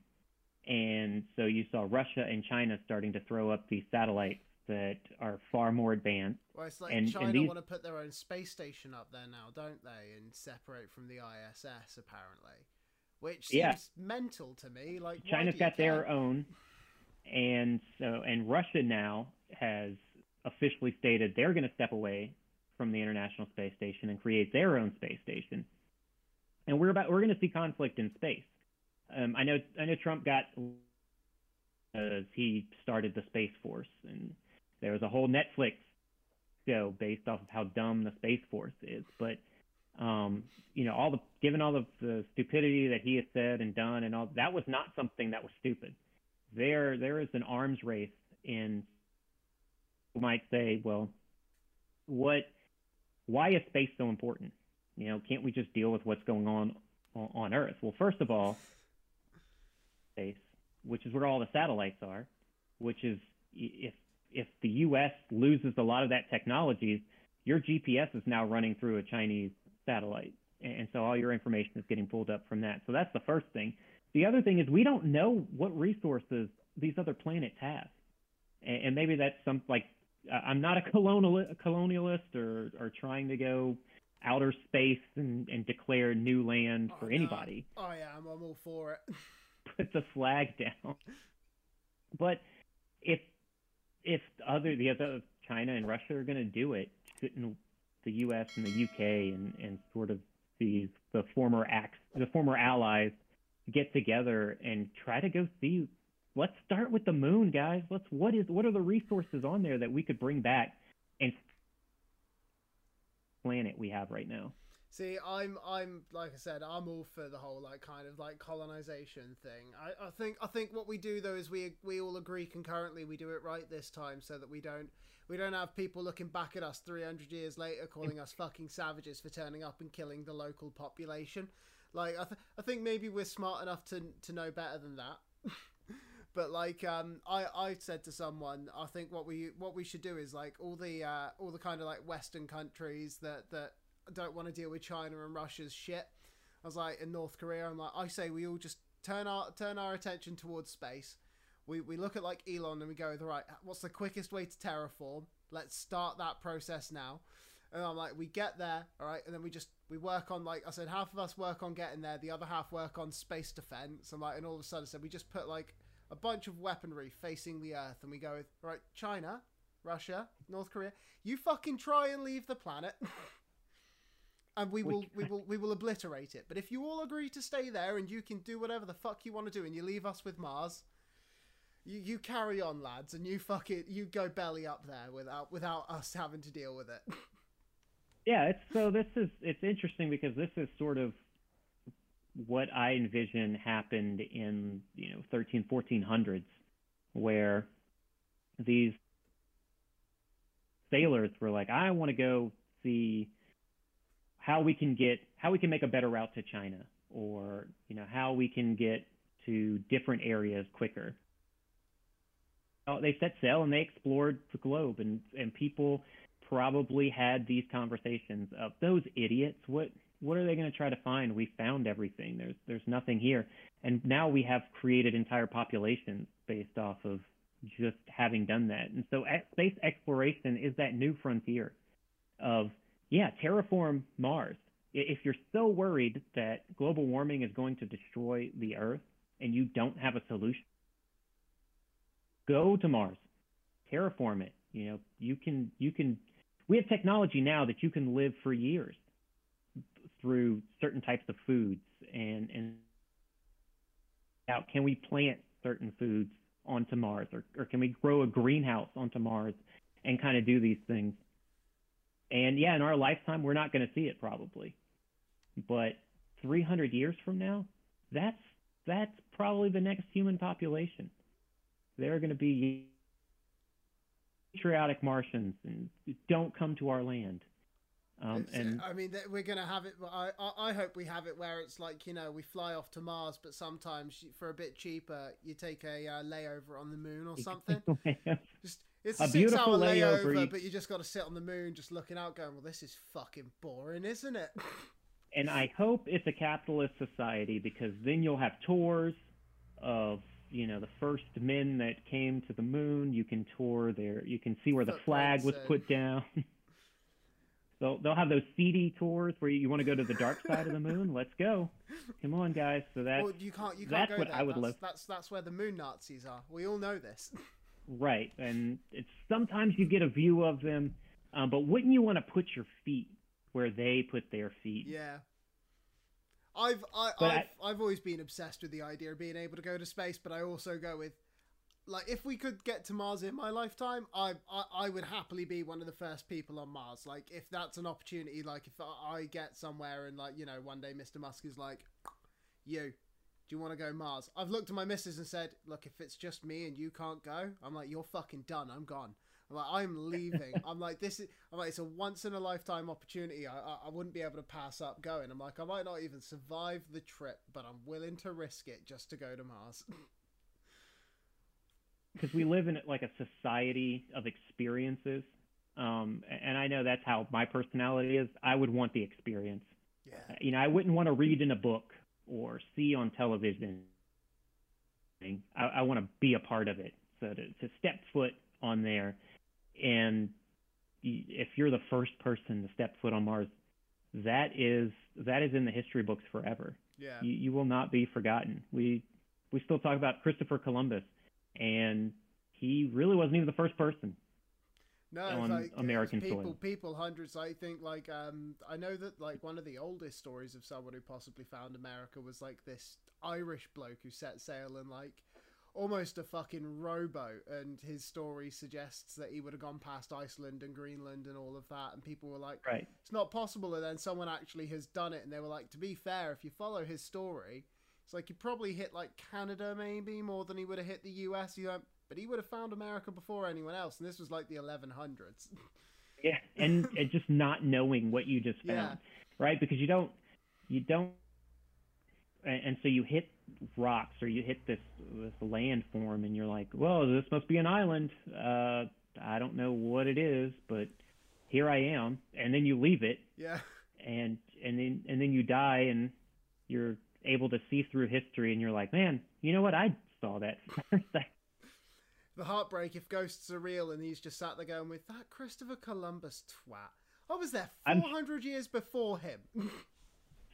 B: And so you saw Russia and China starting to throw up these satellites that are far more advanced.
A: Well, it's like
B: And- and
A: China
B: these-
A: want to put their own space station up there now, don't they? And separate from the ISS, apparently. Which seems
B: Yeah.
A: mental to me. Like
B: China's got their own, and so and Russia now has officially stated they're going to step away from the International Space Station and create their own space station. And we're about we're going to see conflict in space. Um, I know I know Trump got as he started the Space Force, and there was a whole Netflix show based off of how dumb the Space Force is. But um, you know, all the given all of the stupidity that he has said and done, and all that was not something that was stupid. There, there is an arms race in. You might say, well, what? Why is space so important? You know, can't we just deal with what's going on, on Earth? Well, first of all, space, which is where all the satellites are, which is if if the U.S. loses a lot of that technology, your GPS is now running through a Chinese satellite. And so all your information is getting pulled up from that. So that's the first thing. The other thing is we don't know what resources these other planets have. And, maybe that's some like I'm not a colonial a colonialist or or trying to go outer space and, and declare new land for oh, anybody.
A: Oh yeah, I'm, I'm all for it.
B: Put the flag down. But if if other the other China and Russia are going to do it, shouldn't the U.S. and the UK and, and sort of these the former acts the former allies get together and try to go see let's start with the moon guys let's what is what are the resources on there that we could bring back and planet we have right now
A: See, I'm I'm like I said, I'm all for the whole like kind of like colonization thing. I, I think I think what we do though is we we all agree concurrently we do it right this time so that we don't we don't have people looking back at us 300 years later calling us fucking savages for turning up and killing the local population. Like I th- I think maybe we're smart enough to to know better than that. but like um I I said to someone I think what we what we should do is like all the uh all the kind of like western countries that that don't want to deal with China and Russia's shit. I was like, in North Korea, I'm like, I say we all just turn our turn our attention towards space. We we look at like Elon and we go, right, what's the quickest way to terraform? Let's start that process now. And I'm like, we get there, all right, and then we just we work on like I said, half of us work on getting there, the other half work on space defense. And like, and all of a sudden, I said we just put like a bunch of weaponry facing the Earth, and we go, right, China, Russia, North Korea, you fucking try and leave the planet. and we will we will we will obliterate it. But if you all agree to stay there and you can do whatever the fuck you want to do and you leave us with Mars, you you carry on, lads, and you fuck it. You go belly up there without without us having to deal with it.
B: yeah, it's so this is it's interesting because this is sort of what I envision happened in you know 13 1400s where these sailors were like I want to go see how we can get how we can make a better route to China or you know how we can get to different areas quicker. They set sail and they explored the globe and and people probably had these conversations of those idiots what what are they going to try to find? We found everything. There's there's nothing here. And now we have created entire populations based off of just having done that. And so space exploration is that new frontier of yeah, terraform Mars. If you're so worried that global warming is going to destroy the Earth and you don't have a solution, go to Mars, terraform it. You know, you can you can. We have technology now that you can live for years through certain types of foods and and now can we plant certain foods onto Mars or, or can we grow a greenhouse onto Mars and kind of do these things and yeah, in our lifetime, we're not going to see it probably. But 300 years from now, that's that's probably the next human population. They're going to be patriotic Martians and don't come to our land. Um, and
A: I mean, we're gonna have it. I, I hope we have it where it's like you know we fly off to Mars, but sometimes for a bit cheaper, you take a uh, layover on the moon or something. Just it's a, a beautiful layover, layover you... but you just got to sit on the moon, just looking out, going, "Well, this is fucking boring, isn't it?"
B: and I hope it's a capitalist society because then you'll have tours of you know the first men that came to the moon. You can tour there. You can see where the flag was put down. So they'll have those seedy tours where you, you want to go to the dark side of the moon. Let's go! Come on, guys. So that's well, you can't. You can't that's what there. I would
A: that's,
B: love.
A: That's that's where the moon Nazis are. We all know this.
B: Right, and it's sometimes you get a view of them, um, but wouldn't you want to put your feet where they put their feet?
A: Yeah. I've I, I've I, I've always been obsessed with the idea of being able to go to space, but I also go with like if we could get to Mars in my lifetime, I, I I would happily be one of the first people on Mars. Like if that's an opportunity, like if I get somewhere and like you know one day Mr. Musk is like, you do you want to go Mars? I've looked at my missus and said, look, if it's just me and you can't go, I'm like, you're fucking done. I'm gone. I'm like, I'm leaving. I'm like, this is, I'm like, it's a once in a lifetime opportunity. I, I, I wouldn't be able to pass up going. I'm like, I might not even survive the trip, but I'm willing to risk it just to go to Mars.
B: Because we live in like a society of experiences. Um, and I I know that's how my personality is. I would want the experience.
A: Yeah.
B: You know, I wouldn't want to read in a book or see on television. I, I want to be a part of it. So to, to step foot on there, and if you're the first person to step foot on Mars, that is that is in the history books forever.
A: Yeah.
B: You, you will not be forgotten. We we still talk about Christopher Columbus, and he really wasn't even the first person.
A: No,
B: on
A: like,
B: American
A: people,
B: soil.
A: people, hundreds. I think, like, um, I know that, like, one of the oldest stories of someone who possibly found America was like this Irish bloke who set sail in like almost a fucking rowboat, and his story suggests that he would have gone past Iceland and Greenland and all of that, and people were like,
B: Right.
A: it's not possible. And then someone actually has done it, and they were like, to be fair, if you follow his story, it's like he probably hit like Canada maybe more than he would have hit the US. You know, but he would have found America before anyone else, and this was like the 1100s.
B: Yeah, and, and just not knowing what you just found,
A: Yeah.
B: right? Because you don't, you don't, and, and so you hit rocks or you hit this this landform, and you're like, well, this must be an island. Uh, I don't know what it is, but here I am. And then you leave it,
A: yeah,
B: and and then and then you die, and you're able to see through history, and you're like, man, you know what? I saw that first. I
A: the heartbreak if ghosts are real, and he's just sat there going with that Christopher Columbus twat. I was there
B: I'm-
A: 400 years before him.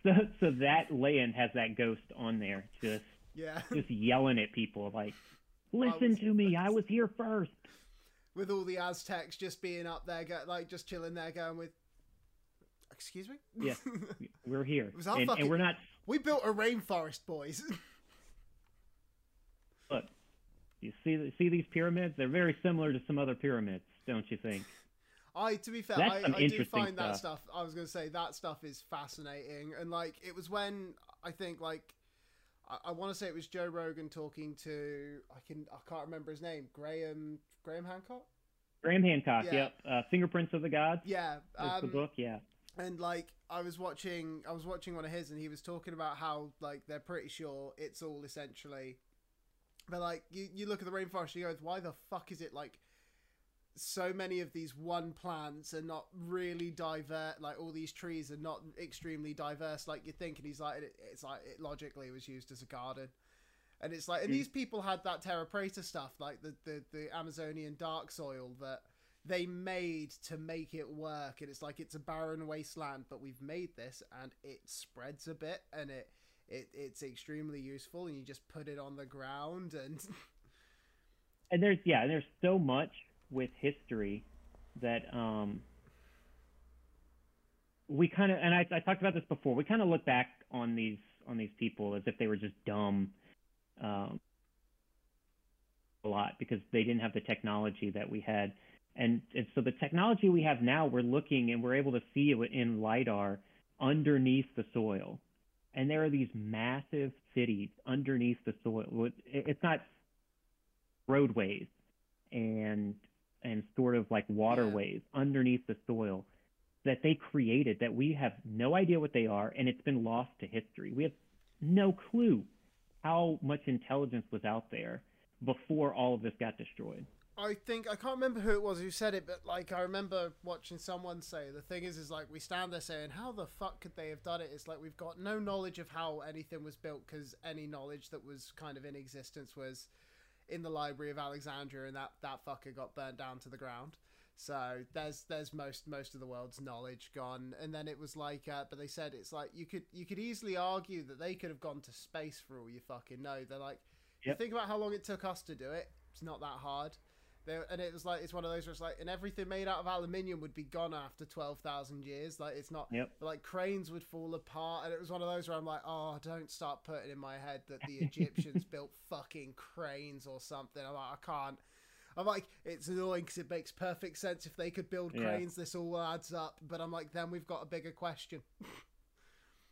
B: So, so that land has that ghost on there, just
A: yeah,
B: just yelling at people, like, "Listen to me, I was here first.
A: with all the Aztecs just being up there, go, like just chilling there, going with. Excuse me.
B: Yeah. We're here, and,
A: fucking-
B: and we're not.
A: we built a rainforest, boys.
B: You see see these pyramids? They're very similar to some other pyramids, don't you think?
A: I, to be fair, I, I do find that
B: stuff.
A: stuff. I was going to say that stuff is fascinating, and like it was when I think like I, I want to say it was Joe Rogan talking to I can I can't remember his name Graham Graham Hancock.
B: Graham Hancock,
A: Yeah.
B: yep. Uh, Fingerprints of the Gods.
A: Yeah,
B: That's the
A: um,
B: book, yeah.
A: and like I was watching I was watching one of his, and he was talking about how like they're pretty sure it's all essentially. But like you, you look at the rainforest, you go, why the fuck is it like so many of these one plants are not really diverse? Like all these trees are not extremely diverse, like you think. And he's like, it, it's like it logically it was used as a garden, and it's like, and
B: Mm.
A: these people had that terra preta stuff, like the the the Amazonian dark soil that they made to make it work and it's like it's a barren wasteland but we've made this and it spreads a bit and it, it it's extremely useful and you just put it on the ground and
B: and there's yeah, there's so much with history that um we kind of and I, I talked about this before. We kind of look back on these on these people as if they were just dumb um, a lot because they didn't have the technology that we had. And, and so the technology we have now, we're looking and we're able to see it in lidar underneath the soil. And there are these massive cities underneath the soil. It's not roadways and and sort of like waterways underneath the soil that they created that we have no idea what they are and it's been lost to history. We have no clue how much intelligence was out there before all of this got destroyed.
A: I think i can't remember who it was who said it but like i remember watching someone say the thing is is like we stand there saying how the fuck could they have done it? It's like we've got no knowledge of how anything was built because any knowledge that was kind of in existence was in the library of alexandria and that that fucker got burnt down to the ground. So there's there's most most of the world's knowledge gone. And then it was like uh, but they said it's like you could you could easily argue that they could have gone to space for all you fucking know. They're like you
B: Yep.
A: think about how long it took us to do it. It's not that hard there, and it was like it's one of those where it's like, and everything made out of aluminium would be gone after twelve thousand years. Like it's not,
B: Yep.
A: like cranes would fall apart, and it was one of those where I'm like, oh, don't start putting in my head that the Egyptians built fucking cranes or something. I'm like, I can't. I'm like, it's annoying because it makes perfect sense if they could build
B: Yeah.
A: cranes. This all adds up, but I'm like, then we've got a bigger question.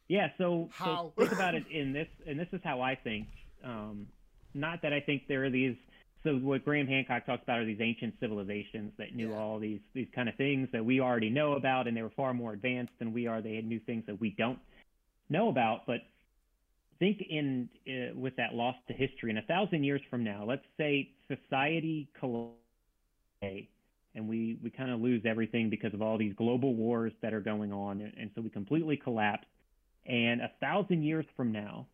B: Yeah, so,
A: How?
B: so think about it in this, and this is how I think. Um, not that I think there are these. So what Graham Hancock talks about are these ancient civilizations that knew
A: Yeah.
B: all these these kind of things that we already know about, and they were far more advanced than we are. They had new things that we don't know about. But think in uh, with that loss to history in a thousand years from now. Let's say society collapses, and we we kind of lose everything because of all these global wars that are going on, and, and so we completely collapse. And a thousand years from now,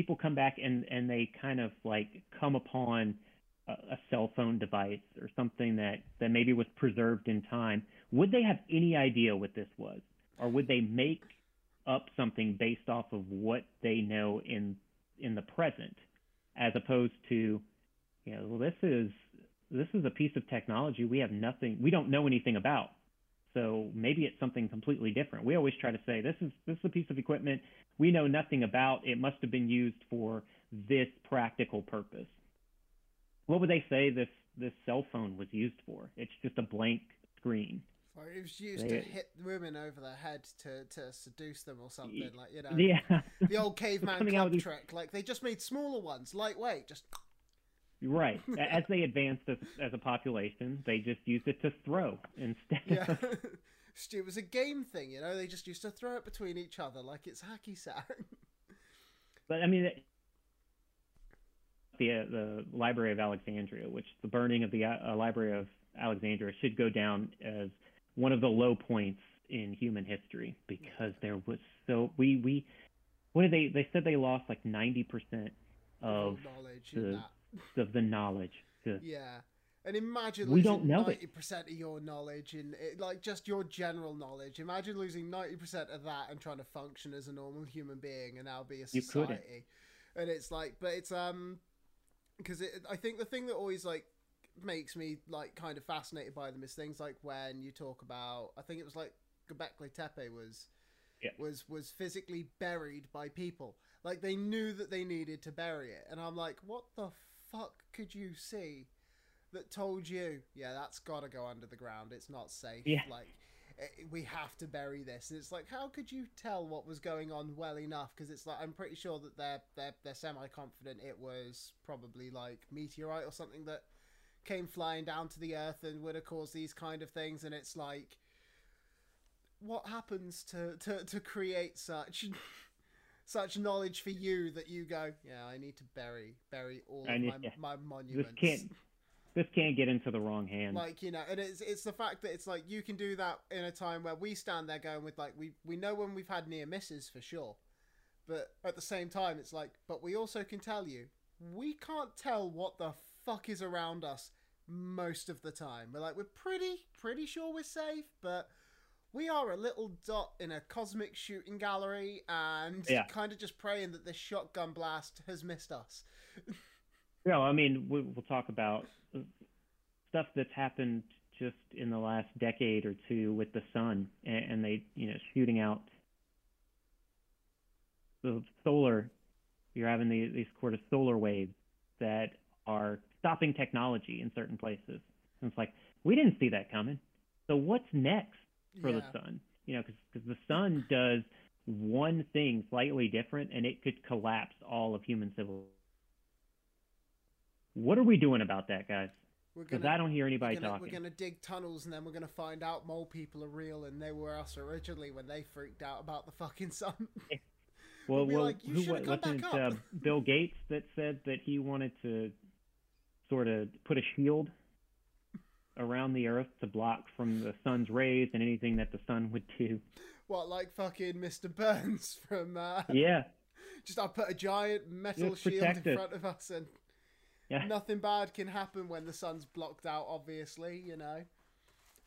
B: people come back and and they kind of like come upon a, a cell phone device or something that that maybe was preserved in time. Would they have any idea what this was, or would they make up something based off of what they know in in the present, as opposed to, you know, well, this is this is a piece of technology we have nothing, we don't know anything about. So maybe it's something completely different. We always try to say this is this is a piece of equipment we know nothing about. It must have been used for this practical purpose. What would they say this this cell phone was used for? It's just a blank screen.
A: Or it was used
B: They-
A: to hit women over the head to, to seduce them or something like you know
B: Yeah,
A: the old caveman club trick. Like they just made smaller ones, lightweight, just
B: right. As they advanced as, as a population, they just used it to throw instead.
A: yeah. it was a game thing, you know. They just used to throw it between each other like it's hacky sack.
B: But I mean, it- the the Library of Alexandria, which the burning of the uh, Library of Alexandria should go down as one of the low points in human history because there was so we we what did they they said they lost like ninety percent of
A: knowledge in
B: the- of the knowledge. To,
A: Yeah. And imagine
B: We
A: losing
B: don't know it.
A: ninety percent of your knowledge in it, like just your general knowledge. Imagine losing ninety percent of that and trying to function as a normal human being and now be a society. And it's like, but it's um, because it, I think the thing that always like makes me like kind of fascinated by them is things like when you talk about, I think it was like Göbekli Tepe was
B: Yeah.
A: was was physically buried by people. Like they knew that they needed to bury it, and I'm like, what the fuck could you see that told you, yeah, that's got to go under the ground. It's not safe.
B: Yeah.
A: Like eh, we have to bury this. And it's like, how could you tell what was going on well enough? Because it's like I'm pretty sure that they're they're they're semi confident it was probably like meteorite or something that came flying down to the earth and would have caused these kind of things. And it's like what happens to, to, to create such such knowledge for you that you go, yeah, I need to bury bury all
B: I
A: of my,
B: yeah.
A: my monuments.
B: this can't this can't get into the wrong hands.
A: Like you know, and it's it's the fact that it's like you can do that in a time where we stand there going with like we we know when we've had near misses for sure, but at the same time it's like but we also can tell you we can't tell what the fuck is around us most of the time. We're like we're pretty pretty sure we're safe, but we are a little dot in a cosmic shooting gallery and
B: Yeah.
A: kind of just praying that this shotgun blast has missed us.
B: No, I mean we, we'll talk about stuff that's happened just in the last decade or two with the sun, and, and they, you know, shooting out the solar. You're having the, these sort of solar waves that are stopping technology in certain places. And it's like we didn't see that coming. So what's next for the sun? You know, because the sun does one thing slightly different, and it could collapse all of human civilization. What are we doing about that, guys? Because I don't hear anybody
A: we're gonna,
B: talking.
A: We're gonna dig tunnels and then we're gonna find out mole people are real and they were us originally when they freaked out about the fucking sun.
B: Well,
A: we'll
B: well,
A: like, "You
B: who wa- wasn't
A: back
B: it
A: up."
B: uh, Bill Gates that said that he wanted to sort of put a shield around the Earth to block from the sun's rays and anything that the sun would do?
A: what, like fucking Mr. Burns from? Uh,
B: Yeah,
A: Just I put a giant metal
B: Just
A: shield in front of us and
B: yeah.
A: nothing bad can happen when the sun's blocked out. Obviously, you know.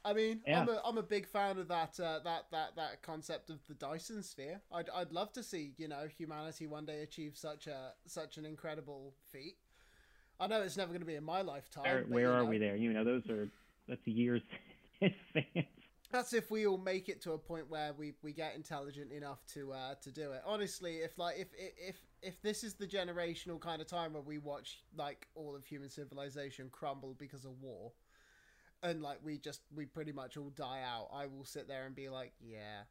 A: I mean,
B: Yeah.
A: I'm a I'm a big fan of that uh, that that that concept of the Dyson sphere. I'd I'd love to see you know humanity one day achieve such a such an incredible feat. I know it's never going to be in my lifetime.
B: Where,
A: but,
B: where are
A: know,
B: we there? You know, those are that's years in advance.
A: That's if we all make it to a point where we, we get intelligent enough to uh, to do it. Honestly, if like if if if this is the generational kind of time where we watch like all of human civilization crumble because of war, and like we just we pretty much all die out, I will sit there and be like, yeah,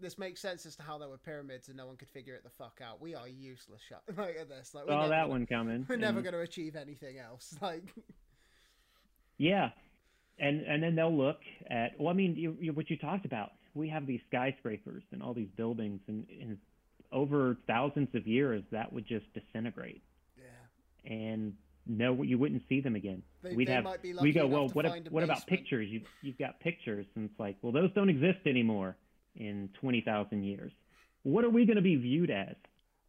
A: this makes sense as to how there were pyramids and no one could figure it the fuck out. We are useless. Shut like at this. Like never
B: that
A: gonna,
B: one coming.
A: We're never going to achieve anything else. Like
B: Yeah, and and then they'll look at well, I mean, you, you, what you talked about. We have these skyscrapers and all these buildings, and, and over thousands of years, that would just disintegrate.
A: yeah,
B: And no, you wouldn't see them again.
A: They,
B: We'd
A: they
B: have
A: might be
B: we go well. What
A: a
B: what about pictures? You you've got pictures, and it's like, well, those don't exist anymore in twenty thousand years. What are we going to be viewed as?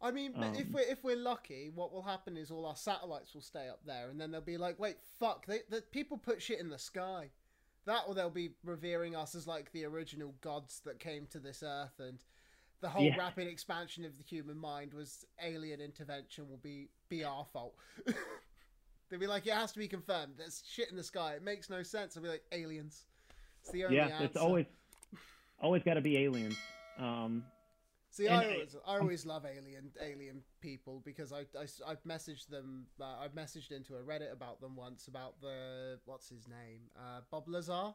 A: I mean, but if
B: Um,
A: we're if we're lucky, what will happen is all our satellites will stay up there, and then they'll be like, "Wait, fuck! They, the people put shit in the sky." That or they'll be revering us as like the original gods that came to this earth, and the whole
B: Yeah.
A: rapid expansion of the human mind was alien intervention. Will be be our fault. They'll be like, "It has to be confirmed. There's shit in the sky. It makes no sense." I'll be like, "Aliens." It's the only
B: yeah,
A: answer.
B: it's always always got to be aliens. Um,
A: See,
B: And
A: I
B: I-
A: always, I always love alien alien people because I, I, I've messaged them. Uh, I've messaged into a Reddit about them once about the what's his name, uh, Bob Lazar.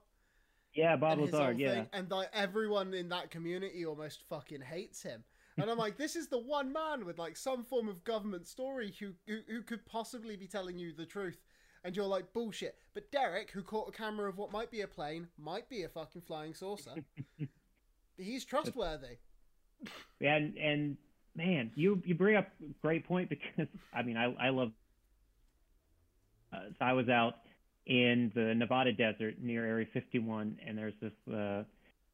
B: yeah, Bob Lazar. Yeah,
A: thing, and like everyone in that community almost fucking hates him. And I'm like, this is the one man with like some form of government story who, who who could possibly be telling you the truth. And you're like bullshit. But Derek, who caught a camera of what might be a plane, might be a fucking flying saucer. He's trustworthy.
B: And and man, you you bring up a great point because I mean I I love. Uh, so I was out in the Nevada desert near Area 51, and there's this. Uh,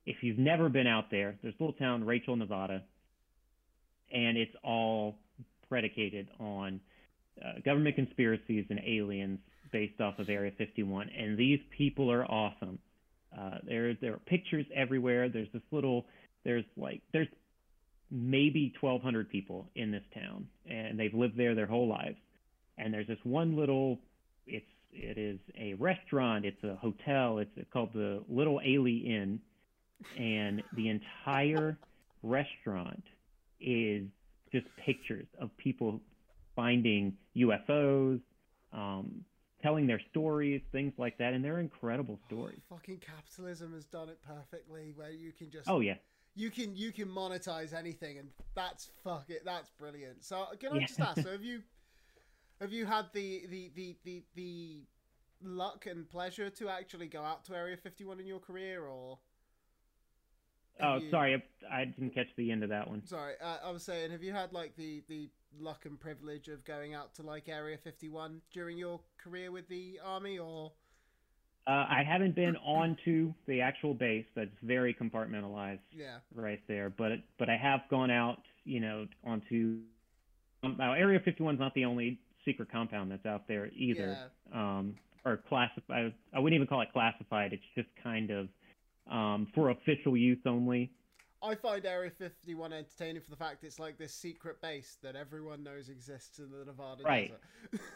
B: if you've never been out there, there's a little town, Rachel, Nevada, and it's all predicated on uh, government conspiracies and aliens based off of Area 51. And these people are awesome. Uh, there there are pictures everywhere. There's this little. There's like there's maybe 1,200 people in this town, and they've lived there their whole lives. And there's this one little, it's it is a restaurant, it's a hotel, it's called the Little A'Le'Inn, and the entire restaurant is just pictures of people finding UFOs, um, telling their stories, things like that, and they're incredible stories.
A: Fucking capitalism has done it perfectly, where you can just
B: Oh yeah,
A: you can you can monetize anything, and that's fuck it, that's brilliant. So can I
B: Yeah.
A: just ask? So have you have you had the the the the the luck and pleasure to actually go out to Area Fifty One in your career, or?
B: Oh,
A: you-
B: sorry, I, didn't catch the end of that one.
A: Sorry, uh, I was saying, have you had like the the luck and privilege of going out to like Area Fifty One during your career with the army, or?
B: Uh, I haven't been onto the actual base. That's very compartmentalized
A: Yeah,
B: right there. But but I have gone out, you know, onto. Um, now, Area 51 is not the only secret compound that's out there either. Um, or classified. I wouldn't even call it classified. It's just kind of um, for official use only.
A: I find Area 51 entertaining for the fact it's like this secret base that everyone knows exists in the Nevada
B: Right.
A: desert.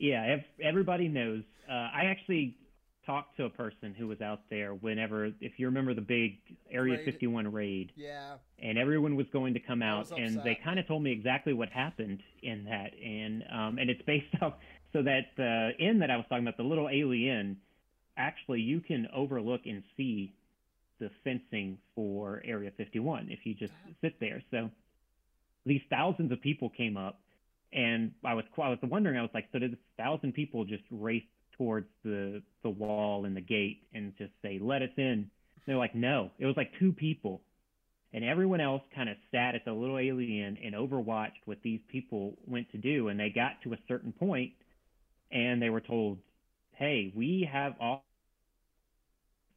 B: Yeah, everybody knows. Uh, I actually talked to a person who was out there whenever, if you remember the big Area
A: Raid.
B: 51 raid.
A: yeah,
B: and everyone was going to come out and they kind of told me exactly what happened in that. And um and it's based off so that uh inn that I was talking about the little alien actually you can overlook and see the fencing for area 51 if you just sit there. So these thousands of people came up and I was I was wondering I was like so did this thousand people just race towards the the wall and the gate and just say let us in. They're like no. It was like two people. And everyone else kind of sat at the little alien and overwatched what these people went to do. And they got to a certain point and they were told hey we have all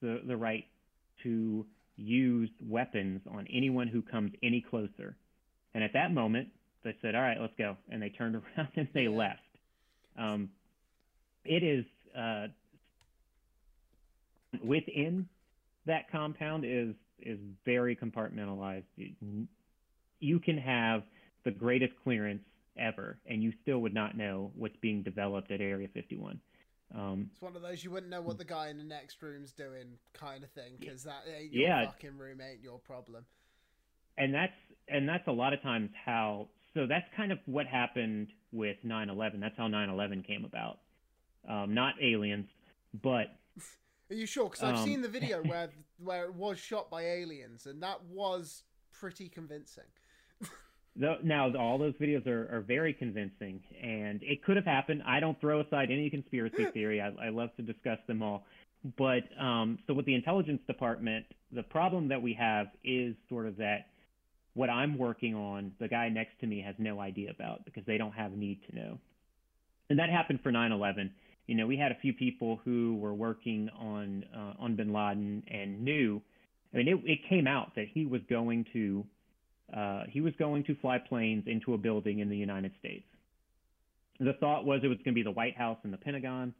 B: the the right to use weapons on anyone who comes any closer. And at that moment they said all right let's go. And they turned around and they left. Um, it is uh, within that compound is is very compartmentalized. You- can have the greatest clearance ever, and you still would not know what's being developed at Area 51. Um,
A: it's one of those you wouldn't know what the guy in the next room's doing, kind of thing, because that ain't your
B: Yeah.
A: fucking room, ain't your problem.
B: and that's and that's a lot of times how. So that's kind of what happened with 9/11. That's how 9/11 came about. Um, not aliens, but
A: Are you sure? Because I've
B: Um,
A: seen the video where where it was shot by aliens, and that was pretty convincing.
B: Tho- Now, all those videos are, are very convincing, and it could have happened. I don't throw aside any conspiracy theory. I, I love to discuss them all. But um, so, with the intelligence department, the problem that we have is sort of that what I'm working on, the guy next to me has no idea about because they don't have need to know. and that happened for 9/11. You know, we had a few people who were working on uh, on Bin Laden and knew. I mean, it, it came out that he was going to uh, he was going to fly planes into a building in the United States. The thought was it was going to be the White House and the Pentagon.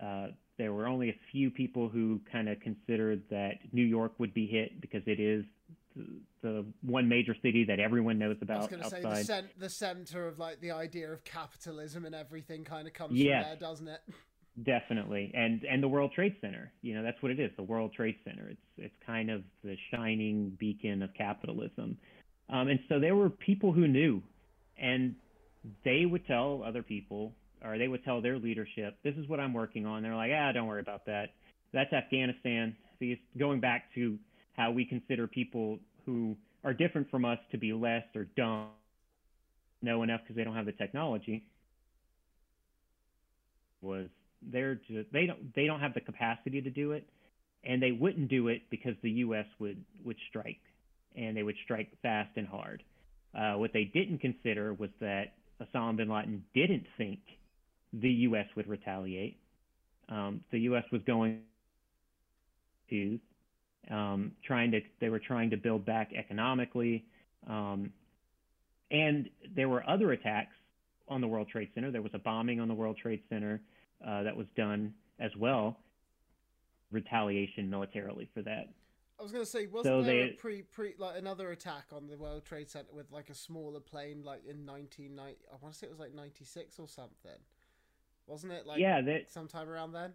B: Uh, there were only a few people who kind of considered that New York would be hit because it is the one major city that everyone knows about. I was
A: going
B: to say
A: the, cent- the center of like the idea of capitalism and everything kind of comes from there, doesn't it?
B: Definitely, and and the World Trade Center. You know, that's what it is. The World Trade Center. It's it's kind of the shining beacon of capitalism. Um, and so there were people who knew, and they would tell other people, or they would tell their leadership, "This is what I'm working on." They're like, "Ah, don't worry about that. That's Afghanistan." See, going back to how we consider people who are different from us to be less or dumb, know enough because they don't have the technology. Was they're just they don't they don't have the capacity to do it, and they wouldn't do it because the U.S. would would strike, and they would strike fast and hard. Uh, what they didn't consider was that Osama bin Laden didn't think the U.S. would retaliate. Um, the U.S. was going to um, trying to they were trying to build back economically, um, and there were other attacks on the World Trade Center. There was a bombing on the World Trade Center uh, that was done as well, retaliation militarily for that.
A: I was going to say, wasn't so there they, a pre pre like another attack on the World Trade Center with like a smaller plane, like in 1990? I want to say it was like 96 or something. Wasn't it like
B: yeah, that,
A: sometime around then?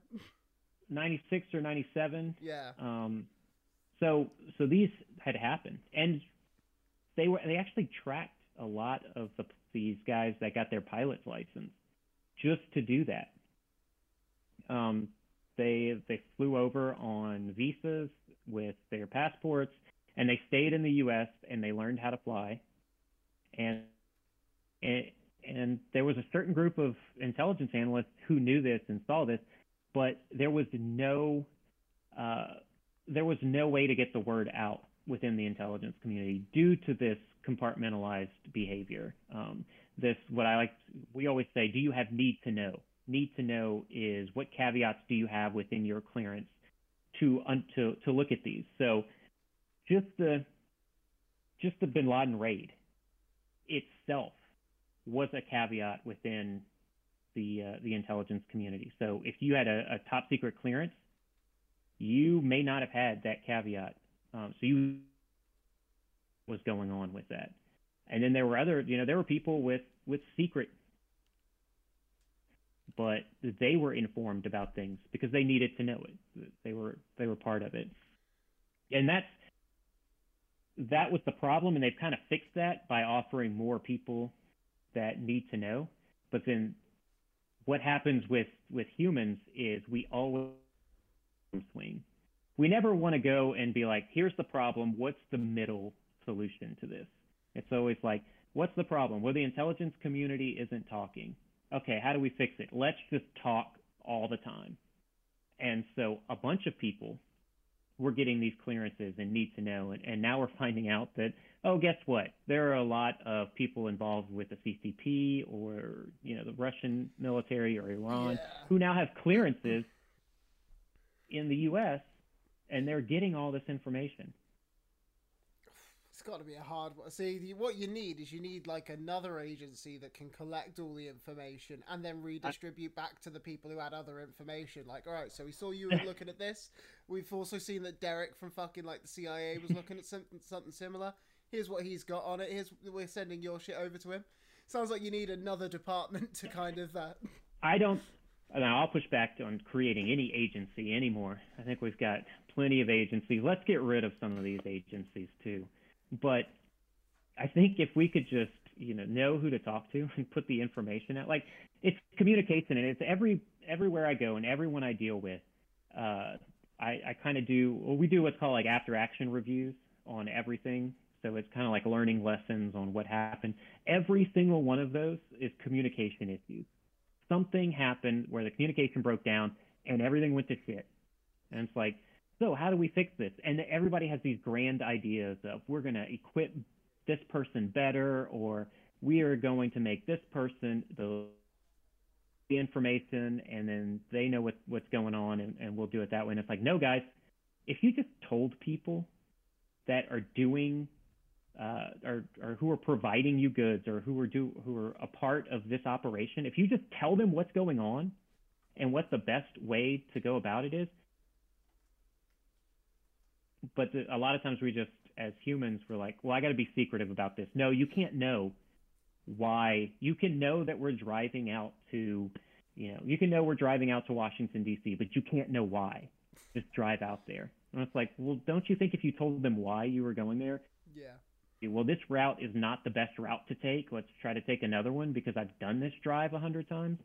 B: 96 or 97.
A: Yeah.
B: Um, so so these had happened, and they were they actually tracked a lot of the, these guys that got their pilot's license just to do that. Um, they they flew over on visas with their passports, and they stayed in the U.S. and they learned how to fly, and and there was a certain group of intelligence analysts who knew this and saw this, but there was no uh, there was no way to get the word out within the intelligence community due to this compartmentalized behavior. Um, this, what I like, we always say, do you have need to know? Need to know is what caveats do you have within your clearance to to to look at these. So, just the just the Bin Laden raid itself was a caveat within the uh, the intelligence community. So, if you had a, a top secret clearance, you may not have had that caveat. Um, so you was going on with that. And then there were other, you know, there were people with with secret, but they were informed about things because they needed to know it. They were they were part of it, and that's that was the problem. And they've kind of fixed that by offering more people that need to know. But then what happens with with humans is we always swing. We never want to go and be like, here's the problem. What's the middle solution to this? It's always like, what's the problem? Well, the intelligence community isn't talking. Okay, how do we fix it? Let's just talk all the time. And so a bunch of people were getting these clearances and need to know. And, and now we're finding out that, oh, guess what? There are a lot of people involved with the CCP or, you know, the Russian military or Iran
A: yeah.
B: who now have clearances in the U.S. and they're getting all this information.
A: It's got to be a hard one. See, what you need is you need like another agency that can collect all the information and then redistribute back to the people who had other information. Like, all right, so we saw you looking at this. We've also seen that Derek from fucking like the CIA was looking at something something similar. Here's what he's got on it. Here's we're sending your shit over to him. Sounds like you need another department to kind of. Uh...
B: I don't. Now, I'll push back on creating any agency anymore. I think we've got plenty of agencies. Let's get rid of some of these agencies too. But I think if we could just, you know, know who to talk to and put the information out, like it's communication and it's every everywhere I go and everyone I deal with. Uh, I, I kind of do. Well, we do what's called like after action reviews on everything. So it's kind of like learning lessons on what happened. Every single one of those is communication issues something happened where the communication broke down and everything went to shit. And it's like, so how do we fix this? And everybody has these grand ideas of we're going to equip this person better or we are going to make this person the the information and then they know what what's going on and, and we'll do it that way. And it's like, no, guys, if you just told people that are doing uh, or, or who are providing you goods or who are do who are a part of this operation, if you just tell them what's going on and what the best way to go about it is, but the, a lot of times we just as humans we're like, well, I got to be secretive about this. No, you can't know why. You can know that we're driving out to, you know, you can know we're driving out to Washington D.C., but you can't know why. Just drive out there. And it's like, well, don't you think if you told them why you were going there,
A: Yeah.
B: well, this route is not the best route to take. Let's try to take another one because I've done this drive a hundred times,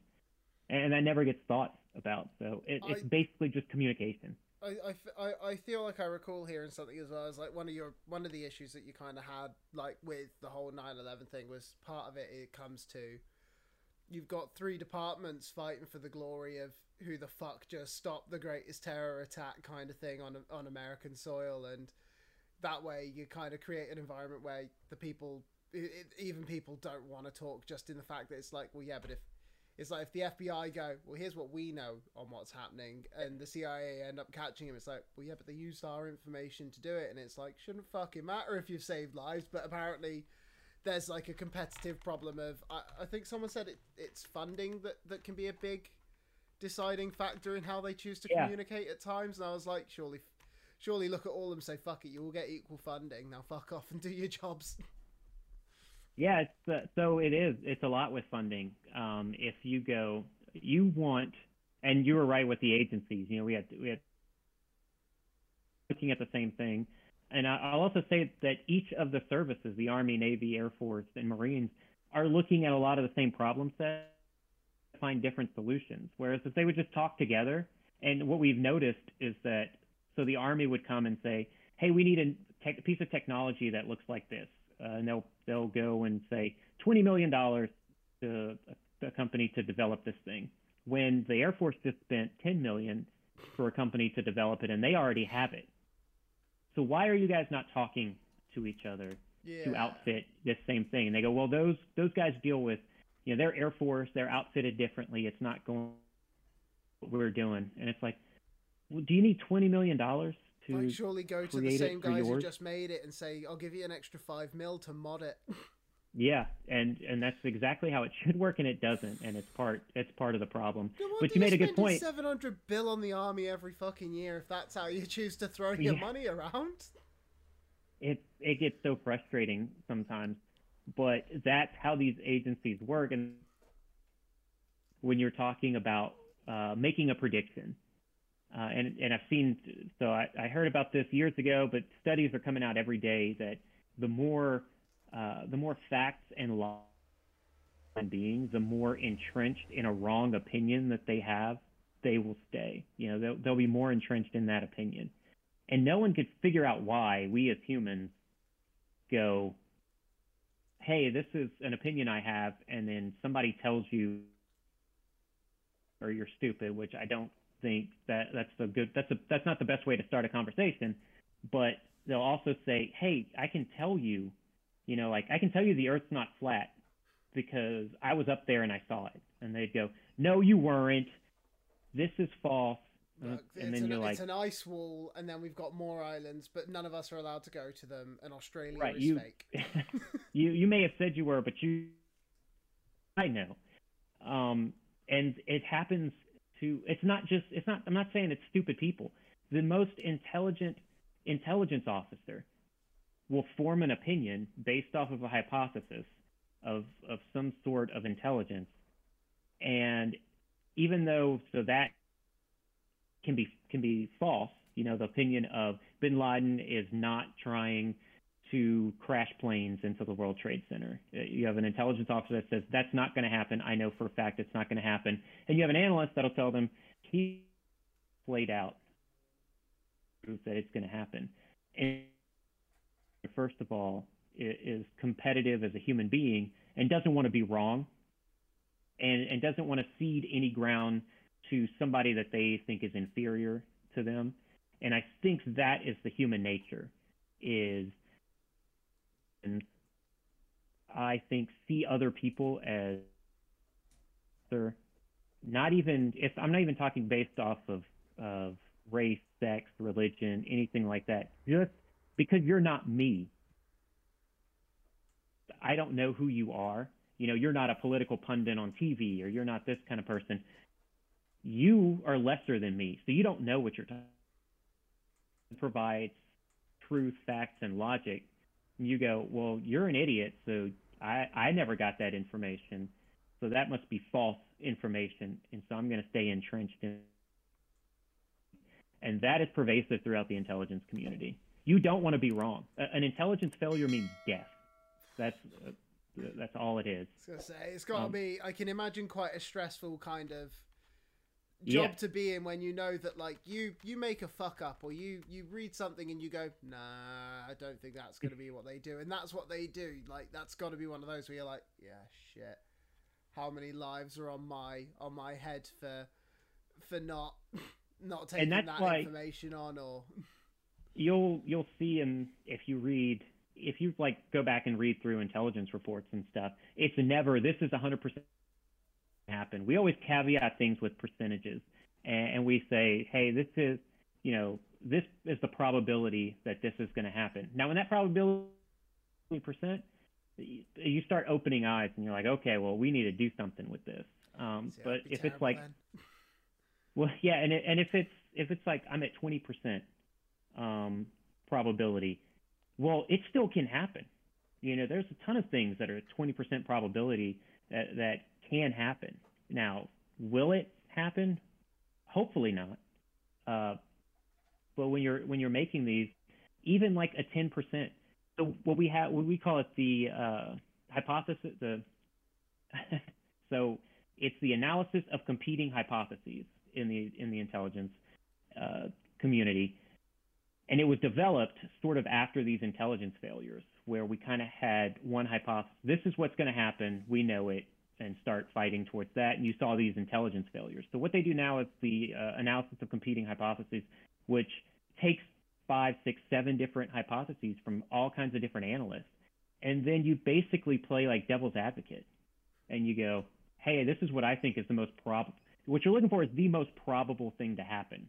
B: and that never gets thought about. So it, it's basically just communication.
A: I, I, I feel like I recall hearing something as well as like one of your one of the issues that you kind of had like with the whole 9/11 thing was part of it it comes to you've got three departments fighting for the glory of who the fuck just stopped the greatest terror attack kind of thing on on American soil and that way you kind of create an environment where the people it, even people don't want to talk just in the fact that it's like well yeah but if it's like if the FBI go, well, here's what we know on what's happening, and the CIA end up catching him. It's like, well, yeah, but they used our information to do it, and it's like, shouldn't fucking matter if you've saved lives. But apparently, there's like a competitive problem of. I, I think someone said it, it's funding that that can be a big deciding factor in how they choose to
B: Yeah.
A: communicate at times. And I was like, surely, surely look at all of them, say, fuck it, you all get equal funding. Now fuck off and do your jobs.
B: Yeah, it's uh, so it is. It's a lot with funding. Um, if you go, you want, and you were right with the agencies. You know, we had we had looking at the same thing, and I'll also say that each of the services, the Army, Navy, Air Force, and Marines, are looking at a lot of the same problem sets, to find different solutions. Whereas if they would just talk together, and what we've noticed is that so the Army would come and say, "Hey, we need a tech, piece of technology that looks like this," uh, and they'll they'll go and say twenty million dollars to a, a company to develop this thing. When the Air Force just spent ten million for a company to develop it, and they already have it. So why are you guys not talking to each other
A: Yeah.
B: to outfit this same thing? And they go, well, those those guys deal with, you know, they're Air Force, they're outfitted differently. It's not going what we're doing, and it's like, well, do you need twenty million dollars to?
A: Like, surely go to the same guys who just made it and say, "I'll give you an extra five mil to mod it."
B: Yeah, and and that's exactly how it should work, and it doesn't, and it's part it's part of the problem. But you made a good point.
A: Seven hundred bill on the army every fucking year if that's how you choose to throw your
B: Yeah.
A: money around.
B: it it gets so frustrating sometimes but that's how these agencies work and when you're talking about uh, making a prediction uh, and and I've seen so I, I heard about this years ago but studies are coming out every day that the more uh, the more facts and law beings the more entrenched in a wrong opinion that they have they will stay. You know they'll, they'll be more entrenched in that opinion. And no one could figure out why we as humans go, hey, this is an opinion I have, and then somebody tells you, or you're stupid, which I don't think that that's a good that's a that's not the best way to start a conversation. But they'll also say, hey, I can tell you, you know, like I can tell you the Earth's not flat because I was up there and I saw it, and they'd go, no, you weren't. This is false. Uh, and
A: it's,
B: then
A: an,
B: you're like,
A: it's an ice wall, and then we've got more islands, but none of us are allowed to go to them, and Australia
B: Right,
A: is
B: you-
A: fake.
B: you you may have said you were, but you I know. Um, and it happens to it's not just it's not I'm not saying it's stupid people. The most intelligent intelligence officer will form an opinion based off of a hypothesis of of some sort of intelligence. And even though so that can be can be false, you know, the opinion of bin Laden is not trying to crash planes into the World Trade Center. Uh, You have an intelligence officer that says that's not going to happen. I know for a fact it's not going to happen. And you have an analyst that'll tell them he laid out proof that it's going to happen. And first of all, is competitive as a human being and doesn't want to be wrong and, and doesn't want to cede any ground to somebody that they think is inferior to them. And I think that is the human nature is and I think see other people as they're not even if I'm not even talking based off of of race, sex, religion, anything like that. Just because you're not me. I don't know who you are. You know, you're not a political pundit on TV or you're not this kind of person. You are lesser than me. So you don't know what you're talking provides truth, facts, and logic. And you go, well, you're an idiot. So I, I never got that information. So that must be false information. And so I'm going to stay entrenched in. And that is pervasive throughout the intelligence community. You don't want to be wrong. An intelligence failure means death. That's uh, that's all it is.
A: I was gonna say it's got to um, be. I can imagine quite a stressful kind of job yeah. to be in when you know that like you you make a fuck up or you you read something and you go nah I don't think that's gonna be what they do. And that's what they do. Like that's got to be one of those where you're like yeah shit. How many lives are on my on my head for for not not taking that information on or
B: you'll you'll see and if you read if you like go back and read through intelligence reports and stuff, it's never this is 100% happen. We always caveat things with percentages, and, and we say, hey, this is you know this is the probability that this is going to happen. Now, when that probability percent, you start opening eyes and you're like, okay, well, we need to do something with this. Um, but if it's like, then. well, yeah, and it, and if it's if it's like I'm at 20 percent um, probability, well, it still can happen. You know, there's a ton of things that are 20% probability that, that can happen. Now, will it happen? Hopefully not. Uh, but when you're when you're making these, even like a 10%, so what we have, what we call it the uh, hypothesis. The so it's the analysis of competing hypotheses in the in the intelligence uh, community and it was developed sort of after these intelligence failures, where we kind of had one hypothesis this is what's going to happen, we know it, and start fighting towards that. And you saw these intelligence failures. So, what they do now is the uh, analysis of competing hypotheses, which takes five, six, seven different hypotheses from all kinds of different analysts. And then you basically play like devil's advocate. And you go, hey, this is what I think is the most probable. What you're looking for is the most probable thing to happen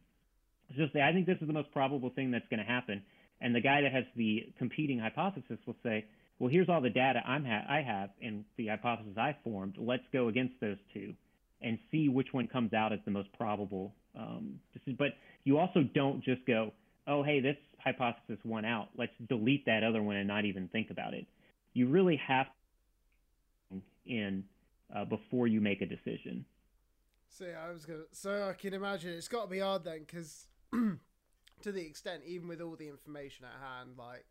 B: So just say, I think this is the most probable thing that's going to happen. And the guy that has the competing hypothesis will say, well, here's all the data I'm ha- I have and the hypothesis I formed. Let's go against those two and see which one comes out as the most probable. Um, but you also don't just go, oh, hey, this hypothesis won out. Let's delete that other one and not even think about it. You really have to in uh, before you make a decision.
A: So yeah, I was gonna. So I can imagine it's got to be hard then, because to the extent, even with all the information at hand, like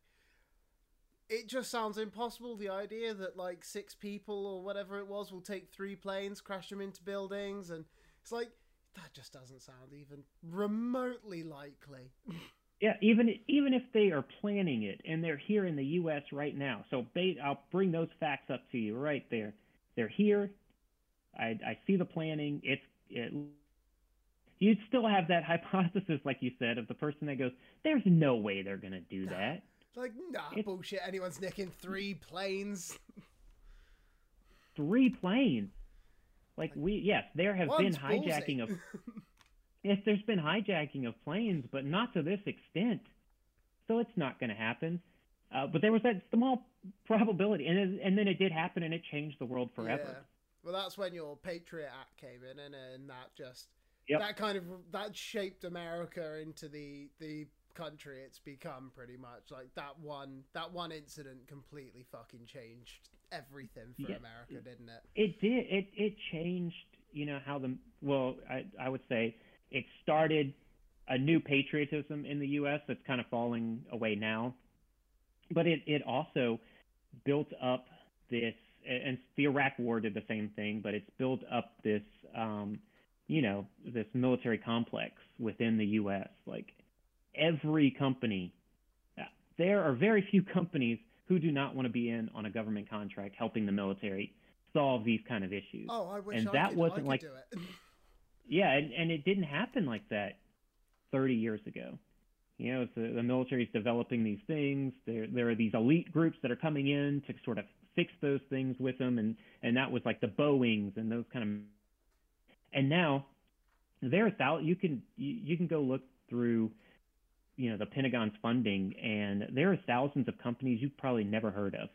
A: it just sounds impossible. The idea that like six people or whatever it was will take three planes, crash them into buildings, and it's like that just doesn't sound even remotely likely.
B: Yeah, even even if they are planning it and they're here in the U.S. right now, so I'll bring those facts up to you right there. They're here. I, I see the planning. It's it you'd still have that hypothesis, like you said, of the person that goes, "There's no way they're gonna do that."
A: Like, nah, it's, bullshit. Anyone's nicking three planes.
B: three planes. Like, like we, yes, there have been hijacking of. yes, there's been hijacking of planes, but not to this extent. So it's not going to happen. Uh, but there was that small probability, and and then it did happen, and it changed the world forever. Yeah.
A: Well, that's when your Patriot Act came in, and, and that just Yep. That kind of that shaped America into the the country it's become pretty much like that one that one incident completely fucking changed everything for yeah, America, didn't it?
B: It did. It it changed, you know, how the well, I I would say it started a new patriotism in the US that's kind of falling away now. But it it also built up this and the Iraq war did the same thing, but it's built up this um you know, this military complex within the U.S. Like every company, there are very few companies who do not want to be in on a government contract helping the military solve these kind of issues.
A: Oh, I wish and I that could, wasn't like,
B: yeah, and, and it didn't happen like that 30 years ago. You know, the, the military is developing these things. There, there are these elite groups that are coming in to sort of fix those things with them, and and that was like the Boeing's and those kind of And now there are you can you, you can go look through you know the Pentagon's funding, and there are thousands of companies you've probably never heard of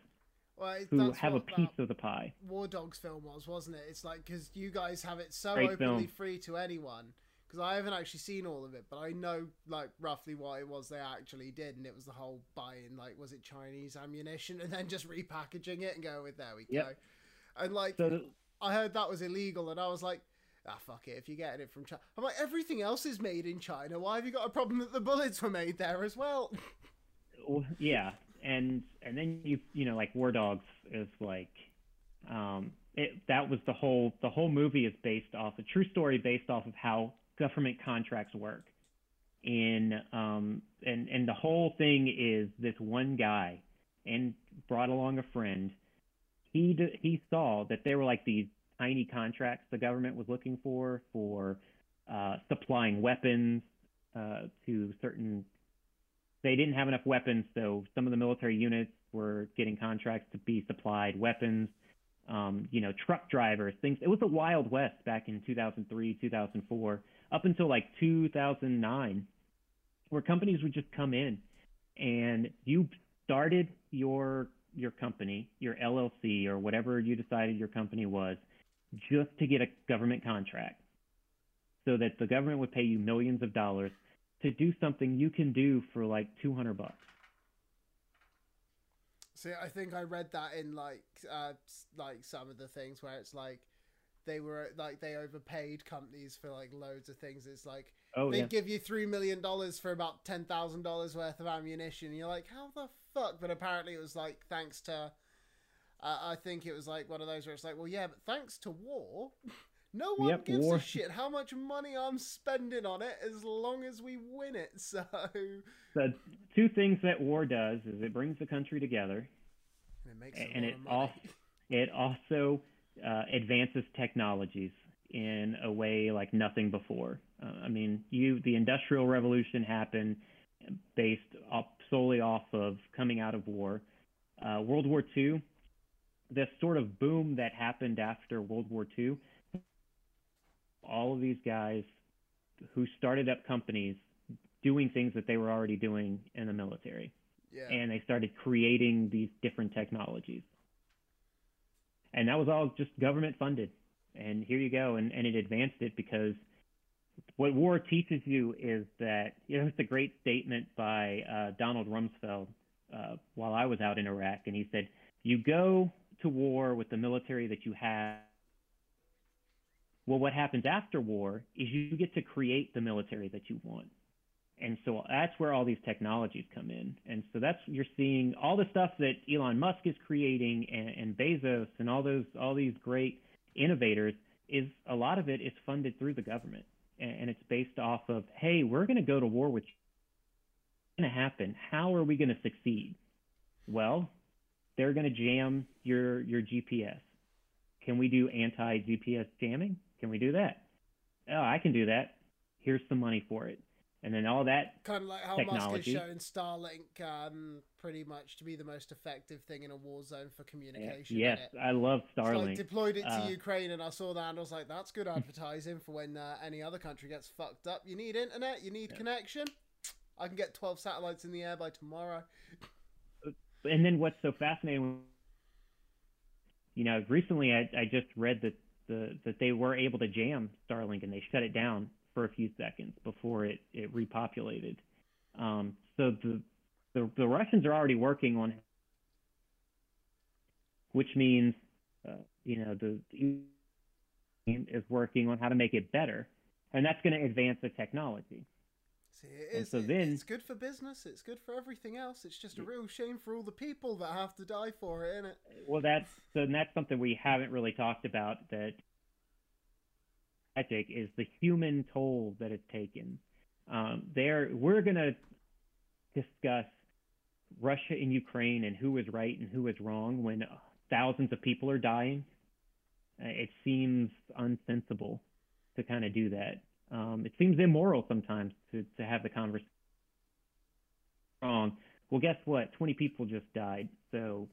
A: Well,
B: who have a piece of the pie.
A: War Dogs film was, wasn't it? It's like because you guys have it so
B: Great
A: openly
B: film.
A: free to anyone. Because I haven't actually seen all of it, but I know like roughly what it was they actually did, and it was the whole buying like was it Chinese ammunition and then just repackaging it and going with there we
B: Yep.
A: go. And like
B: So
A: I heard that was illegal, and I was like, ah, fuck it. If you're getting it from China, I'm like, everything else is made in China. Why have you got a problem that the bullets were made there as well?
B: Well, yeah, and and then you you know like War Dogs is like, um, it that was the whole the whole movie is based off a true story based off of how government contracts work, in um and and the whole thing is this one guy and brought along a friend. He d- he saw that there were like these tiny contracts the government was looking for for uh, supplying weapons uh, to certain they didn't have enough weapons, so some of the military units were getting contracts to be supplied weapons. Um, you know, truck drivers, things. It was the wild west back in 2003, 2004, up until like 2009, where companies would just come in, and you started your your company, your LLC, or whatever you decided your company was, just to get a government contract, so that the government would pay you millions of dollars to do something you can do for like 200 bucks.
A: See, I think I read that in like uh, like some of the things where it's like they were like they overpaid companies for like loads of things. It's like
B: Oh
A: they
B: yeah.
A: give you three million dollars for about ten thousand dollars worth of ammunition. You're like, how the fuck? But apparently it was like thanks to. Uh, I think it was like one of those where it's like, well, yeah, but thanks to war, no one
B: Yep,
A: gives
B: war.
A: a shit how much money I'm spending on it as long as we win it. So
B: The two things that war does is it brings the country together,
A: it makes
B: and it also it also uh, advances technologies in a way like nothing before. Uh, I mean, you the industrial revolution happened based solely off of coming out of war. Uh, World War II, this sort of boom that happened after World War II, all of these guys who started up companies doing things that they were already doing in the military
A: yeah.
B: and they started creating these different technologies. And that was all just government funded. And here you go. And, and it advanced it because what war teaches you is that, you know, it's a great statement by uh, Donald Rumsfeld uh, while I was out in Iraq. And he said, You go to war with the military that you have. Well, what happens after war is you get to create the military that you want. And so that's where all these technologies come in. And so that's you're seeing all the stuff that Elon Musk is creating and, and Bezos and all those all these great innovators is a lot of it is funded through the government. And, and it's based off of, hey, we're going to go to war with you. What's going to happen? How are we going to succeed? Well, they're going to jam your your GPS. Can we do anti GPS jamming? Can we do that? Oh, I can do that. Here's some money for it. And then all that
A: kind of like how Musk
B: technology.
A: has shown Starlink um, pretty much to be the most effective thing in a war zone for communication.
B: yes? I love
A: It's like
B: Starlink.
A: deployed it to
B: Uh,
A: Ukraine, and I saw that, and I was like, "That's good advertising for when uh, any other country gets fucked up. You need internet, you need
B: Yeah.
A: connection. I can get twelve satellites in the air by tomorrow."
B: and then what's so fascinating, you know, recently I, I just read that the that they were able to jam Starlink and they shut it down for a few seconds before it it repopulated. Um, so the, the the Russians are already working on, which means, uh, you know, the is working on how to make it better, and that's going to advance the technology.
A: See, it
B: And so
A: it-
B: then-
A: it's good for business. It's good for everything else. It's just a real shame for all the people that have to die for it, isn't it?
B: Well, that's so and that's something we haven't really talked about. That tragic is the human toll that it's taken. Um, there, we're going to discuss Russia and Ukraine and who is right and who is wrong when thousands of people are dying. Uh, it seems unsensible to kind of do that. Um, it seems immoral sometimes to, to have the conversation. Wrong. Well, guess what? 20 people just died. So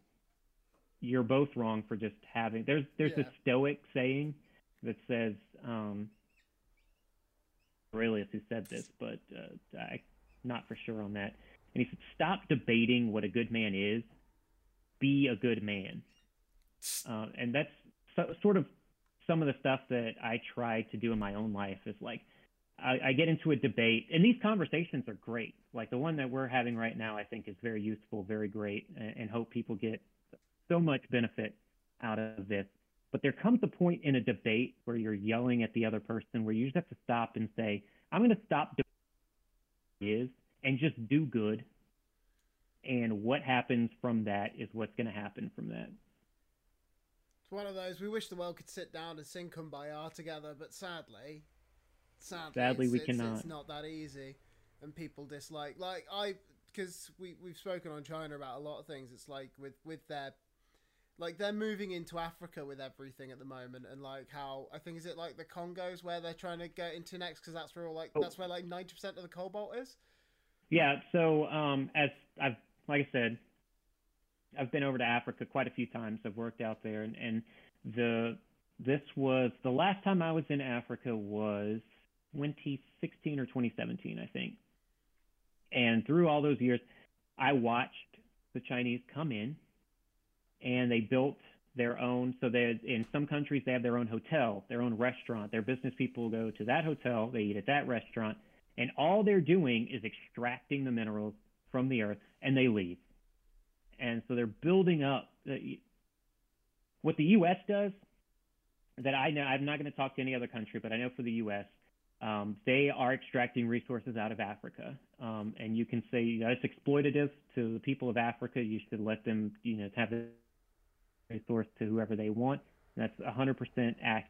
B: you're both wrong for just having. There's there's
A: Yeah.
B: this stoic saying that says, um, Aurelius who said this, but uh, I'm not for sure on that. And he said, "Stop debating what a good man is. Be a good man." Uh, and that's so, sort of some of the stuff that I try to do in my own life. Is like I, I get into a debate, and these conversations are great. Like the one that we're having right now, I think is very useful, very great, and, and hope people get so much benefit out of this. But there comes a point in a debate where you're yelling at the other person, where you just have to stop and say, "I'm going to stop." Is and just do good. And what happens from that is what's going to happen from that.
A: It's one of those. We wish the world could sit down and sing Kumbaya together, but sadly, sadly,
B: sadly we
A: it's,
B: cannot.
A: It's not that easy, and people dislike. Like I, because we we've spoken on China about a lot of things. It's like with with their like they're moving into Africa with everything at the moment, and like how I think is it like the Congos where they're trying to get into next because that's where all like
B: Oh.
A: that's where like ninety percent of the cobalt is.
B: Yeah. So um, as I've like I said, I've been over to Africa quite a few times. I've worked out there, and, and the this was the last time I was in Africa was 2016 or 2017, I think. And through all those years, I watched the Chinese come in, and they built their own. So they in some countries they have their own hotel, their own restaurant. Their business people go to that hotel, they eat at that restaurant, and all they're doing is extracting the minerals from the earth, and they leave. And so they're building up. The, what the U.S. does, that I know, I'm not going to talk to any other country, but I know for the U.S., um, they are extracting resources out of Africa, um, and you can say you know, it's exploitative to the people of Africa. You should let them, you know, have the resource to whoever they want. That's 100% accurate.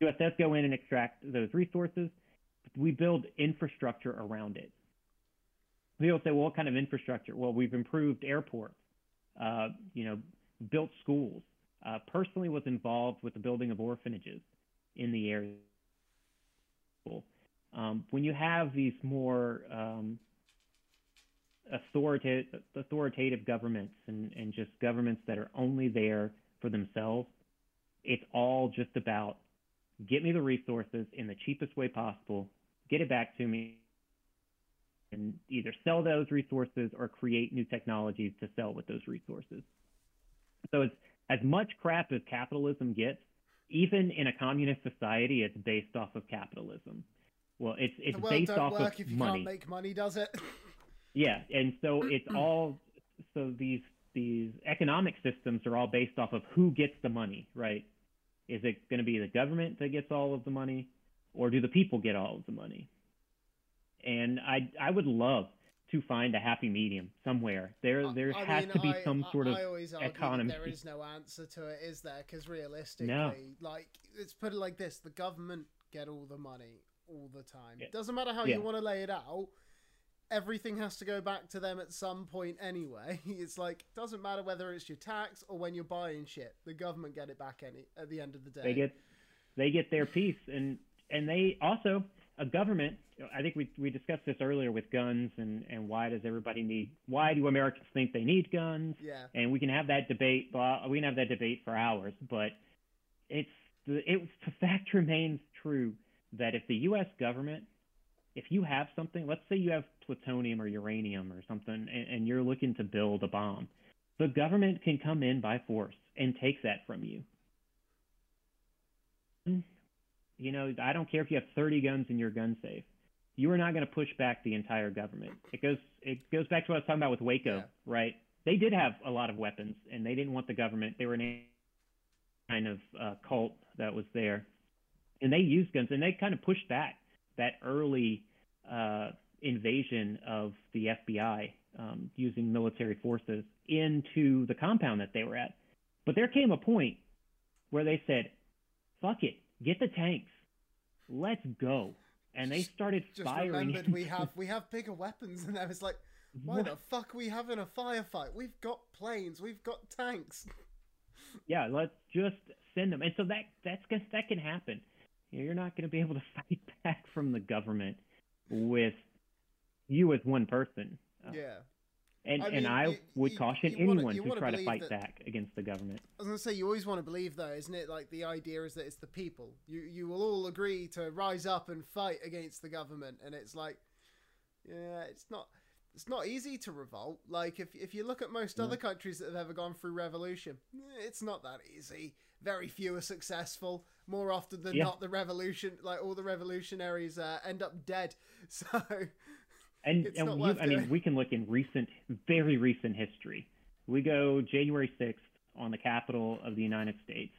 B: U.S. does go in and extract those resources. We build infrastructure around it. People say, well, what kind of infrastructure? Well, we've improved airports, uh, you know, built schools. Uh, personally, was involved with the building of orphanages in the area. Um, when you have these more um, authoritative, authoritative governments and, and just governments that are only there for themselves, it's all just about get me the resources in the cheapest way possible, get it back to me, and either sell those resources or create new technologies to sell with those resources. So it's as much crap as capitalism gets, even in a communist society, it's based off of capitalism. Well, it's it's
A: the world
B: based
A: don't
B: off
A: work
B: of
A: if you
B: money.
A: can't make money, does it?
B: Yeah, and so it's all so these these economic systems are all based off of who gets the money, right? Is it going to be the government that gets all of the money, or do the people get all of the money? And I I would love to find a happy medium somewhere. There
A: I-
B: there
A: I
B: has
A: mean,
B: to be some
A: I-
B: sort of
A: I always argue that
B: economy.
A: There is no answer to it, is there? Because realistically, like, let's put it like this: the government get all the money all the time.
B: Yeah.
A: Doesn't matter how
B: Yeah.
A: you want to lay it out. Everything has to go back to them at some point anyway. It's like doesn't matter whether it's your tax or when you're buying shit. The government get it back any at the end of the day.
B: they get they get their piece and and they also a government i think we we discussed this earlier with guns and and why does everybody need why do americans think they need guns
A: yeah.
B: and we can have that debate blah, we can have that debate for hours but it's the it the fact remains true that if the us government if you have something let's say you have plutonium or uranium or something and, and you're looking to build a bomb the government can come in by force and take that from you you know, I don't care if you have 30 guns in your gun safe. You are not going to push back the entire government. It goes it goes back to what I was talking about with Waco,
A: Yeah.
B: right? They did have a lot of weapons, and they didn't want the government. They were an kind of uh, cult that was there, and they used guns, and they kind of pushed back that early uh, invasion of the FBI um, using military forces into the compound that they were at. But there came a point where they said, "Fuck it, get the tanks, let's go." And they started
A: Just
B: firing.
A: remembered we have we have bigger weapons and I was like why
B: What?
A: the fuck are we having a firefight? We've got planes. We've got tanks.
B: yeah, let's just send them. And so that that's that can happen. You're not going to be able to fight back from the government with you as one person.
A: Yeah.
B: And
A: I
B: and I
A: you-
B: would caution
A: you wanna-
B: anyone
A: wanna
B: try to fight
A: that-
B: back against the government.
A: I was gonna say you always want to believe though, isn't it? Like the idea is that it's the people. You you will all agree to rise up and fight against the government, and it's like, yeah, it's not. It's not easy to revolt. Like if if you look at most
B: No.
A: other countries that have ever gone through revolution, eh, it's not that easy. Very few are successful. More often than
B: Yeah.
A: not, the revolution, like all the revolutionaries, uh, end up dead. So
B: And
A: It's
B: and you, I mean, we can look in recent, very recent history. We go January sixth on the Capitol of the United States.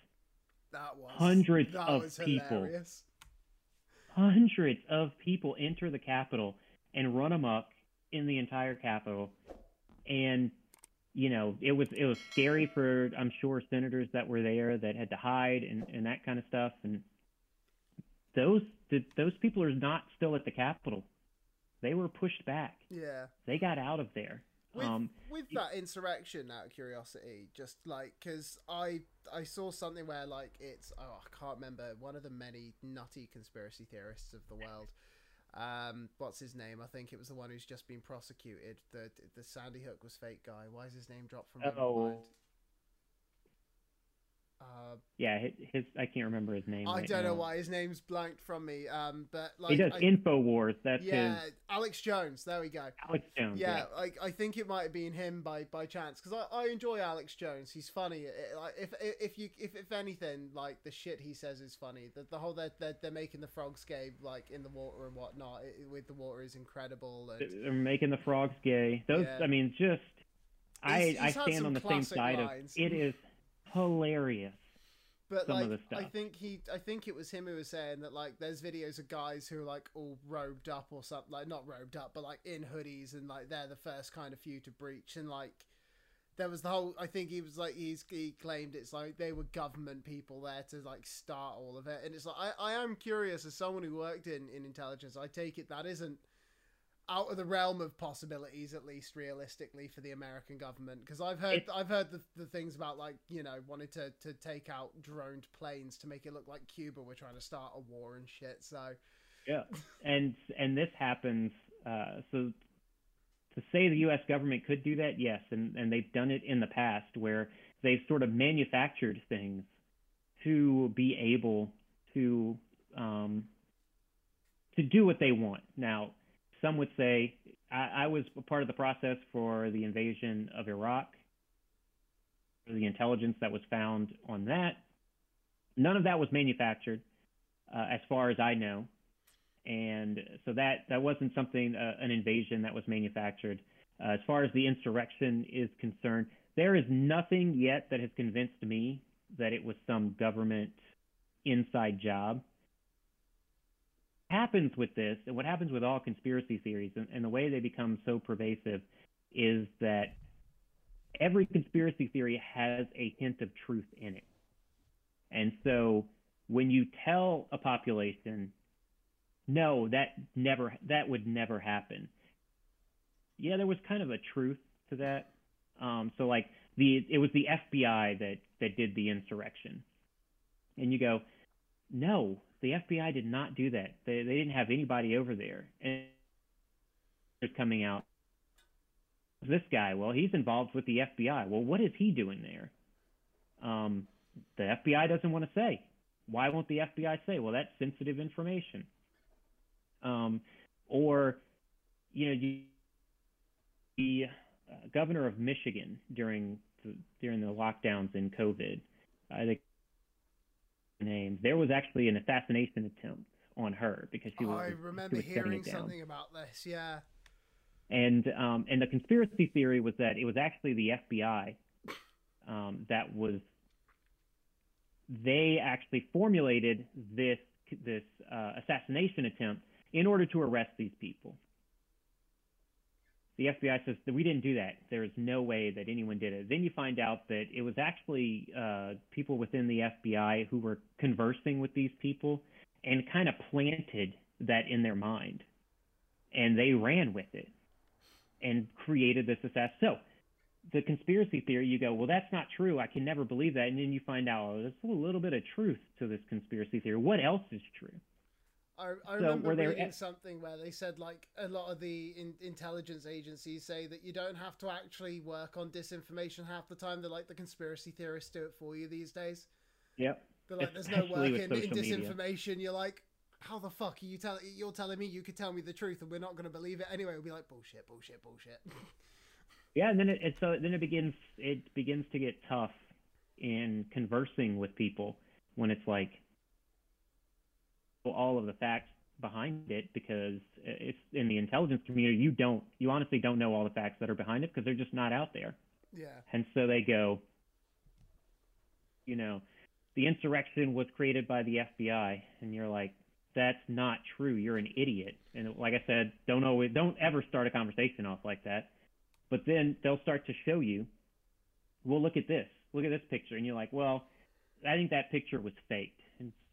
A: that was
B: Hundreds
A: that
B: of
A: was
B: people.
A: hilarious.
B: hundreds of people enter the Capitol and run amok in the entire Capitol, and you know it was it was scary for I'm sure senators that were there that had to hide and, and that kind of stuff. And those th- those people are not still at the Capitol. They were pushed back.
A: Yeah.
B: They got out of there.
A: With,
B: um,
A: with that insurrection, out of curiosity, just like because I I saw something where like it's oh I can't remember one of the many nutty conspiracy theorists of the world. Um, what's his name? I think it was the one who's just been prosecuted. The the Sandy Hook was fake guy. Why is his name dropped from my
B: Oh.
A: Uh,
B: yeah, his, his I can't remember his name.
A: I
B: right
A: don't know why his name's blanked from me. Um, but like
B: he does
A: I-
B: Infowars. That's
A: yeah,
B: his
A: Alex Jones. There we go.
B: Alex Jones.
A: Yeah, like I think it might have been him by by chance because I, I enjoy Alex Jones. He's funny. It- like if if you if if anything, like the shit he says is funny. The the whole that they're, they're making the frogs gay like in the water and whatnot it, with the water is incredible. And
B: They're making the frogs gay. Those,
A: Yeah.
B: I mean, just I
A: He's-
B: I
A: he's had
B: stand on the same side
A: lines.
B: of it is hilarious.
A: but
B: some
A: like
B: of the
A: I think he I think it was him who was saying that like there's videos of guys who are like all robed up or something like not robed up but like in hoodies and like they're the first kind of few to breach and like there was the whole i think he was like he's he claimed it's like they were government people there to like start all of it and it's like i, I am curious as someone who worked in in intelligence i take it that isn't out of the realm of possibilities at least realistically for the american government because i've heard
B: It's-
A: i've heard the, the things about like you know wanted to to take out droned planes to make it look like cuba were trying to start a war and shit so
B: Yeah, and and this happens. Uh, so to say the U.S. government could do that, yes, and and they've done it in the past where they've sort of manufactured things to be able to um, to do what they want. Now, some would say I, I was part of the process for the invasion of Iraq, the intelligence that was found on that. None of that was manufactured, uh, as far as I know and so that that wasn't something uh, an invasion that was manufactured. Uh, as far as the insurrection is concerned, there is nothing yet that has convinced me that it was some government inside job. Happens with this, and what happens with all conspiracy theories, and, and the way they become so pervasive, is that every conspiracy theory has a hint of truth in it. And so when you tell a population no, that never that would never happen. Yeah, there was kind of a truth to that. Um, so like the it was the FBI that that did the insurrection, and you go, no, the FBI did not do that. They they didn't have anybody over there, and coming out. This guy, well, he's involved with the FBI. Well, what is he doing there? Um, the FBI doesn't want to say. Why won't the FBI say? Well, that's sensitive information um, or you know the uh, governor of Michigan during the, during the lockdowns in COVID, I think names there was actually an assassination attempt on her because she was
A: i remember
B: was
A: hearing something about this yeah
B: And um, and the conspiracy theory was that it was actually the FBI um, that was they actually formulated this this uh, assassination attempt in order to arrest these people. The FBI says that we didn't do that. There is no way that anyone did it. Then you find out that it was actually uh, people within the FBI who were conversing with these people and kind of planted that in their mind, and they ran with it and created this assassin. So the conspiracy theory, you go, well, that's not true. I can never believe that. And then you find out oh, there's a little bit of truth to this conspiracy theory. What else is true?
A: I, I
B: So,
A: remember reading
B: e-
A: something where they said like a lot of the in, intelligence agencies say that you don't have to actually work on disinformation half the time. They're like the conspiracy theorists do it for you these days.
B: Yep.
A: They're like, there's no work in, in
B: social media.
A: disinformation. You're like, how the fuck are you telling? You're telling me you could tell me the truth and we're not going to believe it anyway. We'll be like, bullshit, bullshit, bullshit.
B: Yeah, and then it, it so then it begins it begins to get tough in conversing with people when it's like all of the facts behind it because it's in the intelligence community you don't you honestly don't know all the facts that are behind it because they're just not out there.
A: Yeah,
B: and so they go you know the insurrection was created by the FBI and you're like that's not true. You're an idiot. And like I said don't always don't ever start a conversation off like that. But then they'll start to show you well look at this. Look at this picture. And you're like well I think that picture was faked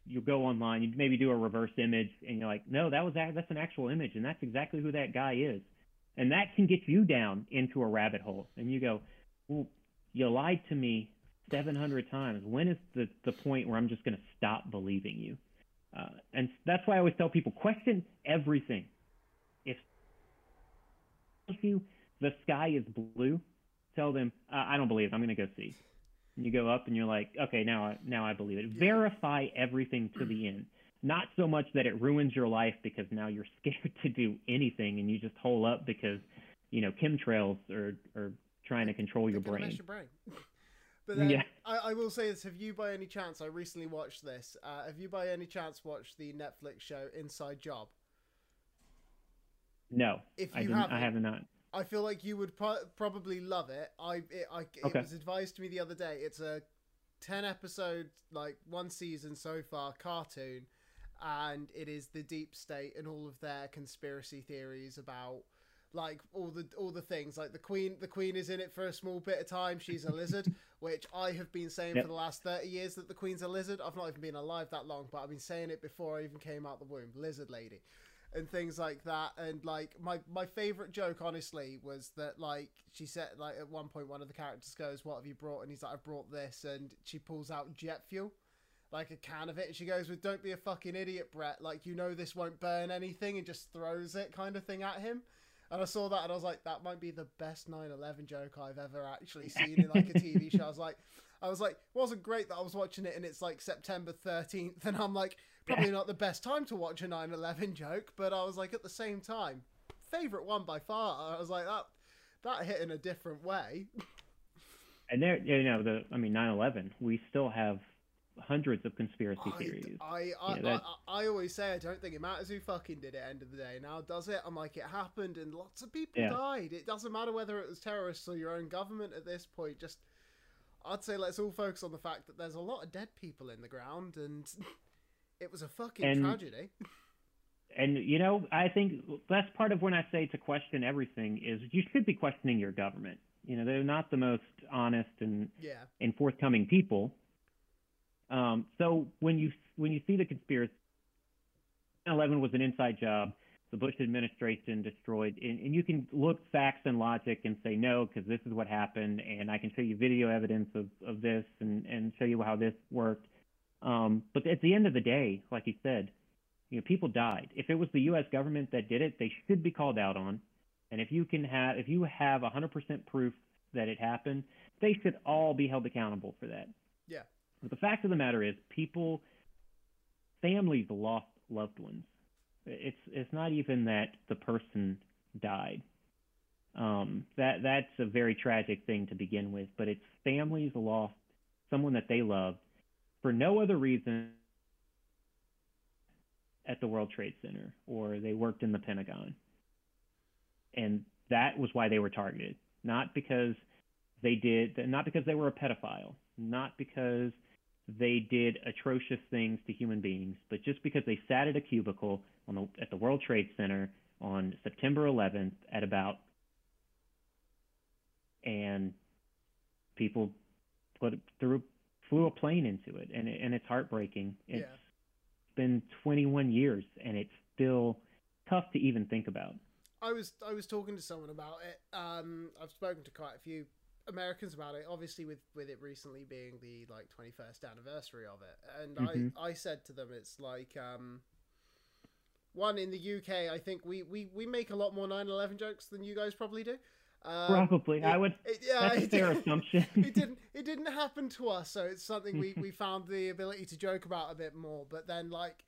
B: you go online you maybe do a reverse image and you're like no that was that's an actual image and that's exactly who that guy is. And that can get you down into a rabbit hole and you go well you lied to me 700 times. When is the the point where i'm just going to stop believing you? Uh, and that's why i always tell people question everything. If you the sky is blue tell them uh, i don't believe it i'm going to go see you go up and you're like okay now I, now i believe it
A: Yeah.
B: verify everything to the end not so much that it ruins your life because now you're scared to do anything and you just hole up because you know chemtrails are are trying to control your brain
A: your brain. But then
B: Yeah.
A: I, I will say this: Have you, by any chance, I recently watched this? Uh, have you, by any chance, watched the Netflix show Inside Job?
B: no
A: If
B: i
A: you
B: didn't
A: haven't,
B: i have not
A: I feel like you would pro- probably love it. I it, I it
B: Okay.
A: was advised to me the other day. It's a ten episode, like one season so far cartoon, and it is the deep state and all of their conspiracy theories about like all the all the things like the queen the queen is in it for a small bit of time she's a lizard which i have been saying
B: Yep.
A: for the last 30 years that the queen's a lizard i've not even been alive that long but i've been saying it before i even came out the womb lizard lady and things like that. And like my my favorite joke honestly was that like she said like at one point one of the characters goes what have you brought? And he's like i brought this. And she pulls out jet fuel like a can of it. And she goes with don't be a fucking idiot brett. Like you know this won't burn anything and just throws it kind of thing at him. And i saw that and i was like that might be the best 9-11 joke i've ever actually seen in like a tv show. I was like i was like it wasn't great that i was watching it and it's like september 13th and i'm like probably not the best time to watch a 9-11 joke but i was like at the same time favorite one by far i was like that that hit in a different way
B: and there you know the i mean 9-11 we still have hundreds of conspiracy
A: I,
B: theories
A: I, I,
B: Yeah,
A: I, I, I always say I don't think it matters who fucking did it. End of the day, now does it? I'm like, it happened, and lots of people
B: Yeah.
A: died. It doesn't matter whether it was terrorists or your own government at this point. Just, I'd say let's all focus on the fact that there's a lot of dead people in the ground, and it was a fucking
B: And-
A: tragedy.
B: and you know i think that's part of when i say to question everything is you should be questioning your government you know they're not the most honest and
A: Yeah,
B: and forthcoming people. Um, so when you when you see the conspiracy, 9/11 was an inside job. The Bush administration destroyed, and, and you can look facts and logic and say no because this is what happened, and I can show you video evidence of, of this and, and show you how this worked. Um, but at the end of the day, like you said, you know, people died. If it was the U.S. government that did it, they should be called out on. And if you can have, if you have 100% proof that it happened, they should all be held accountable for that.
A: Yeah.
B: But the fact of the matter is, people, families lost loved ones. It's it's not even that the person died. Um, that that's a very tragic thing to begin with. But it's families lost someone that they loved for no other reason at the World Trade Center or they worked in the Pentagon. And that was why they were targeted, not because they did, not because they were a pedophile, not because they did atrocious things to human beings, but just because they sat at a cubicle the, at the World Trade Center on September 11th at about, and people put threw flew a plane into it, and it, and it's heartbreaking. It's
A: Yeah.
B: been 21 years, and it's still tough to even think about.
A: I was I was talking to someone about it. Um, I've spoken to quite a few Americans about it. Obviously, with with it recently being the like twenty first anniversary of it, and
B: Mhm.
A: I I said to them, it's like um, one in the UK, I think we, we, we make a lot more 9/11 jokes than you guys probably do. Um,
B: Probably,
A: it-
B: I would.
A: it- yeah,
B: That's a fair assumption.
A: it didn't it didn't happen to us so it's something we we found the ability to joke about a bit more but then like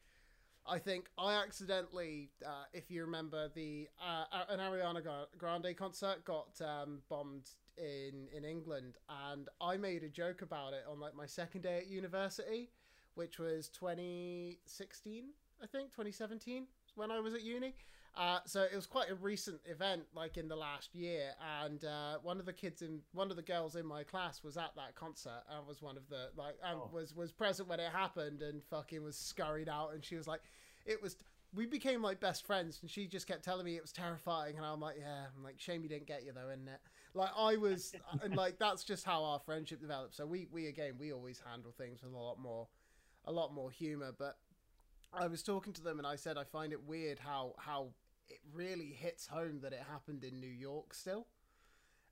A: i think i accidentally uh, if you remember the uh, an ariana grande concert got um, bombed in in england and i made a joke about it on like my second day at university which was 2016 i think 2017 when i was at uni uh, so it was quite a recent event, like in the last year, and uh, one of the kids in one of the girls in my class was at that concert and was one of the like and
B: Oh.
A: was was present when it happened and fucking was scurried out, and she was like, it was. We became like best friends, and she just kept telling me it was terrifying, and I'm like, yeah, I'm like, shame you didn't get you though, isn't it? Like I was, and like that's just how our friendship developed. So we we again we always handle things with a lot more, a lot more humor, but. I was talking to them and I said I find it weird how how it really hits home that it happened in New York still.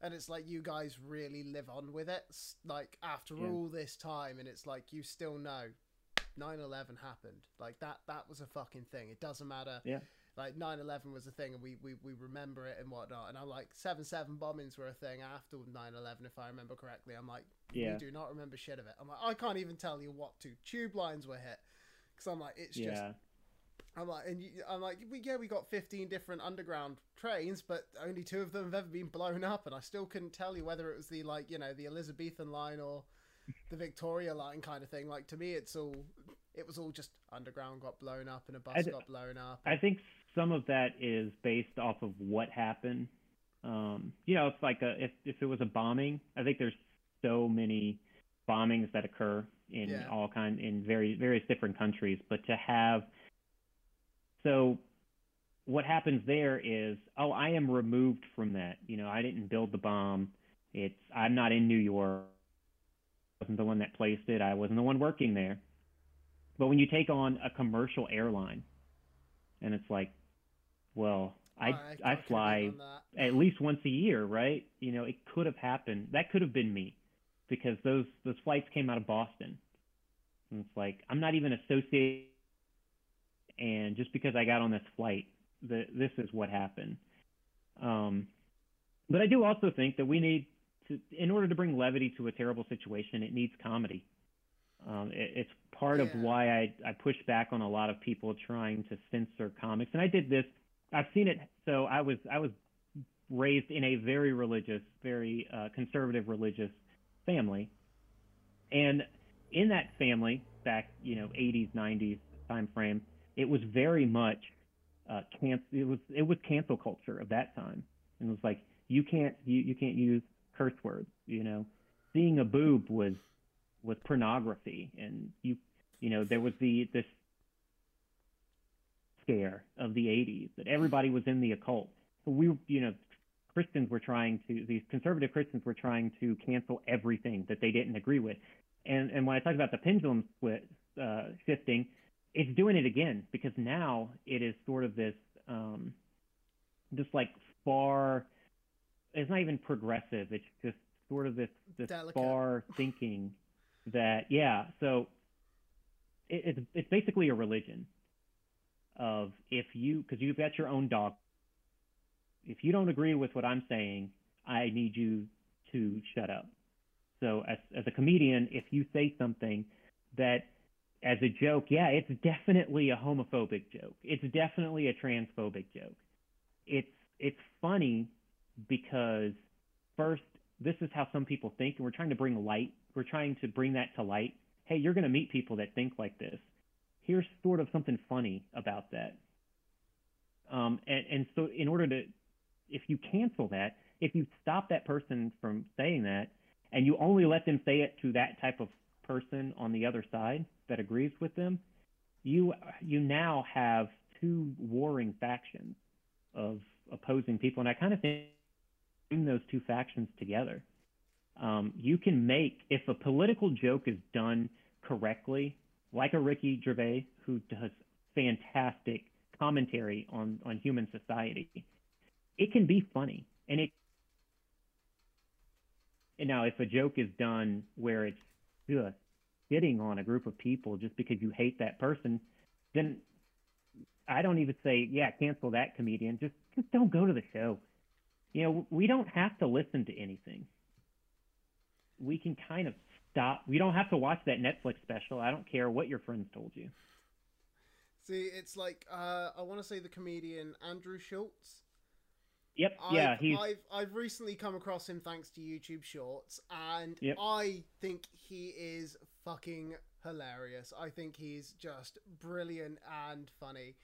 A: And it's like you guys really live on with it. Like after
B: Yeah.
A: all this time and it's like you still know 9/11 happened. Like that that was a fucking thing. It doesn't matter.
B: Yeah.
A: Like 9/11 was a thing and we we, we remember it and whatnot. And I'm like 7/7 bombings were a thing after 9/11 if I remember correctly. I'm like
B: Yeah.
A: we do not remember shit of it. I'm like I can't even tell you what two tube lines were hit. Cuz I'm like it's just
B: yeah.
A: I'm like, and you, I'm like, we, yeah, we got 15 different underground trains, but only two of them have ever been blown up, and I still couldn't tell you whether it was the like, you know, the Elizabethan line or the Victoria line kind of thing. Like to me, it's all, it was all just underground got blown up and a bus
B: d-
A: got blown up.
B: I think some of that is based off of what happened. Um, you know, it's like a if if it was a bombing, I think there's so many bombings that occur in
A: Yeah.
B: all kind in very various different countries, but to have so what happens there is, oh, I am removed from that. You know, I didn't build the bomb. It's I'm not in New York. I wasn't the one that placed it. I wasn't the one working there. But when you take on a commercial airline, and it's like, well, I I,
A: could've
B: fly at least once a year, right? You know, it could have happened. That could have been me, because those those flights came out of Boston, and it's like I'm not even associated. And just because I got on this flight, the, this is what happened. Um, but I do also think that we need to, in order to bring levity to a terrible situation, it needs comedy. Um, it, it's part of why I, I push back on a lot of people trying to censor comics. And I did this. I've seen it. So I was I was raised in a very religious, very uh, conservative religious family, and in that family, back you know 80s, 90s time frame, it was very much uh, it was it was cancel culture of that time, and it was like you can't you, you can't use curse words. You know, seeing a boob was was pornography, and you you know there was the this scare of the 80s that everybody was in the occult. So we you know Christians were trying to these conservative Christians were trying to cancel everything that they didn't agree with. And and when I talk about the pendulum split uh, shifting, it's doing it again because now it is sort of this um, just like far. It's not even progressive. It's just sort of this this
A: Delicate.
B: far thinking that yeah. So it, it's it's basically a religion of if you because you've got your own dog. If you don't agree with what I'm saying, I need you to shut up. So as as a comedian, if you say something that as a joke, yeah, it's definitely a homophobic joke. It's definitely a transphobic joke. It's it's funny because first, this is how some people think, and we're trying to bring light. We're trying to bring that to light. Hey, you're going to meet people that think like this. Here's sort of something funny about that. Um, and, and so, in order to, if you cancel that, if you stop that person from saying that, and you only let them say it to that type of person on the other side that agrees with them, you you now have two warring factions of opposing people, and I kind of think bring those two factions together. Um, you can make if a political joke is done correctly, like a Ricky Gervais who does fantastic commentary on on human society. It can be funny, and it. And now, if a joke is done where it's just hitting on a group of people just because you hate that person, then I don't even say, yeah, cancel that comedian. Just just don't go to the show. You know, we don't have to listen to anything. We can kind of stop. We don't have to watch that Netflix special. I don't care what your friends told you.
A: See, it's like uh, I want to say the comedian Andrew Schulz.
B: Yep.
A: I've,
B: yeah. He's.
A: I've I've recently come across him thanks to YouTube Shorts, and
B: Yep.
A: I think he is fucking hilarious. I think he's just brilliant and funny.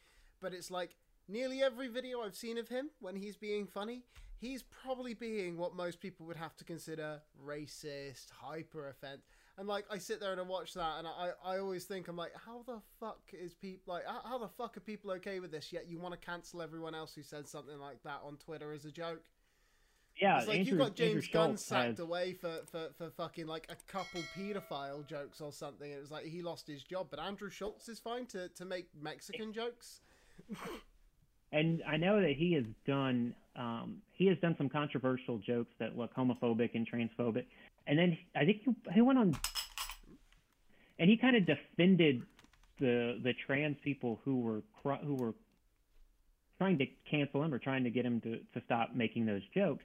A: But it's like nearly every video I've seen of him when he's being funny, he's probably being what most people would have to consider racist, hyper offense. And like I sit there and I watch that, and I I always think I'm like, how the fuck is people like how, how the fuck are people okay with this? Yet you want to cancel everyone else who said something like that on Twitter as a joke.
B: Yeah.
A: It's like
B: Andrew,
A: you got James Gunn sacked
B: has-
A: away for, for, for fucking like a couple pedophile jokes or something. It was like he lost his job, but Andrew Schulz is fine to, to make Mexican jokes.
B: and I know that he has done um, he has done some controversial jokes that look homophobic and transphobic, and then I think he, he went on and he kind of defended the the trans people who were who were trying to cancel him or trying to get him to, to stop making those jokes.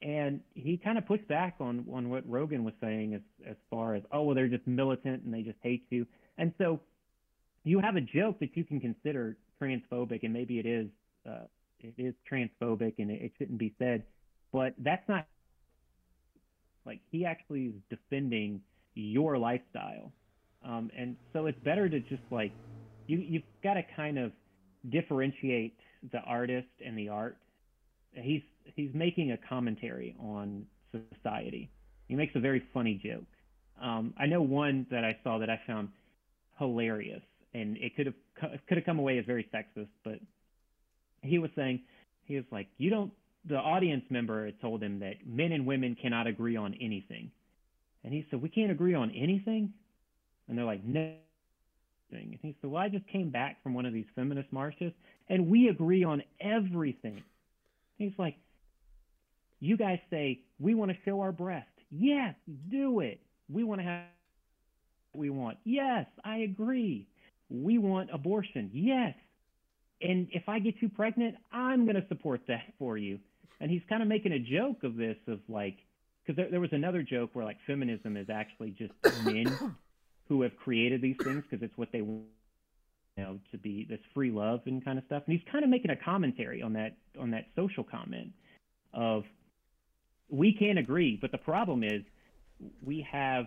B: And he kind of pushed back on, on what Rogan was saying as, as far as, oh, well, they're just militant and they just hate you. And so you have a joke that you can consider transphobic, and maybe it is uh, it is transphobic and it, it shouldn't be said, but that's not like he actually is defending your lifestyle, um, and so it's better to just like you you've got to kind of differentiate the artist and the art. He's he's making a commentary on society. He makes a very funny joke. Um, I know one that I saw that I found hilarious, and it could have could have come away as very sexist, but he was saying he was like, you don't. The audience member had told him that men and women cannot agree on anything, and he said, we can't agree on anything, and they're like, no. And he said, well, I just came back from one of these feminist marches, and we agree on everything. He's like, you guys say we want to show our breast. Yes, do it. We want to have we want. Yes, I agree. We want abortion. Yes. And if I get you pregnant, I'm going to support that for you. And he's kind of making a joke of this, of like, because there, there was another joke where like feminism is actually just men who have created these things because it's what they want, you know, to be this free love and kind of stuff. And he's kind of making a commentary on that on that social comment of we can't agree, but the problem is we have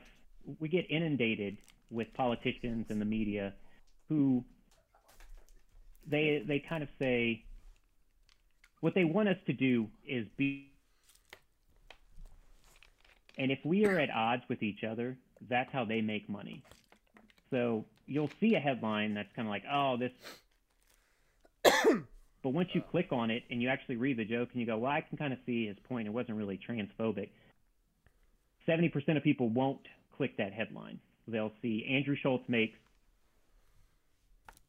B: we get inundated with politicians and the media who they they kind of say what they want us to do is be and if we are at odds with each other that's how they make money. So you'll see a headline that's kind of like oh this but once you click on it and you actually read the joke and you go well i can kind of see his point. It wasn't really transphobic. 70% of people won't click that headline. They'll see andrew schulz makes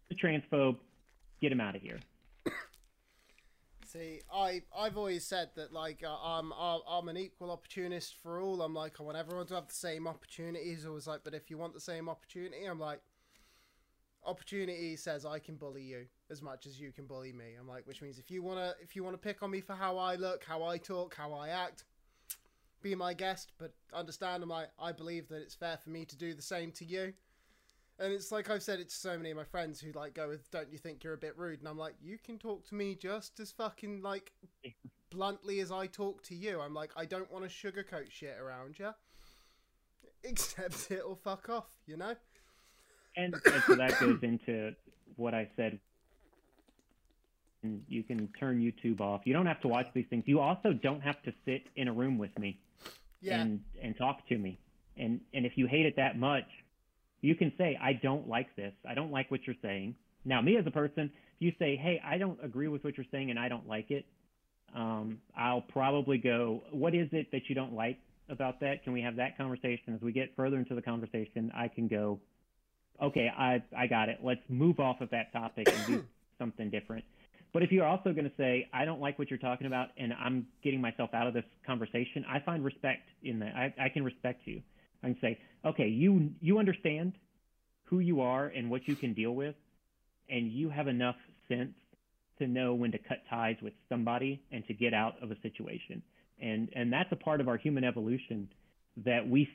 B: the transphobe get him out of here.
A: See, I I've always said that like uh, I'm I'm I'm an equal opportunist for all. I'm like I want everyone to have the same opportunities. I was like, but if you want the same opportunity, I'm like, opportunity says I can bully you as much as you can bully me. I'm like, which means if you wanna if you wanna pick on me for how I look, how I talk, how I act, be my guest. But understand, I'm like, I believe that it's fair for me to do the same to you. And it's like I've said it to so many of my friends who like go with, "Don't you think you're a bit rude?" And I'm like, "You can talk to me just as fucking like bluntly as I talk to you." I'm like, I don't want to sugarcoat shit around you. Accept it or fuck off, you know.
B: And, and so that goes into what I said. And you can turn YouTube off. You don't have to watch these things. You also don't have to sit in a room with me
A: Yeah,
B: and and talk to me. And and if you hate it that much, you can say I don't like this. I don't like what you're saying. Now, me as a person, if you say, "Hey, I don't agree with what you're saying and I don't like it," um, I'll probably go, "What is it that you don't like about that? Can we have that conversation?" As we get further into the conversation, I can go, "Okay, I I got it. Let's move off of that topic and do something different." But if you're also going to say, I don't like what you're talking about and I'm getting myself out of this conversation, I find respect in that. I, I can respect you. I can say, okay, you, you understand who you are and what you can deal with, and you have enough sense to know when to cut ties with somebody and to get out of a situation. And and that's a part of our human evolution that we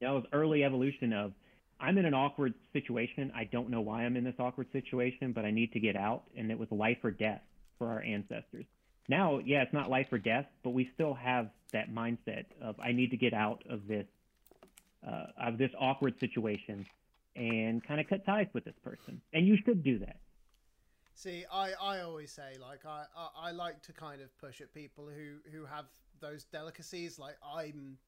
B: that was early evolution of I'm in an awkward situation. I don't know why I'm in this awkward situation, but I need to get out. And it was life or death for our ancestors. Now, yeah, it's not life or death, but we still have that mindset of I need to get out of this uh, of this awkward situation and kind of cut ties with this person. And you should do that.
A: See, I, I always say like I, I, I like to kind of push at people who who have those delicacies. Like I'm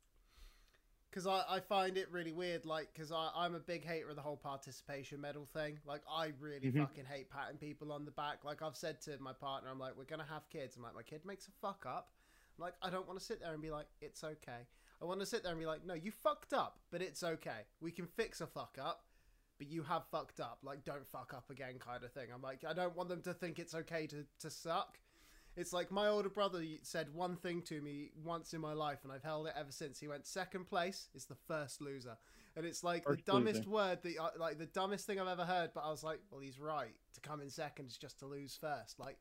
A: because I, I find it really weird like because i'm a big hater of the whole participation medal thing. Like i really mm-hmm. fucking hate patting people on the back. Like i've said to my partner i'm like we're gonna have kids. I'm like my kid makes a fuck up. I'm like i don't want to sit there and be like it's okay i want to sit there and be like no you fucked up but it's okay. We can fix a fuck up but you have fucked up. Like don't fuck up again kind of thing. I'm like i don't want them to think it's okay to, to suck it's like my older brother said one thing to me once in my life, and I've held it ever since. He went second place is the first loser, and it's like first the dumbest loser. word that like the dumbest thing I've ever heard. But I was like, well, he's right. To come in second is just to lose first. Like.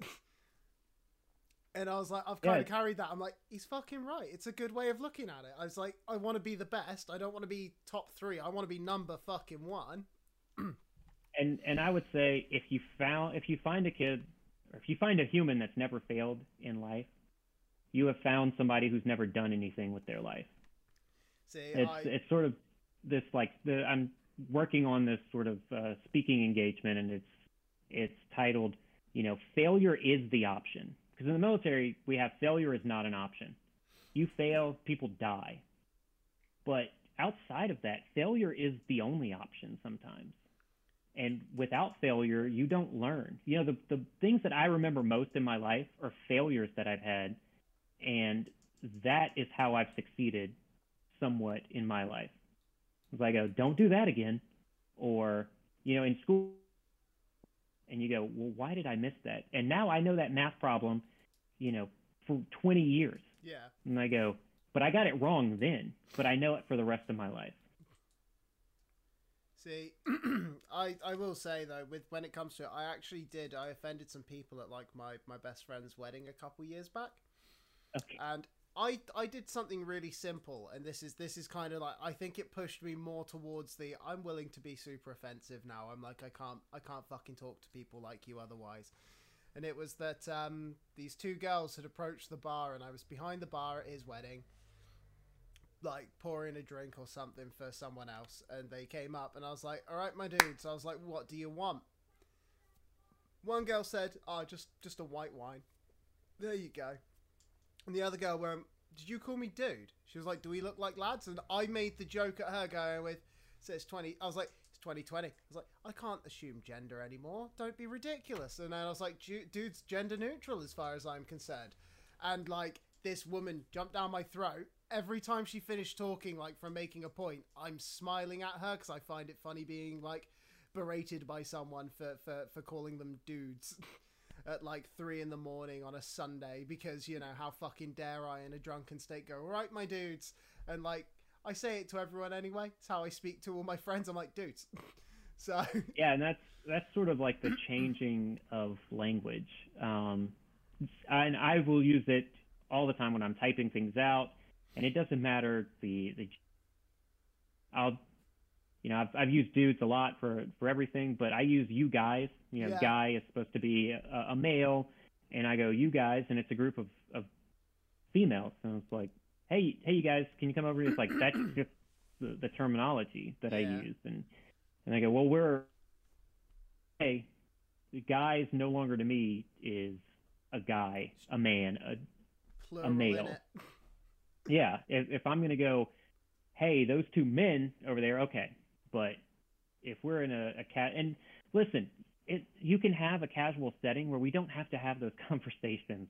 A: And I was like, I've kind yeah. of carried that. I'm like, he's fucking right. It's a good way of looking at it. I was like, I want to be the best. I don't want to be top three. I want to be number fucking one.
B: and and I would say if you found if you find a kid or if you find a human that's never failed in life, you have found somebody who's never done anything with their life. It's
A: I...
B: it's sort of this like the I'm working on this sort of uh, speaking engagement, and it's it's titled, you know, failure is the option. Because in the military, we have failure is not an option. You fail, people die. But outside of that, failure is the only option sometimes and without failure you don't learn. You know the, the things that i remember most in my life are failures that i've had and that is how i've succeeded somewhat in my life. As i go don't do that again. Or you know in school and you go well why did i miss that? And now i know that math problem you know for 20 years.
A: Yeah.
B: And i go but i got it wrong then but i know it for the rest of my life
A: See, I I will say though, with when it comes to it, I actually did. I offended some people at like my my best friend's wedding a couple years back,
B: okay.
A: and I I did something really simple, and this is this is kind of like I think it pushed me more towards the I'm willing to be super offensive now. I'm like I can't I can't fucking talk to people like you otherwise. And it was that um, these two girls had approached the bar, and I was behind the bar at his wedding like pouring a drink or something for someone else and they came up and I was like, "All right, my dudes." I was like, "What do you want?" One girl said, "Oh, just just a white wine." There you go. And the other girl went, "Did you call me dude?" She was like, "Do we look like lads?" And I made the joke at her going with, "So it's 20." I was like, "It's 2020." I was like, "I can't assume gender anymore. Don't be ridiculous." And then I was like, "Dude's gender neutral as far as I'm concerned." And like this woman jumped down my throat every time she finished talking, like from making a point, I'm smiling at her because I find it funny being like berated by someone for for for calling them dudes. at like three in the morning on a Sunday because you know how fucking dare I in a drunken state go right my dudes and like I say it to everyone anyway. It's how I speak to all my friends. I'm like dudes. so
B: yeah, and that's that's sort of like the changing of language. Um, and I will use it all the time when I'm typing things out and it doesn't matter the the. I'll, you know, I've I've used dudes a lot for for everything, but I use you guys. You know, yeah. guy is supposed to be a, a, male, and I go you guys, and it's a group of of females, and it's like, hey, hey, you guys, can you come over? It's like that's just the, the terminology that yeah. I use, and and I go, well, we're hey, guys no longer to me is a guy, a man, a Plural a male yeah, if, if I'm going to go, hey, those two men over there, okay. But if we're in a, a cat, and listen, it you can have a casual setting where we don't have to have those conversations.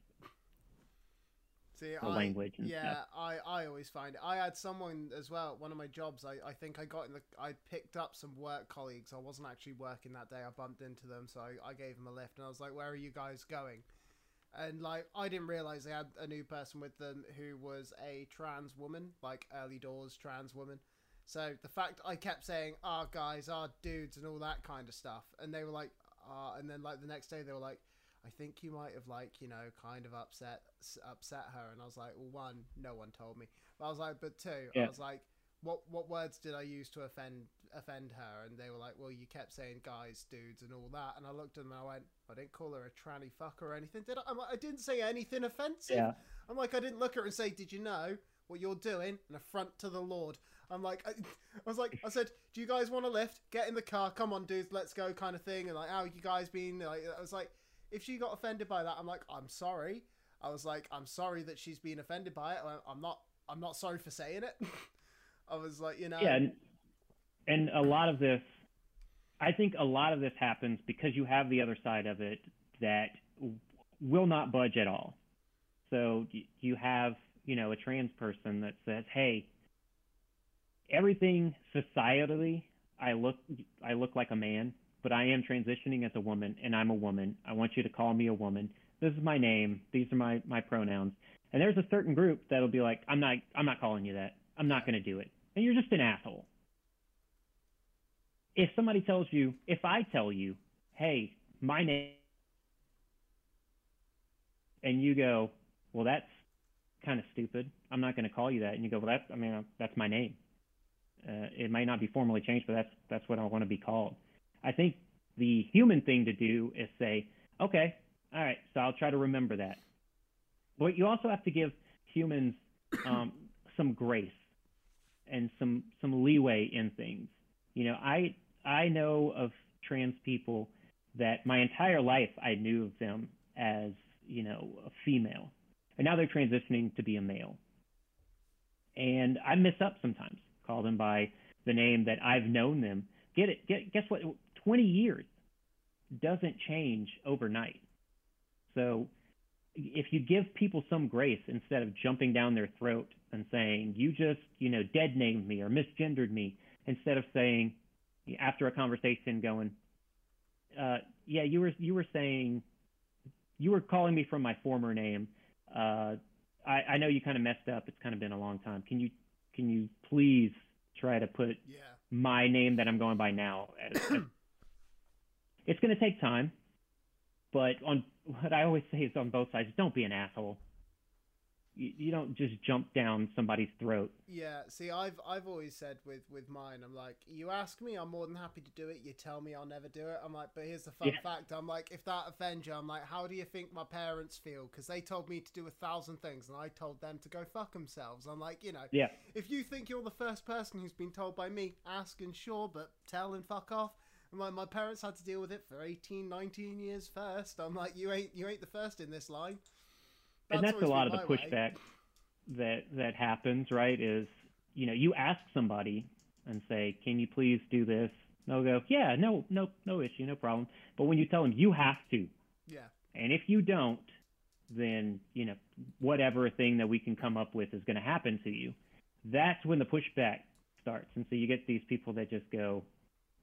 A: See, I, language yeah, stuff. I, I always find it. I had someone as well. One of my jobs, I, I think I got in the. I picked up some work colleagues. I wasn't actually working that day. I bumped into them, so I, I gave them a lift, and I was like, "Where are you guys going?" And like I didn't realize they had a new person with them who was a trans woman, like early doors trans woman. So the fact I kept saying, "Ah, guys, ah, dudes," and all that kind of stuff, and they were like, "Ah," and then like the next day they were like, "I think you might have like you know kind of upset upset her," and I was like, "Well, one, no one told me," but I was like, "But two,
B: Yeah.
A: I was like." What what words did I use to offend offend her? And they were like, "Well, you kept saying guys, dudes, and all that." And I looked at them and I went, "I didn't call her a tranny fucker or anything, did I?" I'm like, "I didn't say anything offensive."
B: Yeah.
A: I'm like, I didn't look at her and say, "Did you know what you're doing?" An affront to the Lord. I'm like, I, I was like, I said, "Do you guys want a lift? Get in the car. Come on, dudes, let's go," kind of thing. And like, how you guys been? Like, I was like, if she got offended by that, I'm like, I'm sorry. I was like, I'm sorry that she's been offended by it. I'm not. I'm not sorry for saying it. I was like, you know,
B: Yeah, and, and a lot of this, I think a lot of this happens because you have the other side of it that will not budge at all. So you have, you know, a trans person that says, "Hey, everything societally, I look, I look like a man, but I am transitioning as a woman, and I'm a woman. I want you to call me a woman. This is my name. These are my my pronouns." And there's a certain group that'll be like, "I'm not, I'm not calling you that. I'm not going to do it." and you're just an asshole. If somebody tells you, if I tell you, hey, my name, and you go, well, that's kind of stupid. I'm not going to call you that. And you go, well, that's, I mean, that's my name. Uh, it might not be formally changed, but that's that's what I want to be called. I think the human thing to do is say, okay, all right, so I'll try to remember that. But you also have to give humans um, some grace and some some leeway in things. You know, I I know of trans people that my entire life I knew of them as you know a female, and now they're transitioning to be a male. And I mess up sometimes, call them by the name that I've known them. Get it? Get, guess what? Twenty years doesn't change overnight. So if you give people some grace instead of jumping down their throat and saying you just you know dead named me or misgendered me instead of saying after a conversation going uh, yeah you were you were saying you were calling me from my former name. Uh, I, I know you kind of messed up. It's kind of been a long time. Can you can you please try to put
A: yeah,
B: my name that I'm going by now as, as it's going to take time but on what I always say is on both sides don't be an asshole you, you don't just jump down somebody's throat
A: yeah. See, I've I've always said with with mine, I'm like, you ask me, I'm more than happy to do it. You tell me, I'll never do it. I'm like, but here's the fun
B: Yeah.
A: fact. I'm like, if that offends you, I'm like, how do you think my parents feel? Because they told me to do a thousand things, and I told them to go fuck themselves. I'm like, you know,
B: yeah
A: if you think you're the first person who's been told by me, ask and sure, but tell and fuck off. I'm my parents had to deal with it for 18, 19 years first. I'm like, you ain't you ain't the first in this line.
B: And that's a lot of the
A: my way.
B: pushback that that happens right is you know you ask somebody and say can you please do this? They'll go yeah no no no issue no problem. But when you tell them you have to
A: Yeah,
B: and if you don't then you know whatever thing that we can come up with is going to happen to you. That's when the pushback starts. And so you get these people that just go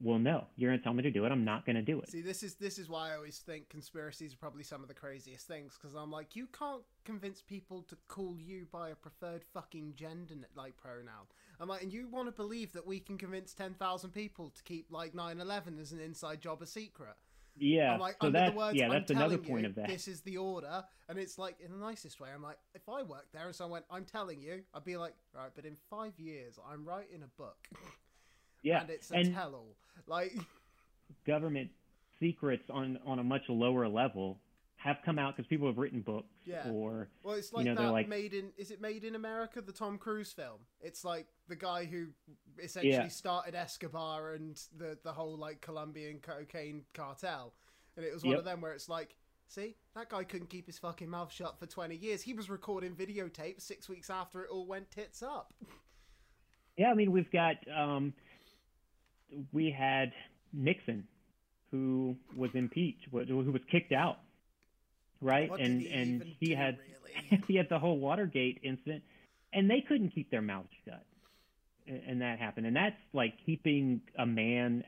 B: well no you're going to tell me to do it i'm not going to do it
A: See, this is this is why I always think conspiracies are probably some of the craziest things because I'm like, you can't convince people to call you by a preferred fucking gender like pronoun. I'm like, and you want to believe that we can convince ten thousand people to keep like 9/11 as an inside job a secret?
B: yeah
A: I'm like,
B: so
A: under
B: that's
A: the words,
B: yeah
A: I'm
B: that's another point
A: you,
B: of that
A: This is the order, and it's like in the nicest way. I'm like, if I worked there and someone went, I'm telling you, I'd be like, right, but in five years, I'm writing a book,
B: yeah
A: and it's a
B: and
A: tell-all. Like,
B: government secrets on on a much lower level have come out because people have written books
A: Yeah.
B: or
A: Well, it's
B: You
A: like
B: know,
A: that
B: like-
A: made in is it made in America the Tom Cruise film? It's like the guy who essentially
B: Yeah.
A: started Escobar and the the whole like Colombian cocaine cartel, and it was one
B: Yep.
A: of them where it's like, see, that guy couldn't keep his fucking mouth shut for twenty years. He was recording videotapes six weeks after it all went tits up.
B: yeah i mean we've got um we had nixon who was impeached who who was kicked out right
A: What
B: and
A: he
B: and he
A: do,
B: had
A: really?
B: he had the whole watergate incident and they couldn't keep their mouths shut and, and that happened and that's like keeping a man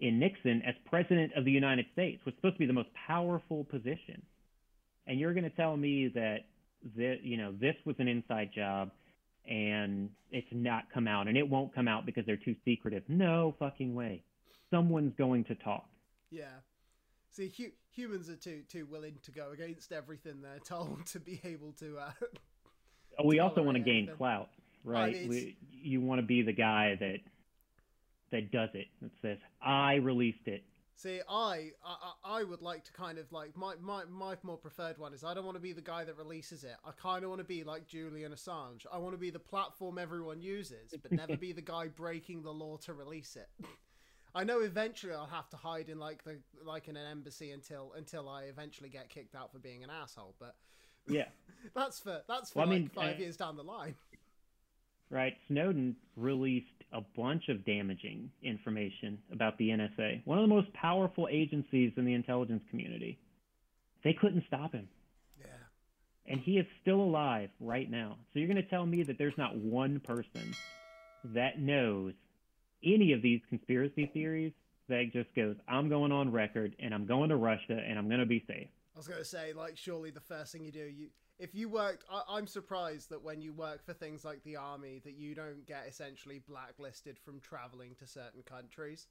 B: in Nixon as president of the United States was supposed to be the most powerful position. And you're going to tell me that that you know this was an inside job and it's not come out and it won't come out because they're too secretive. No fucking way. Someone's going to talk.
A: Yeah. See, hu- humans are too too willing to go against everything they're told to be able to. Uh,
B: we also want to gain clout,
A: I
B: right?
A: mean,
B: we, you want to be the guy that that does it. That says, "I released it."
A: See, I, I I I would like to kind of like my, my my more preferred one is I don't want to be the guy that releases it. I kind of want to be like Julian Assange. I want to be the platform everyone uses, but never be the guy breaking the law to release it. I know eventually I'll have to hide in like the like in an embassy until until I eventually get kicked out for being an asshole. But
B: Yeah.
A: that's for that's for
B: Well, I
A: like
B: mean,
A: five
B: uh,
A: years down the line.
B: Right? Snowden released a bunch of damaging information about the NSA, one of the most powerful agencies in the intelligence community. They couldn't stop him,
A: Yeah.
B: and he is still alive right now. So you're going to tell me that there's not one person that knows any of these conspiracy theories that just goes, "I'm going on record and I'm going to Russia and I'm going to be safe."
A: I was going to say, like, surely the first thing you do, you if you worked, I, I'm surprised that when you work for things like the army, that you don't get essentially blacklisted from traveling to certain countries.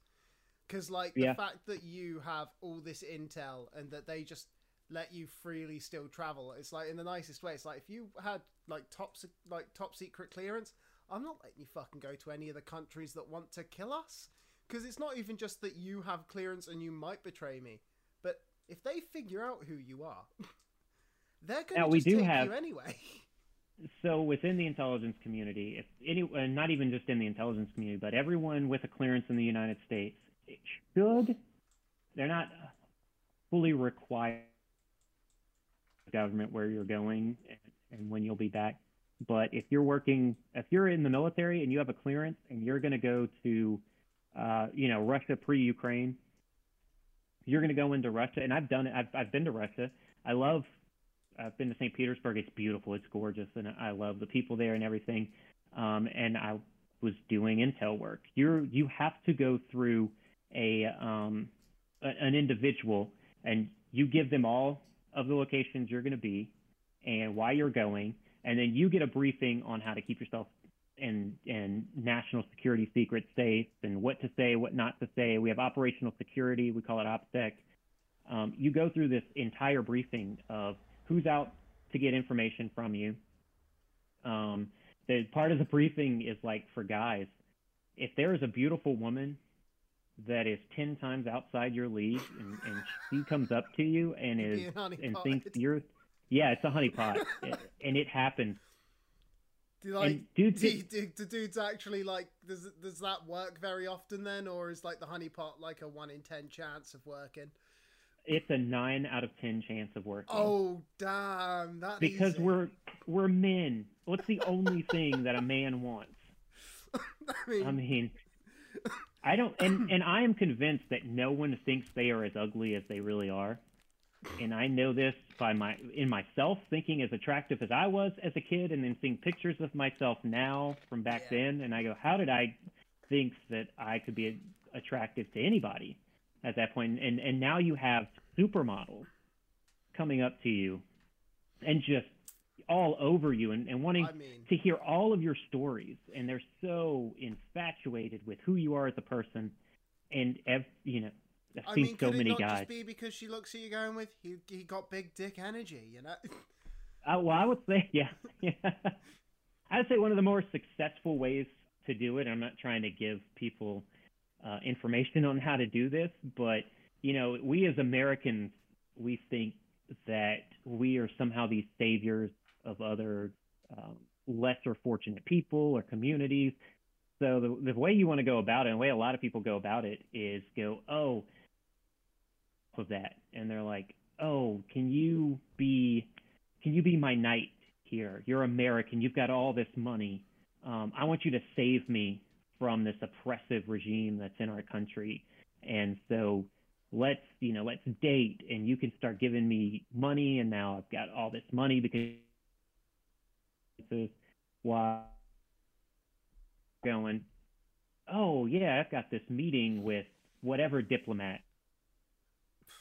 A: Because, like, the fact that you have all this intel and that they just let you freely still travel, it's like in the nicest way. It's like if you had like top like top secret clearance, I'm not letting you fucking go to any of the countries that want to kill us. Because it's not even just that you have clearance and you might betray me, but if they figure out who you are, they're going
B: Now,
A: to
B: we do have-
A: you anyway.
B: so within the intelligence community, if any, uh, not even just in the intelligence community, but everyone with a clearance in the United States should, they're not fully required government where you're going and, and when you'll be back. But if you're working, if you're in the military and you have a clearance and you're going to go to, uh, you know, Russia pre-Ukraine, you're going to go into Russia, and I've done it. I've I've been to Russia. I love I've been to St. Petersburg. It's beautiful. It's gorgeous, and I love the people there and everything. Um, and I was doing intel work. You're you have to go through a um, a, an individual, and you give them all of the locations you're going to be, and why you're going, and then you get a briefing on how to keep yourself and and national security secrets safe, and what to say, what not to say. We have operational security. We call it OPSEC. Um, you go through this entire briefing of who's out to get information from you. Um, the part of the briefing is like for guys, if there is a beautiful woman that is ten times outside your league, and, and she comes up to you and is and thinks you're, yeah, it's a honeypot, and it happens.
A: Do like
B: and dudes
A: do, do, do dudes actually like does does that work very often then, or is like the honeypot like a one in ten chance of working?
B: It's a nine out of ten chance of working.
A: Oh damn! That
B: because
A: easy.
B: we're we're men. What's the only thing that a man wants?
A: I mean,
B: I mean, I don't, and and I am convinced that no one thinks they are as ugly as they really are, and I know this by my in myself thinking as attractive as I was as a kid, and then seeing pictures of myself now from back
A: Yeah.
B: then, and I go, how did I think that I could be attractive to anybody at that point? And and now you have supermodels coming up to you, and just all over you, and, and wanting
A: I mean,
B: to hear all of your stories and they're so infatuated with who you are as a person and ev- you know i've
A: I
B: seen
A: mean,
B: so
A: could it
B: many
A: not
B: guys
A: just be because she looks at you going with he he got big dick energy, you know?
B: uh, well i would say yeah, yeah i'd say one of the more successful ways to do it i'm not trying to give people uh, information on how to do this but you know we as americans we think that we are somehow these saviors of other um, lesser fortunate people or communities So the the way you want to go about it, and the way a lot of people go about it, is go, oh, of that, and they're like, oh, can you be, can you be my knight here? You're American. You've got all this money. Um, I want you to save me from this oppressive regime that's in our country, and so let's you know let's date, and you can start giving me money, and now I've got all this money because this is why going, oh yeah, I've got this meeting with whatever diplomat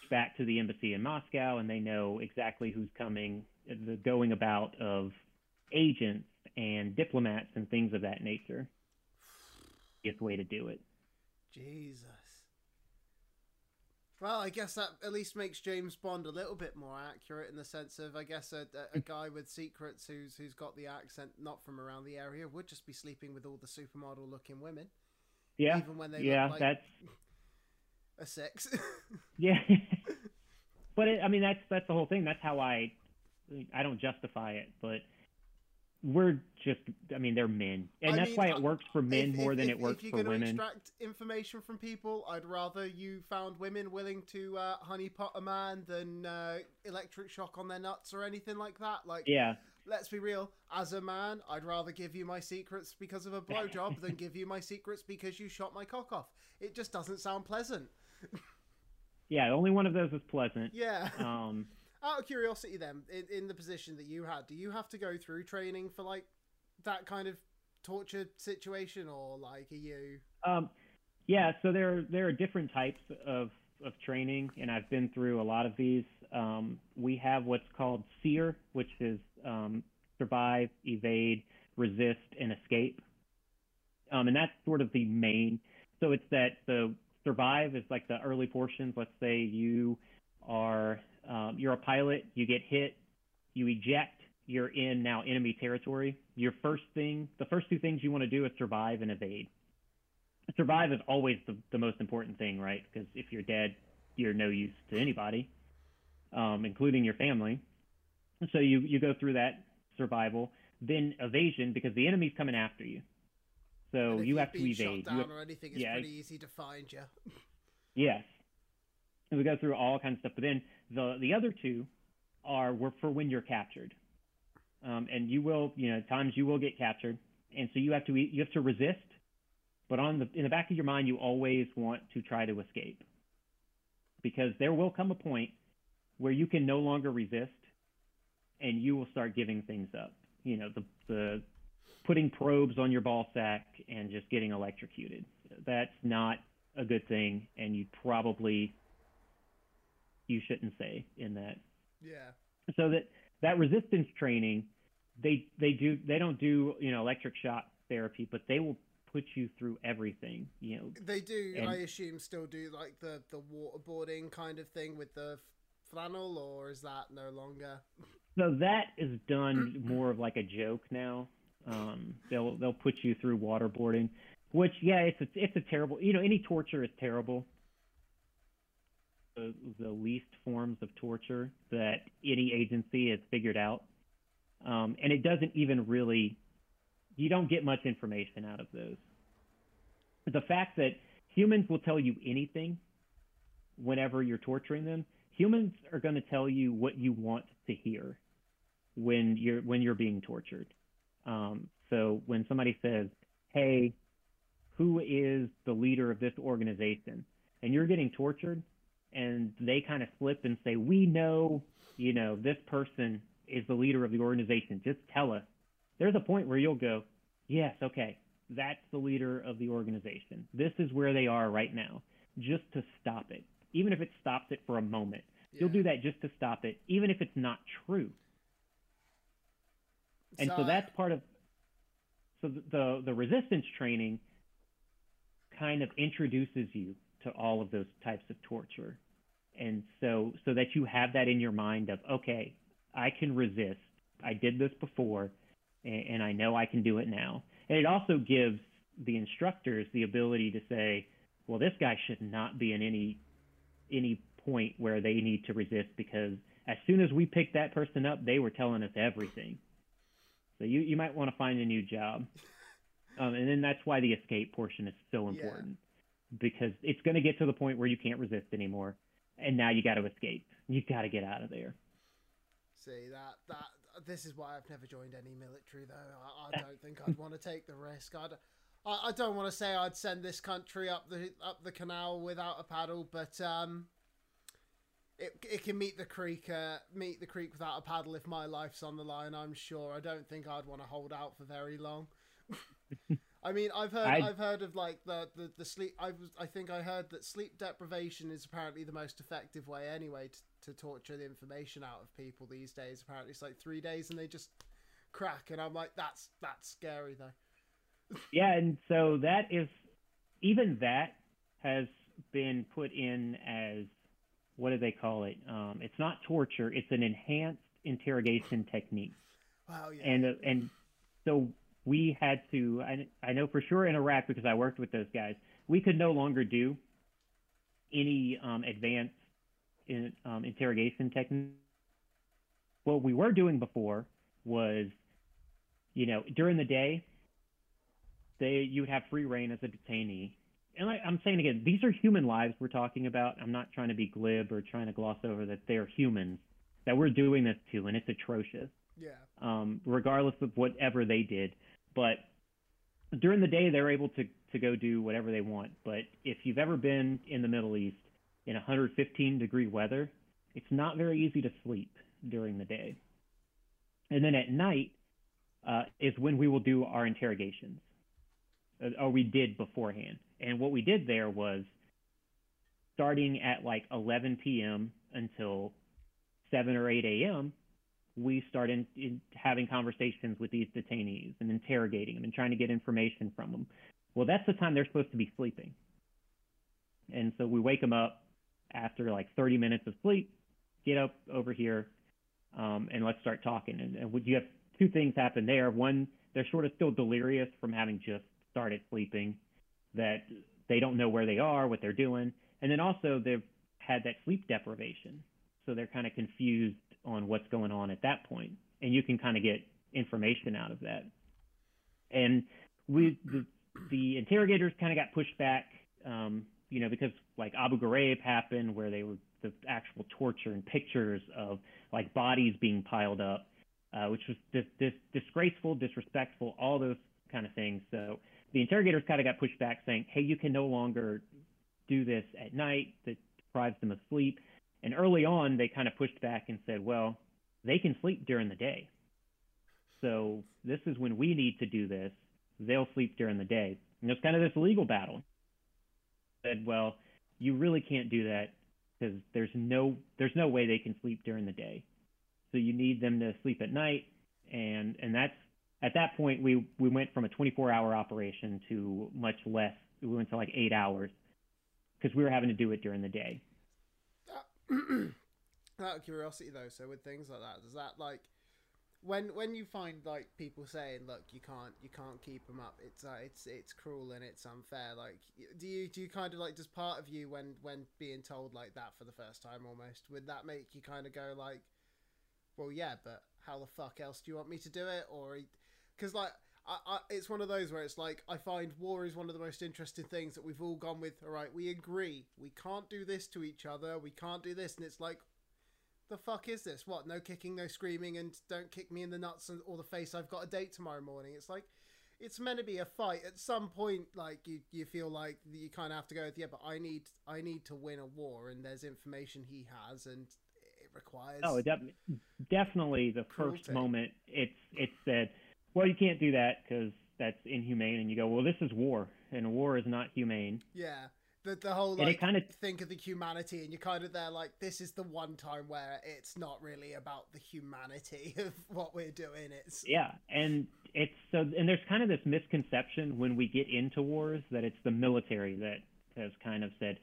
B: back to the embassy in Moscow, and they know exactly who's coming, the going about of agents and diplomats and things of that nature. It's way to do it.
A: Jesus. Well, I guess that at least makes James Bond a little bit more accurate in the sense of, I guess, a, a guy with secrets who's who's got the accent not from around the area would just be sleeping with all the supermodel looking women.
B: Yeah,
A: even when they
B: yeah,
A: like
B: that's
A: a six.
B: yeah. but it, I mean, that's that's the whole thing. That's how I I don't justify it, but we're just I mean they're men, and
A: I
B: that's
A: mean,
B: why it works for men
A: If-
B: more
A: if-
B: than
A: if-
B: it works
A: if you're
B: for women.
A: extract information from people, I'd rather you found women willing to uh, honeypot a man than uh, electric shock on their nuts or anything like that. Like,
B: Yeah,
A: let's be real. As a man, I'd rather give you my secrets because of a blowjob than give you my secrets because you shot my cock off. It just doesn't sound pleasant.
B: yeah. Only one of those is pleasant.
A: Yeah.
B: Um,
A: Out of curiosity, then, in, in the position that you had, do you have to go through training for like that kind of torture situation, or like are you?
B: Um, yeah, so there there are different types of of training, and I've been through a lot of these. Um, we have what's called SERE, which is um, survive, evade, resist, and escape, um, and that's sort of the main. So it's that the survive is like the early portions. Let's say you are um, you're a pilot, you get hit, you eject, you're in now enemy territory. Your first thing, the first two things you want to do is survive and evade. Survive is always the, the most important thing, right? Because if you're dead, you're no use to anybody, um, including your family. So you, you go through that survival, then evasion because the enemy's coming after you. So you
A: you've
B: to evade.
A: Shot
B: You
A: down
B: have-
A: or anything, it's
B: yeah.
A: pretty easy to find you.
B: Yes. And we go through all kinds of stuff. But then the the other two are were for when you're captured. Um, and you will, you know, times you will get captured, and so you have to you have to resist. But on the in the back of your mind, you always want to try to escape, because there will come a point where you can no longer resist, and you will start giving things up. You know, the the putting probes on your ball sack and just getting electrocuted. That's not a good thing, and you probably you shouldn't say in that.
A: Yeah.
B: So that that resistance training, they they do they don't do you know electric shock therapy, but they will put you through everything. You know,
A: They do,
B: And-
A: I assume, still do like the the waterboarding kind of thing with the flannel, or is that no longer?
B: so that is done more of like a joke now. Um, they'll they'll put you through waterboarding, which yeah, it's a, it's a terrible. You know, any torture is terrible. The, the least forms of torture that any agency has figured out, um, and it doesn't even really. You don't get much information out of those. The fact that humans will tell you anything whenever you're torturing them, humans are going to tell you what you want to hear when you're when you're being tortured. Um, so when somebody says, "Hey, who is the leader of this organization?" and you're getting tortured, and they kind of slip and say, "We know, you know, this person is the leader of the organization. Just tell us." There's a point where you'll go, "Yes, okay, that's the leader of the organization. This is where they are right now." Just to stop it, even if it stops it for a moment, you'll do that just to stop it, even if it's not true and so, that's part of so the, the the resistance training kind of introduces you to all of those types of torture. And so so that you have that in your mind of okay i can resist. I did this before and, and i know i can do it now. And it also gives the instructors the ability to say well this guy should not be in any any point where they need to resist because as soon as we picked that person up they were telling us everything. So you, you might want to find a new job. Um, and then that's why the escape portion is so important because it's going to get to the point where you can't resist anymore. And now you got to escape. You got to get out of there.
A: See that that this is why I've never joined any military though. I, I don't think I'd want to take the risk. I'd, I I don't want to say I'd send this country up the up the canal without a paddle, but um, it it can meet the creek uh, meet the creek without a paddle if my life's on the line. I'm sure. I don't think I'd want to hold out for very long. I mean, I've heard
B: I'd-
A: I've heard of like the, the, the sleep. I was I think I heard that sleep deprivation is apparently the most effective way anyway to, to torture the information out of people these days. Apparently, it's like three days and they just crack, and I'm like, that's that's scary though.
B: yeah, and so that is even that has been put in as what do they call it? Um, it's not torture; it's an enhanced interrogation technique.
A: Wow. Yeah.
B: And uh, and so we had to. I, I know for sure in Iraq because I worked with those guys. We could no longer do any um, advanced in, um, interrogation technique. What we were doing before was, you know, during the day, they you would have free reign as a detainee. And I, I'm saying again, these are human lives we're talking about. I'm not trying to be glib or trying to gloss over that they're humans that we're doing this to, and it's atrocious.
A: Yeah.
B: Um, regardless of whatever they did, but during the day they're able to to go do whatever they want. But if you've ever been in the Middle East in 115 degree weather, it's not very easy to sleep during the day. And then at night uh, is when we will do our interrogations, uh, or we did beforehand. And what we did there was starting at like 11 p.m. until 7 or 8 a.m., we started in having conversations with these detainees and interrogating them and trying to get information from them. Well, that's the time they're supposed to be sleeping. And so we wake them up after like 30 minutes of sleep, get up over here, um, and let's start talking. And, and you have two things happen there. One, they're sort of still delirious from having just started sleeping, that they don't know where they are, what they're doing. And then also they've had that sleep deprivation. So they're kind of confused on what's going on at that point, and you can kind of get information out of that. And we the, the interrogators kind of got pushed back, um, you know, because like Abu Ghraib happened, where they were the actual torture and pictures of like bodies being piled up, uh, which was dis- dis- disgraceful, disrespectful, all those kind of things. So the interrogators kind of got pushed back, saying, "Hey, you can no longer do this at night. That deprives them of sleep." And early on, they kind of pushed back and said, well, they can sleep during the day. So this is when we need to do this. They'll sleep during the day. And it's kind of this legal battle. Said, well, you really can't do that because there's no there's no way they can sleep during the day. So you need them to sleep at night, and and that's at that point we we went from a 24 hour operation to much less. We went to like eight hours because we were having to do it during the day.
A: out of curiosity though, so with things like that, does that like when when you find like people saying, "Look, you can't you can't keep them up," it's uh, it's it's cruel and it's unfair. Like, do you do you kind of like just part of you when when being told like that for the first time almost would that make you kind of go like, "Well, yeah, but how the fuck else do you want me to do it?" Or because like I, I, it's one of those where it's like I find war is one of the most interesting things that we've all gone with. All right, we agree we can't do this to each other. We can't do this, and it's like, the fuck is this? What? No kicking, no screaming, and don't kick me in the nuts and or the face. I've got a date tomorrow morning. It's like, it's meant to be a fight. At some point, like you, you feel like you kind of have to go. With yeah, but I need, I need to win a war, and there's information he has, and it requires.
B: Oh, de- definitely the cruelty. first moment it's it's said well, you can't do that because that's inhumane. And you go, well, this is war, and war is not humane.
A: Yeah. The, the whole like kind of think of the humanity and you're kind of there like this is the one time where it's not really about the humanity of what we're doing it's
B: yeah and it's so and there's kind of this misconception when we get into wars that it's the military that has kind of said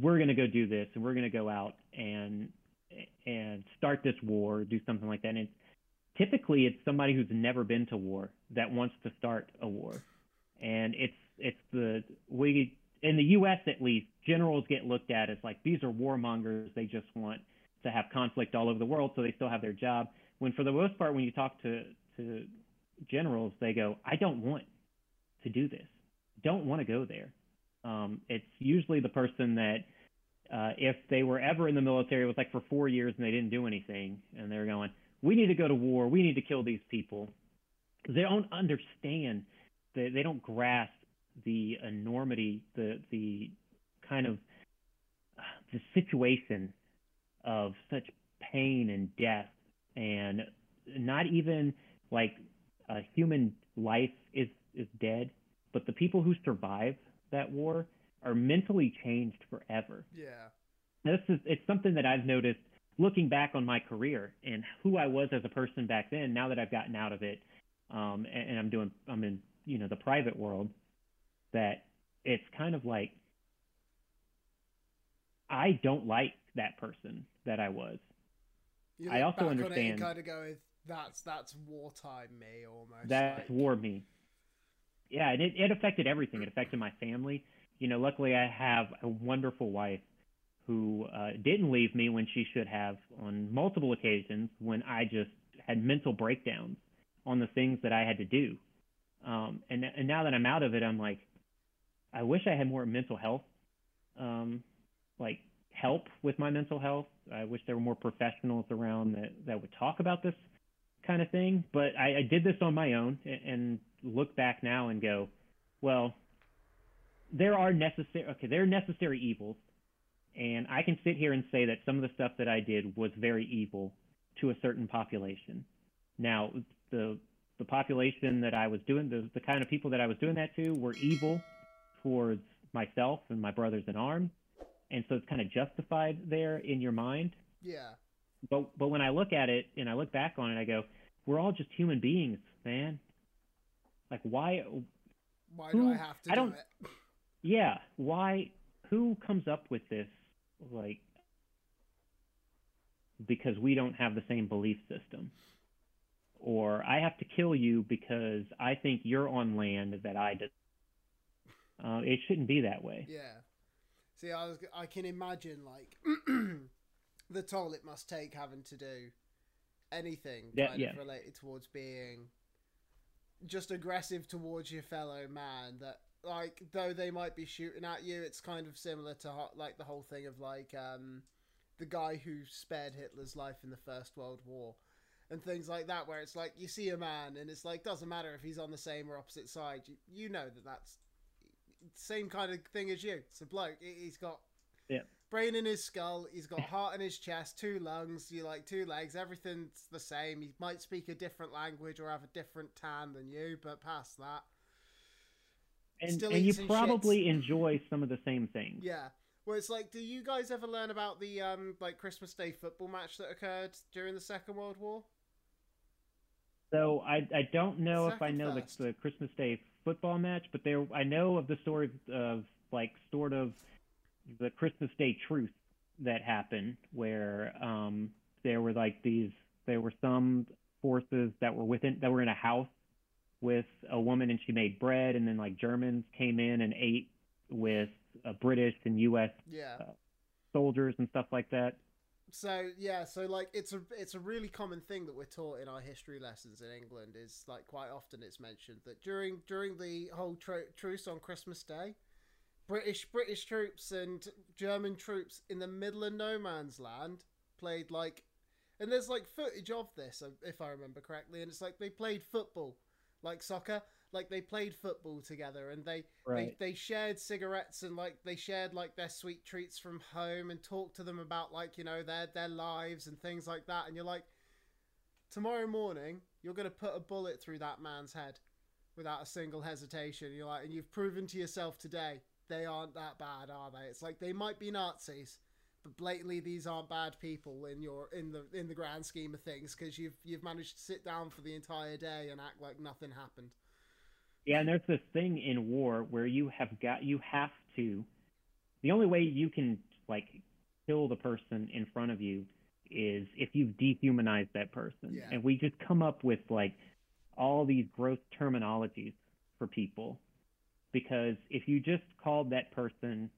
B: we're going to go do this and we're going to go out and and start this war do something like that and it's typically it's somebody who's never been to war that wants to start a war. And it's it's the we in the US at least generals get looked at as like these are warmongers. They just want to have conflict all over the world so they still have their job. When for the most part when you talk to to generals they go I don't want to do this. Don't want to go there. Um, it's usually the person that uh, if they were ever in the military it was like for four years and they didn't do anything and they're going we need to go to war. We need to kill these people. They don't understand. They, they don't grasp the enormity, the the kind of the situation of such pain and death, and not even like a human life is is dead, but the people who survive that war are mentally changed forever.
A: Yeah.
B: This is it's something that I've noticed looking back on my career and who I was as a person back then, now that I've gotten out of it um, and, and I'm doing I'm in you know the private world, that it's kind of like I don't like that person that I was. I also
A: back it and
B: understand-
A: kind of go, that's that's wartime me almost.
B: That's
A: like-
B: war me. Yeah, and it, it affected everything. It affected my family. You know, luckily I have a wonderful wife who uh, didn't leave me when she should have on multiple occasions when I just had mental breakdowns on the things that I had to do. Um, and and now that I'm out of it, I'm like, I wish I had more mental health, um, like help with my mental health. I wish there were more professionals around that that would talk about this kind of thing. But I, I did this on my own and, and look back now and go, well, there are necessary okay, there are necessary evils, and I can sit here and say that some of the stuff that I did was very evil to a certain population. Now, the the population that I was doing the the kind of people that I was doing that to were evil towards myself and my brothers in arms, and so it's kind of justified there in your mind
A: yeah,
B: but but when I look at it and I look back on it, I go, we're all just human beings, man. Like why?
A: why do I have to
B: I
A: do
B: don't-
A: it?
B: Yeah, why? Who comes up with this? Like because we don't have the same belief system, or I have to kill you because I think you're on land that I did. Uh, it shouldn't be that way.
A: Yeah. See, I was I can imagine like the toll it must take having to do anything
B: Yeah,
A: kind
B: yeah.
A: of related towards being just aggressive towards your fellow man. That like though they might be shooting at you, it's kind of similar to like the whole thing of like um the guy who spared Hitler's life in the First World War. And things like that, where it's like you see a man, and it's like doesn't matter if he's on the same or opposite side. You, you know that that's same kind of thing as you. It's a bloke. He- He's got
B: Yeah.
A: brain in his skull. He's got heart in his chest, two lungs. You like two legs. Everything's the same. He might speak a different language or have a different tan than you, but past that,
B: And
A: Still
B: and you
A: and
B: probably enjoy some of the same things.
A: yeah. Well, it's like, do you guys ever learn about the um like Christmas Day football match that occurred during the Second World War?
B: So I I don't know if I know the, the Christmas Day football match, but there I know of the story of, of like sort of the Christmas Day truth that happened where um there were like these there were some forces that were within that were in a house with a woman and she made bread and then like Germans came in and ate with uh, British and US
A: Yeah.
B: soldiers and stuff like that.
A: So yeah, so like it's a it's a really common thing that we're taught in our history lessons in England. Is like quite often it's mentioned that during during the whole tru- truce on Christmas Day, British British troops and German troops in the middle of no man's land played like, and there's like footage of this uh, if I remember correctly, and it's like they played football, like soccer, like they played football together, and they
B: Right.
A: they they shared cigarettes and like they shared like their sweet treats from home and talked to them about like you know their their lives and things like that. And you're like tomorrow morning you're going to put a bullet through that man's head without a single hesitation. You're like and you've proven to yourself today they aren't that bad are they? It's like they might be nazis but blatantly these aren't bad people in your in the in the grand scheme of things because you've you've managed to sit down for the entire day and act like nothing happened
B: Yeah, and there's this thing in war where you have got you have to the only way you can like kill the person in front of you is if you've dehumanized that person.
A: Yeah.
B: And we just come up with like all these gross terminologies for people because if you just called that person,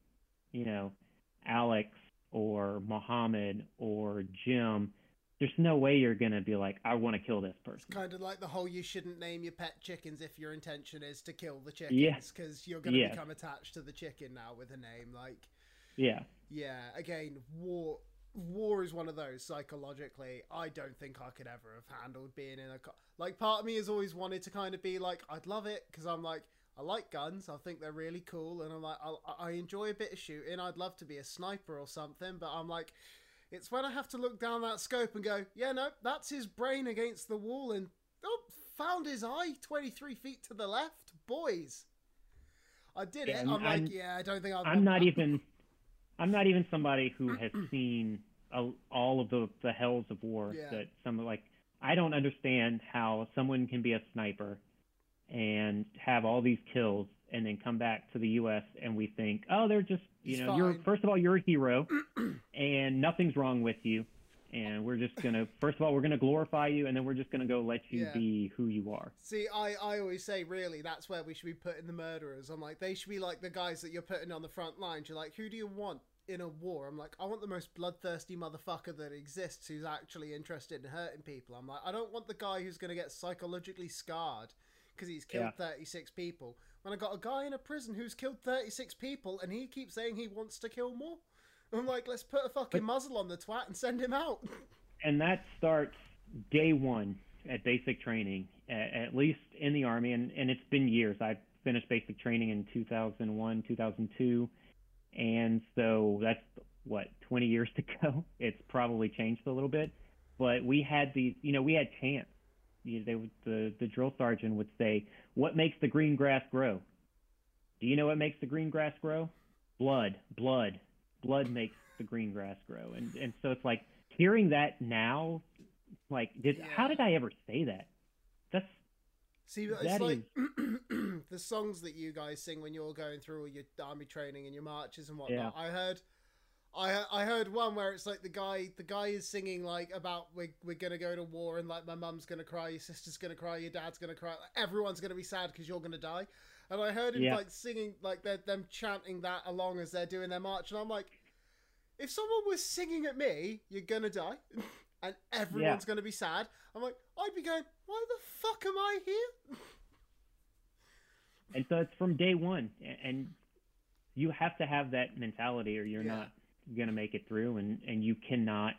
B: you know, Alex or Mohammed or Jim, there's no way you're going to be like I want to kill this person.
A: kind of like the whole you shouldn't name your pet chickens if your intention is to kill the chickens
B: Yeah.
A: because you're going to
B: Yeah.
A: become attached to the chicken now with a name like
B: Yeah.
A: yeah again war war is one of those psychologically i don't think i could ever have handled being in a co- like part of me has always wanted to kind of be like i'd love it because i'm like i like guns i think they're really cool and i'm like I, I enjoy a bit of shooting i'd love to be a sniper or something but i'm like it's when I have to look down that scope and go, yeah, no, that's his brain against the wall, and oh, found his eye 23 feet to the left. Boys, I did
B: Yeah,
A: it. I'm,
B: I'm-
A: like, yeah, I don't think I'll.
B: I'm not even I'm not even somebody who has seen a, all of the the hells of war
A: Yeah.
B: that some like I don't understand how someone can be a sniper and have all these kills and then come back to the U.S. and we think, oh, they're just, you
A: He's
B: know, you're first of all you're a hero, and nothing's wrong with you, and we're just gonna first of all we're gonna glorify you, and then we're just gonna go let you
A: Yeah.
B: be who you are.
A: See, I, I always say, really, that's where we should be putting the murderers. I'm like, they should be like the guys that you're putting on the front lines. You're like, who do you want in a war? I'm like, I want the most bloodthirsty motherfucker that exists who's actually interested in hurting people. I'm like, I don't want the guy who's going to get psychologically scarred because he's killed
B: Yeah.
A: 36 people. When I got a guy in a prison who's killed 36 people and he keeps saying he wants to kill more. I'm like, let's put a fucking
B: But-
A: muzzle on the twat and send him out.
B: and that starts day one at basic training, at, at least in the Army, and, and it's been years. I finished basic training in 2001, 2002, and so that's what 20 years to go. It's probably changed a little bit, but we had these, you know, we had chants. You they would, the the drill sergeant would say, "What makes the green grass grow?" Do you know what makes the green grass grow? Blood, blood, blood makes the green grass grow, and and so it's like hearing that now, like, did how did I ever say that? That's
A: See, it's
B: That
A: like the songs that you guys sing when you're going through all your army training and your marches and whatnot. I heard, I I heard one where it's like the guy the guy is singing like about we're we're gonna go to war and like my mum's gonna cry, your sister's gonna cry, your dad's gonna cry, like, everyone's gonna be sad because you're gonna die. And I heard him
B: Yeah.
A: like singing like them chanting that along as they're doing their march, and I'm like, if someone was singing at me, you're gonna die. And everyone's gonna be sad. I'm like, I'd be going, why the fuck am I here?
B: and so it's from day one, and you have to have that mentality, or you're
A: Yeah.
B: not gonna make it through, and and you cannot.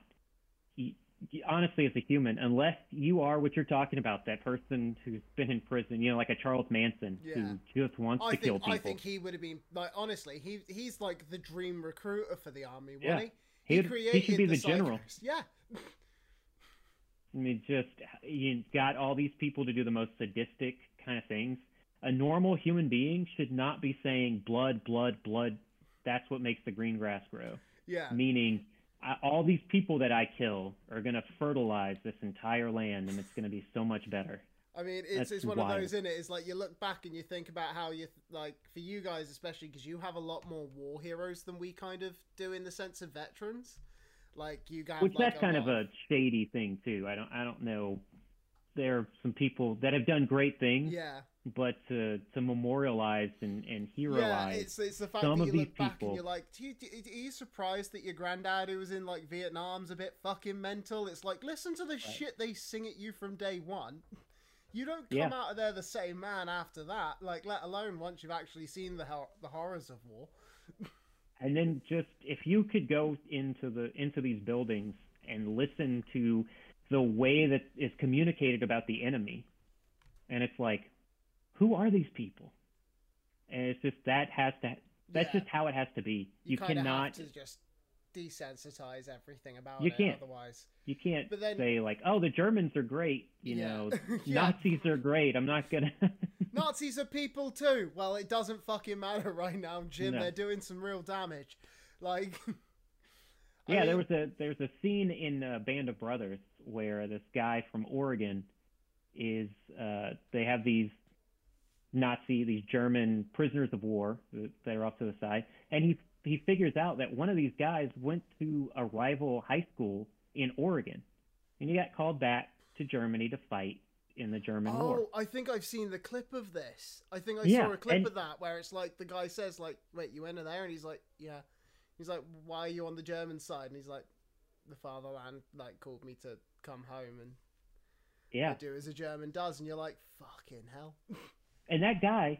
B: Honestly, as a human, unless you are what you're talking about, that person who's been in prison, you know, like a Charles Manson
A: Yeah.
B: who just wants
A: I
B: to kill people.
A: I think he would have been like honestly, he he's like the dream recruiter for the army,
B: Yeah.
A: wasn't he?
B: He'd- he should be the general.
A: Yeah.
B: I mean, just you got all these people to do the most sadistic kind of things. A normal human being should not be saying blood, blood, blood. That's what makes the green grass grow.
A: Yeah.
B: Meaning, I, all these people that I kill are going to fertilize this entire land, and it's going to be so much better.
A: I mean, it's,
B: That's
A: it's one
B: wild.
A: of those in it. It's like you look back and you think about how you like for you guys especially because you have a lot more war heroes than we kind of do in the sense of veterans. Like you guys,
B: Which
A: like,
B: that's kind of a shady thing too. I don't, I don't know. There are some people that have done great things,
A: yeah
B: but to to memorialize and and
A: yeah.
B: heroize
A: It's it's the fact
B: some
A: that
B: of
A: you
B: these
A: look back and
B: people-
A: you're like, do you, do, are you surprised that your granddad who was in like Vietnam's a bit fucking mental? It's like listen to the shit they sing at you from day one. You don't come
B: Yeah.
A: out of there the same man after that. Like let alone once you've actually seen the hor- the horrors of war.
B: and then just if you could go into the into these buildings and listen to the way that is communicated about the enemy and it's like who are these people and it's just that has to that's
A: Yeah.
B: just how it has to be
A: You,
B: you, cannot
A: have to just desensitize everything about
B: You
A: it.
B: can't.
A: Otherwise,
B: you can't
A: But then-
B: say like oh the germans are great you
A: Yeah.
B: know
A: Yeah.
B: nazis are great i'm not gonna
A: Nazis are people too. Well, it doesn't fucking matter right now, Jim.
B: No.
A: They're doing some real damage. Like,
B: yeah, there was a there's a scene in uh, Band of Brothers where this guy from Oregon is uh, they have these Nazi these German prisoners of war uh, that that are off to the side, and he he figures out that one of these guys went to a rival high school in Oregon, and he got called back to Germany to fight in the German oh, war.
A: oh, I think I've seen the clip of this. I think I
B: Yeah,
A: saw a clip
B: and-
A: of that where it's like the guy says, like, "Wait, you went in there?" And he's like, "Yeah." He's like, "Why are you on the German side?" And he's like, "The fatherland like called me to come home and
B: Yeah,
A: do as a German does." And you're like, "Fucking hell."
B: and that guy,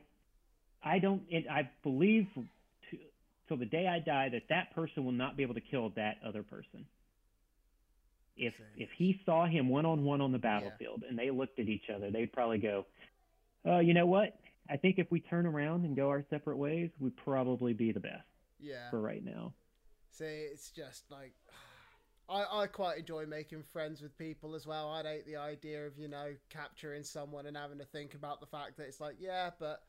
B: I don't, I believe to, till the day I die that that person will not be able to kill that other person. If
A: Same.
B: if he saw him one on one on the battlefield and they looked at each other, they'd probably go, "Oh, you know what? I think if we turn around and go our separate ways, we'd probably be the best
A: Yeah.
B: for right now."
A: Say it's just like I, I quite enjoy making friends with people as well. I'd hate the idea of, you know, capturing someone and having to think about the fact that it's like, yeah, but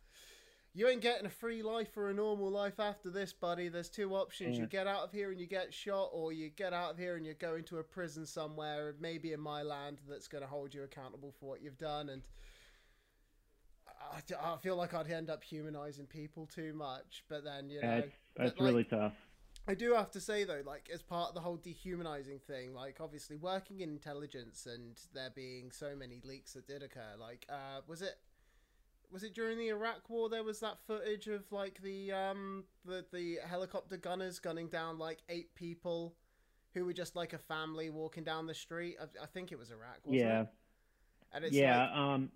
A: you ain't getting a free life or a normal life after this, buddy. There's two options: you get out of here and you get shot, or you get out of here and you go into a prison somewhere, maybe in my land, that's going to hold you accountable for what you've done. And I, I feel like I'd end up humanizing people too much, but then you know,
B: That's that's
A: like,
B: really tough.
A: I do have to say though, like as part of the whole dehumanizing thing, like obviously working in intelligence and there being so many leaks that did occur, like uh was it was it during the Iraq war there was that footage of like the um the the helicopter gunners gunning down like eight people who were just like a family walking down the street. I, I think it was Iraq, wasn't
B: Yeah,
A: it? And it's
B: yeah.
A: like
B: um,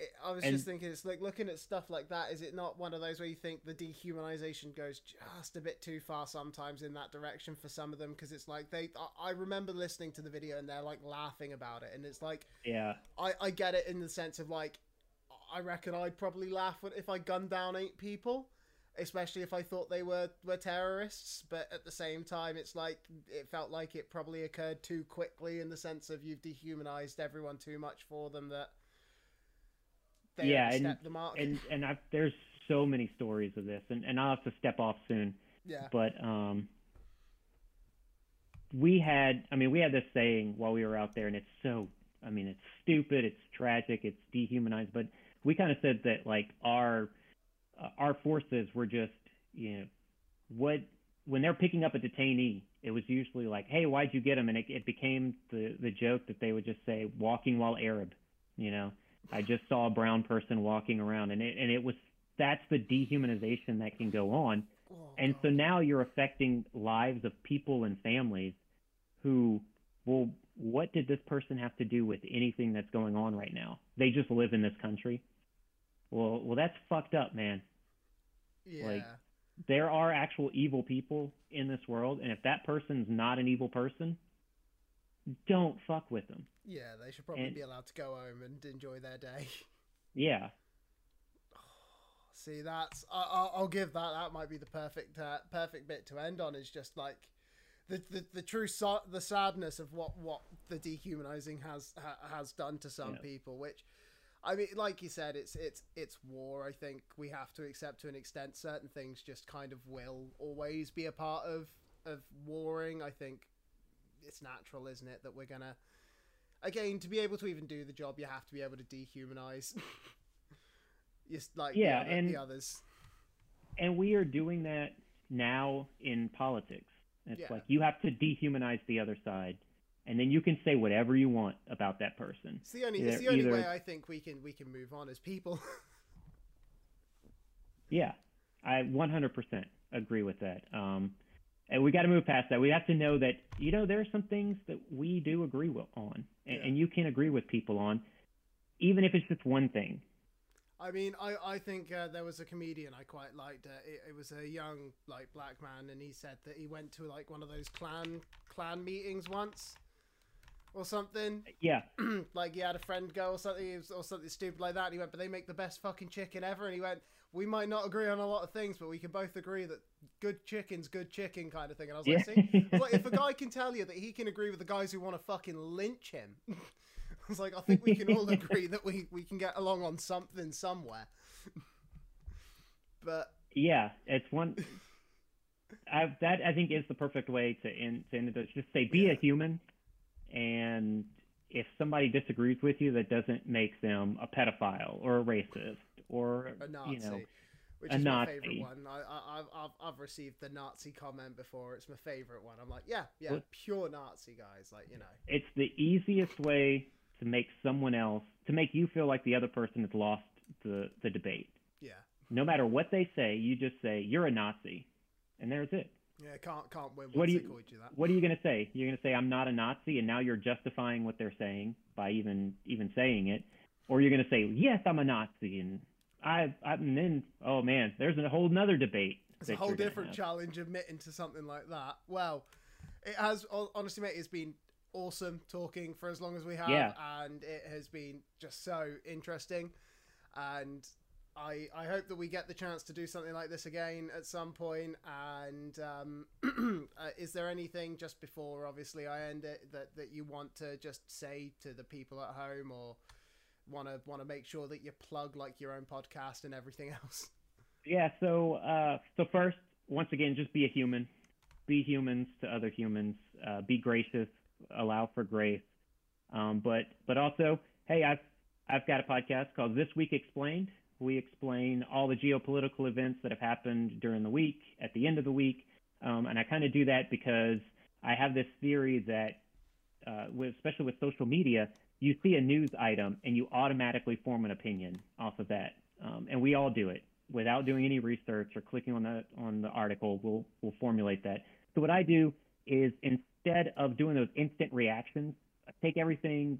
A: it, I was
B: And-
A: just thinking, it's like looking at stuff like that. Is it not one of those where you think the dehumanization goes just a bit too far sometimes in that direction for some of them? Because it's like they, I, I remember listening to the video and they're like laughing about it, and it's like
B: yeah,
A: I, I get it in the sense of like, I reckon I'd probably laugh if I gunned down eight people, especially if I thought they were were terrorists. But at the same time, it's like it felt like it probably occurred too quickly in the sense of you've dehumanized everyone too much for them that they
B: Yeah, and-
A: the mark.
B: and and I've, there's so many stories of this, and and I'll have to step off soon.
A: yeah,
B: but um we had i mean we had this saying while we were out there and it's so i mean it's stupid it's tragic it's dehumanized but we kind of said that like our uh, our forces were just you know what when they're picking up a detainee it was usually like hey why'd you get him and it, it became the the joke that they would just say walking while arab you know i just saw a brown person walking around and it and it was that's the dehumanization that can go on
A: Oh,
B: and so now you're affecting lives of people and families who, well, what did this person have to do with anything that's going on right now? They just live in this country. Well, well, that's fucked up, man.
A: yeah,
B: like, There are actual evil people in this world, and if that person's not an evil person, don't fuck with them.
A: yeah, they should probably
B: and-
A: be allowed to go home and enjoy their day.
B: Yeah,
A: See, that's I, I- I'll give that. That might be the perfect uh, perfect bit to end on. Is just like the the, the true so- the sadness of what what the dehumanizing has ha, has done to some
B: Yeah.
A: people. Which I mean, like you said, it's it's it's war. I think we have to accept to an extent. Certain things just kind of will always be a part of of warring. I think it's natural, isn't it, that we're gonna again to be able to even do the job, you have to be able to dehumanize. Just like
B: Yeah,
A: other-
B: and-
A: the others.
B: and we are doing that now in politics. It's
A: Yeah.
B: like you have to dehumanize the other side, and then you can say whatever you want about that person.
A: It's the only it's the only
B: either-
A: way I think we can we can move on as people.
B: Yeah, I 100% agree with that. Um, and we got to move past that. We have to know that you know there are some things that we do agree with, on, and,
A: Yeah.
B: and you can agree with people on, even if it's just one thing.
A: I mean, I I think uh, there was a comedian I quite liked. Uh, it, it was a young like black man, and he said that he went to like one of those Klan Klan meetings once, or something.
B: Yeah,
A: like he had a friend go or something or something stupid like that. And he went, but they make the best fucking chicken ever. And he went, we might not agree on a lot of things, but we can both agree that good chicken's good chicken kind of thing. And I was
B: yeah,
A: like, see, It's like if a guy can tell you that he can agree with the guys who want to fucking lynch him, I was like, I think we can all agree that we we can get along on something somewhere. but
B: yeah. It's one. I, that I think is the perfect way to end to end it. Just say be
A: Yeah.
B: a human, and if somebody disagrees with you, that doesn't make them a pedophile or a racist or
A: a Nazi.
B: you know
A: which is my favorite one. I, I, I've, I've, I've received the Nazi comment before. It's my favorite one. I'm like, yeah, yeah,
B: What-
A: pure Nazi guys. Like, you know,
B: it's the easiest way to make someone else to make you feel like the other person has lost the the debate.
A: yeah,
B: No matter what they say, you just say you're a Nazi, and there's it.
A: yeah, can't can't win
B: What do you-
A: that.
B: What are you gonna say? You're gonna say I'm not a Nazi, and now you're justifying what they're saying by even even saying it, or you're gonna say yes, I'm a Nazi, and I, I and then oh man, there's a whole nother debate.
A: It's a whole different challenge admitting to something like that. Well, it has honestly, mate. It's been awesome talking for as long as we have,
B: Yeah.
A: and it has been just so interesting. And I I hope that we get the chance to do something like this again at some point. And um, uh, is there anything just before, obviously, I end it that that you want to just say to the people at home or want to want to make sure that you plug like your own podcast and everything else.
B: Yeah. So uh, so first, once again, just be a human. Be humans to other humans. Uh, be gracious. Allow for grace. Um, but but also, hey, I've I've got a podcast called This Week Explained. We explain all the geopolitical events that have happened during the week, at the end of the week, um, and I kind of do that because I have this theory that, uh, with, especially with social media, you see a news item and you automatically form an opinion off of that, um, and we all do it without doing any research or clicking on the on the article. We'll we'll formulate that. So what I do is instead of doing those instant reactions, I take everything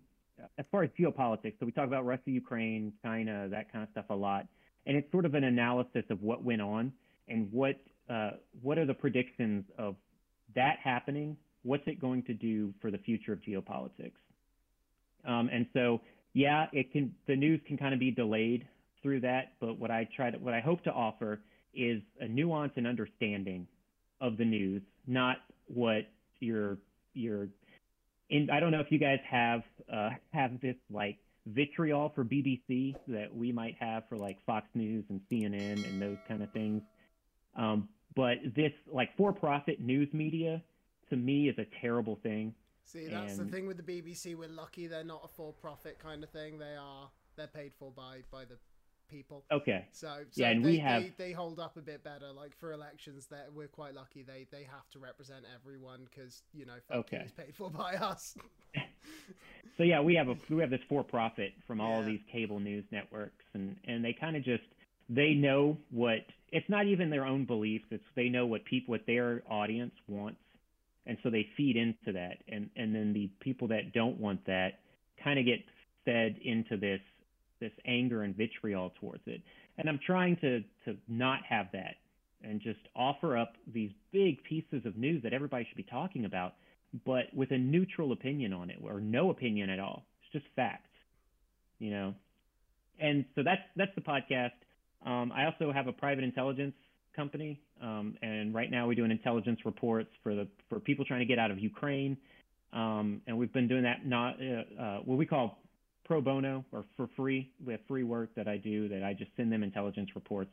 B: as far as geopolitics. So we talk about Russia, Ukraine, China, that kind of stuff a lot, and it's sort of an analysis of what went on and what uh, what are the predictions of that happening. What's it going to do for the future of geopolitics? Um, and so, yeah, it can the news can kind of be delayed through that, but what I try to what I hope to offer is a nuance and understanding of the news, not what your your in, I don't know if you guys have uh, have this like vitriol for BBC that we might have for like Fox News and CNN and those kind of things. Um, but this like for-profit news media to me is a terrible thing.
A: See, that's and... the thing with the BBC. We're lucky they're not a for-profit kind of thing. They are they're paid for by by the people.
B: Okay.
A: So, so yeah, and they, we have they, they, hold up a bit better. Like for elections, that we're quite lucky. They they have to represent everyone because you know okay. is paid for by us.
B: so yeah, we have a we have this for profit from all yeah. these cable news networks, and and they kind of just they know what it's not even their own beliefs. It's they know what people what their audience wants, and so they feed into that, and and then the people that don't want that kind of get fed into this this anger and vitriol towards it. And I'm trying to to not have that and just offer up these big pieces of news that everybody should be talking about, but with a neutral opinion on it or no opinion at all. It's just facts, you know. And so that's that's the podcast. Um, I also have a private intelligence company, um, and right now we're doing intelligence reports for the for people trying to get out of Ukraine. Um, and we've been doing that not uh, uh, what we call pro bono or for free. We have free work that I do that I just send them intelligence reports.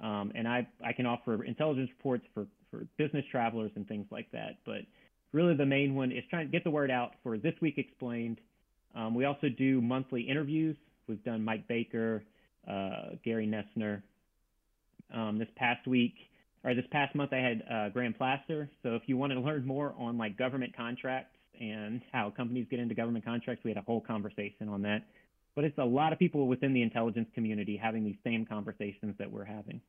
B: Um, and I, I can offer intelligence reports for, for business travelers and things like that. But really, the main one is trying to get the word out for This Week Explained. Um, we also do monthly interviews. We've done Mike Baker, uh, Gary Noesner. Um, this past week, or this past month, I had uh, Graham Plaster. So if you want to learn more on like government contracts, and how companies get into government contracts. We had a whole conversation on that. But it's a lot of people within the intelligence community having these same conversations that we're having.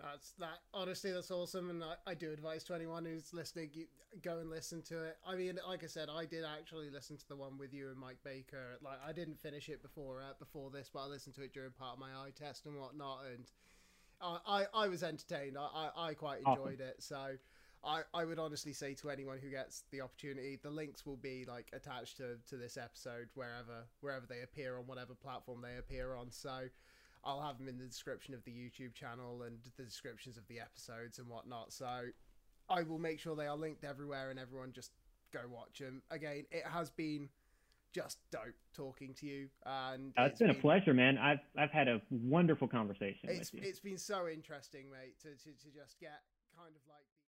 A: That's that. Honestly, that's awesome, and I, I do advise to anyone who's listening, go and listen to it. I mean, like I said, I did actually listen to the one with you and Mike Baker. Like, I didn't finish it before uh, before this, but I listened to it during part of my eye test and whatnot, and I I, I was entertained. I, I, I quite oh. enjoyed awesome. it. So I, I would honestly say to anyone who gets the opportunity, the links will be like attached to, to this episode wherever wherever they appear on whatever platform they appear on. So I'll have them in the description of the YouTube channel and the descriptions of the episodes and whatnot. So I will make sure they are linked everywhere and everyone just go watch them. Again, it has been just dope talking to you and
B: uh, it's, it's been, been, a pleasure man. I've i've had a wonderful conversation
A: it's, it's been so interesting mate to, to, to just get kind of like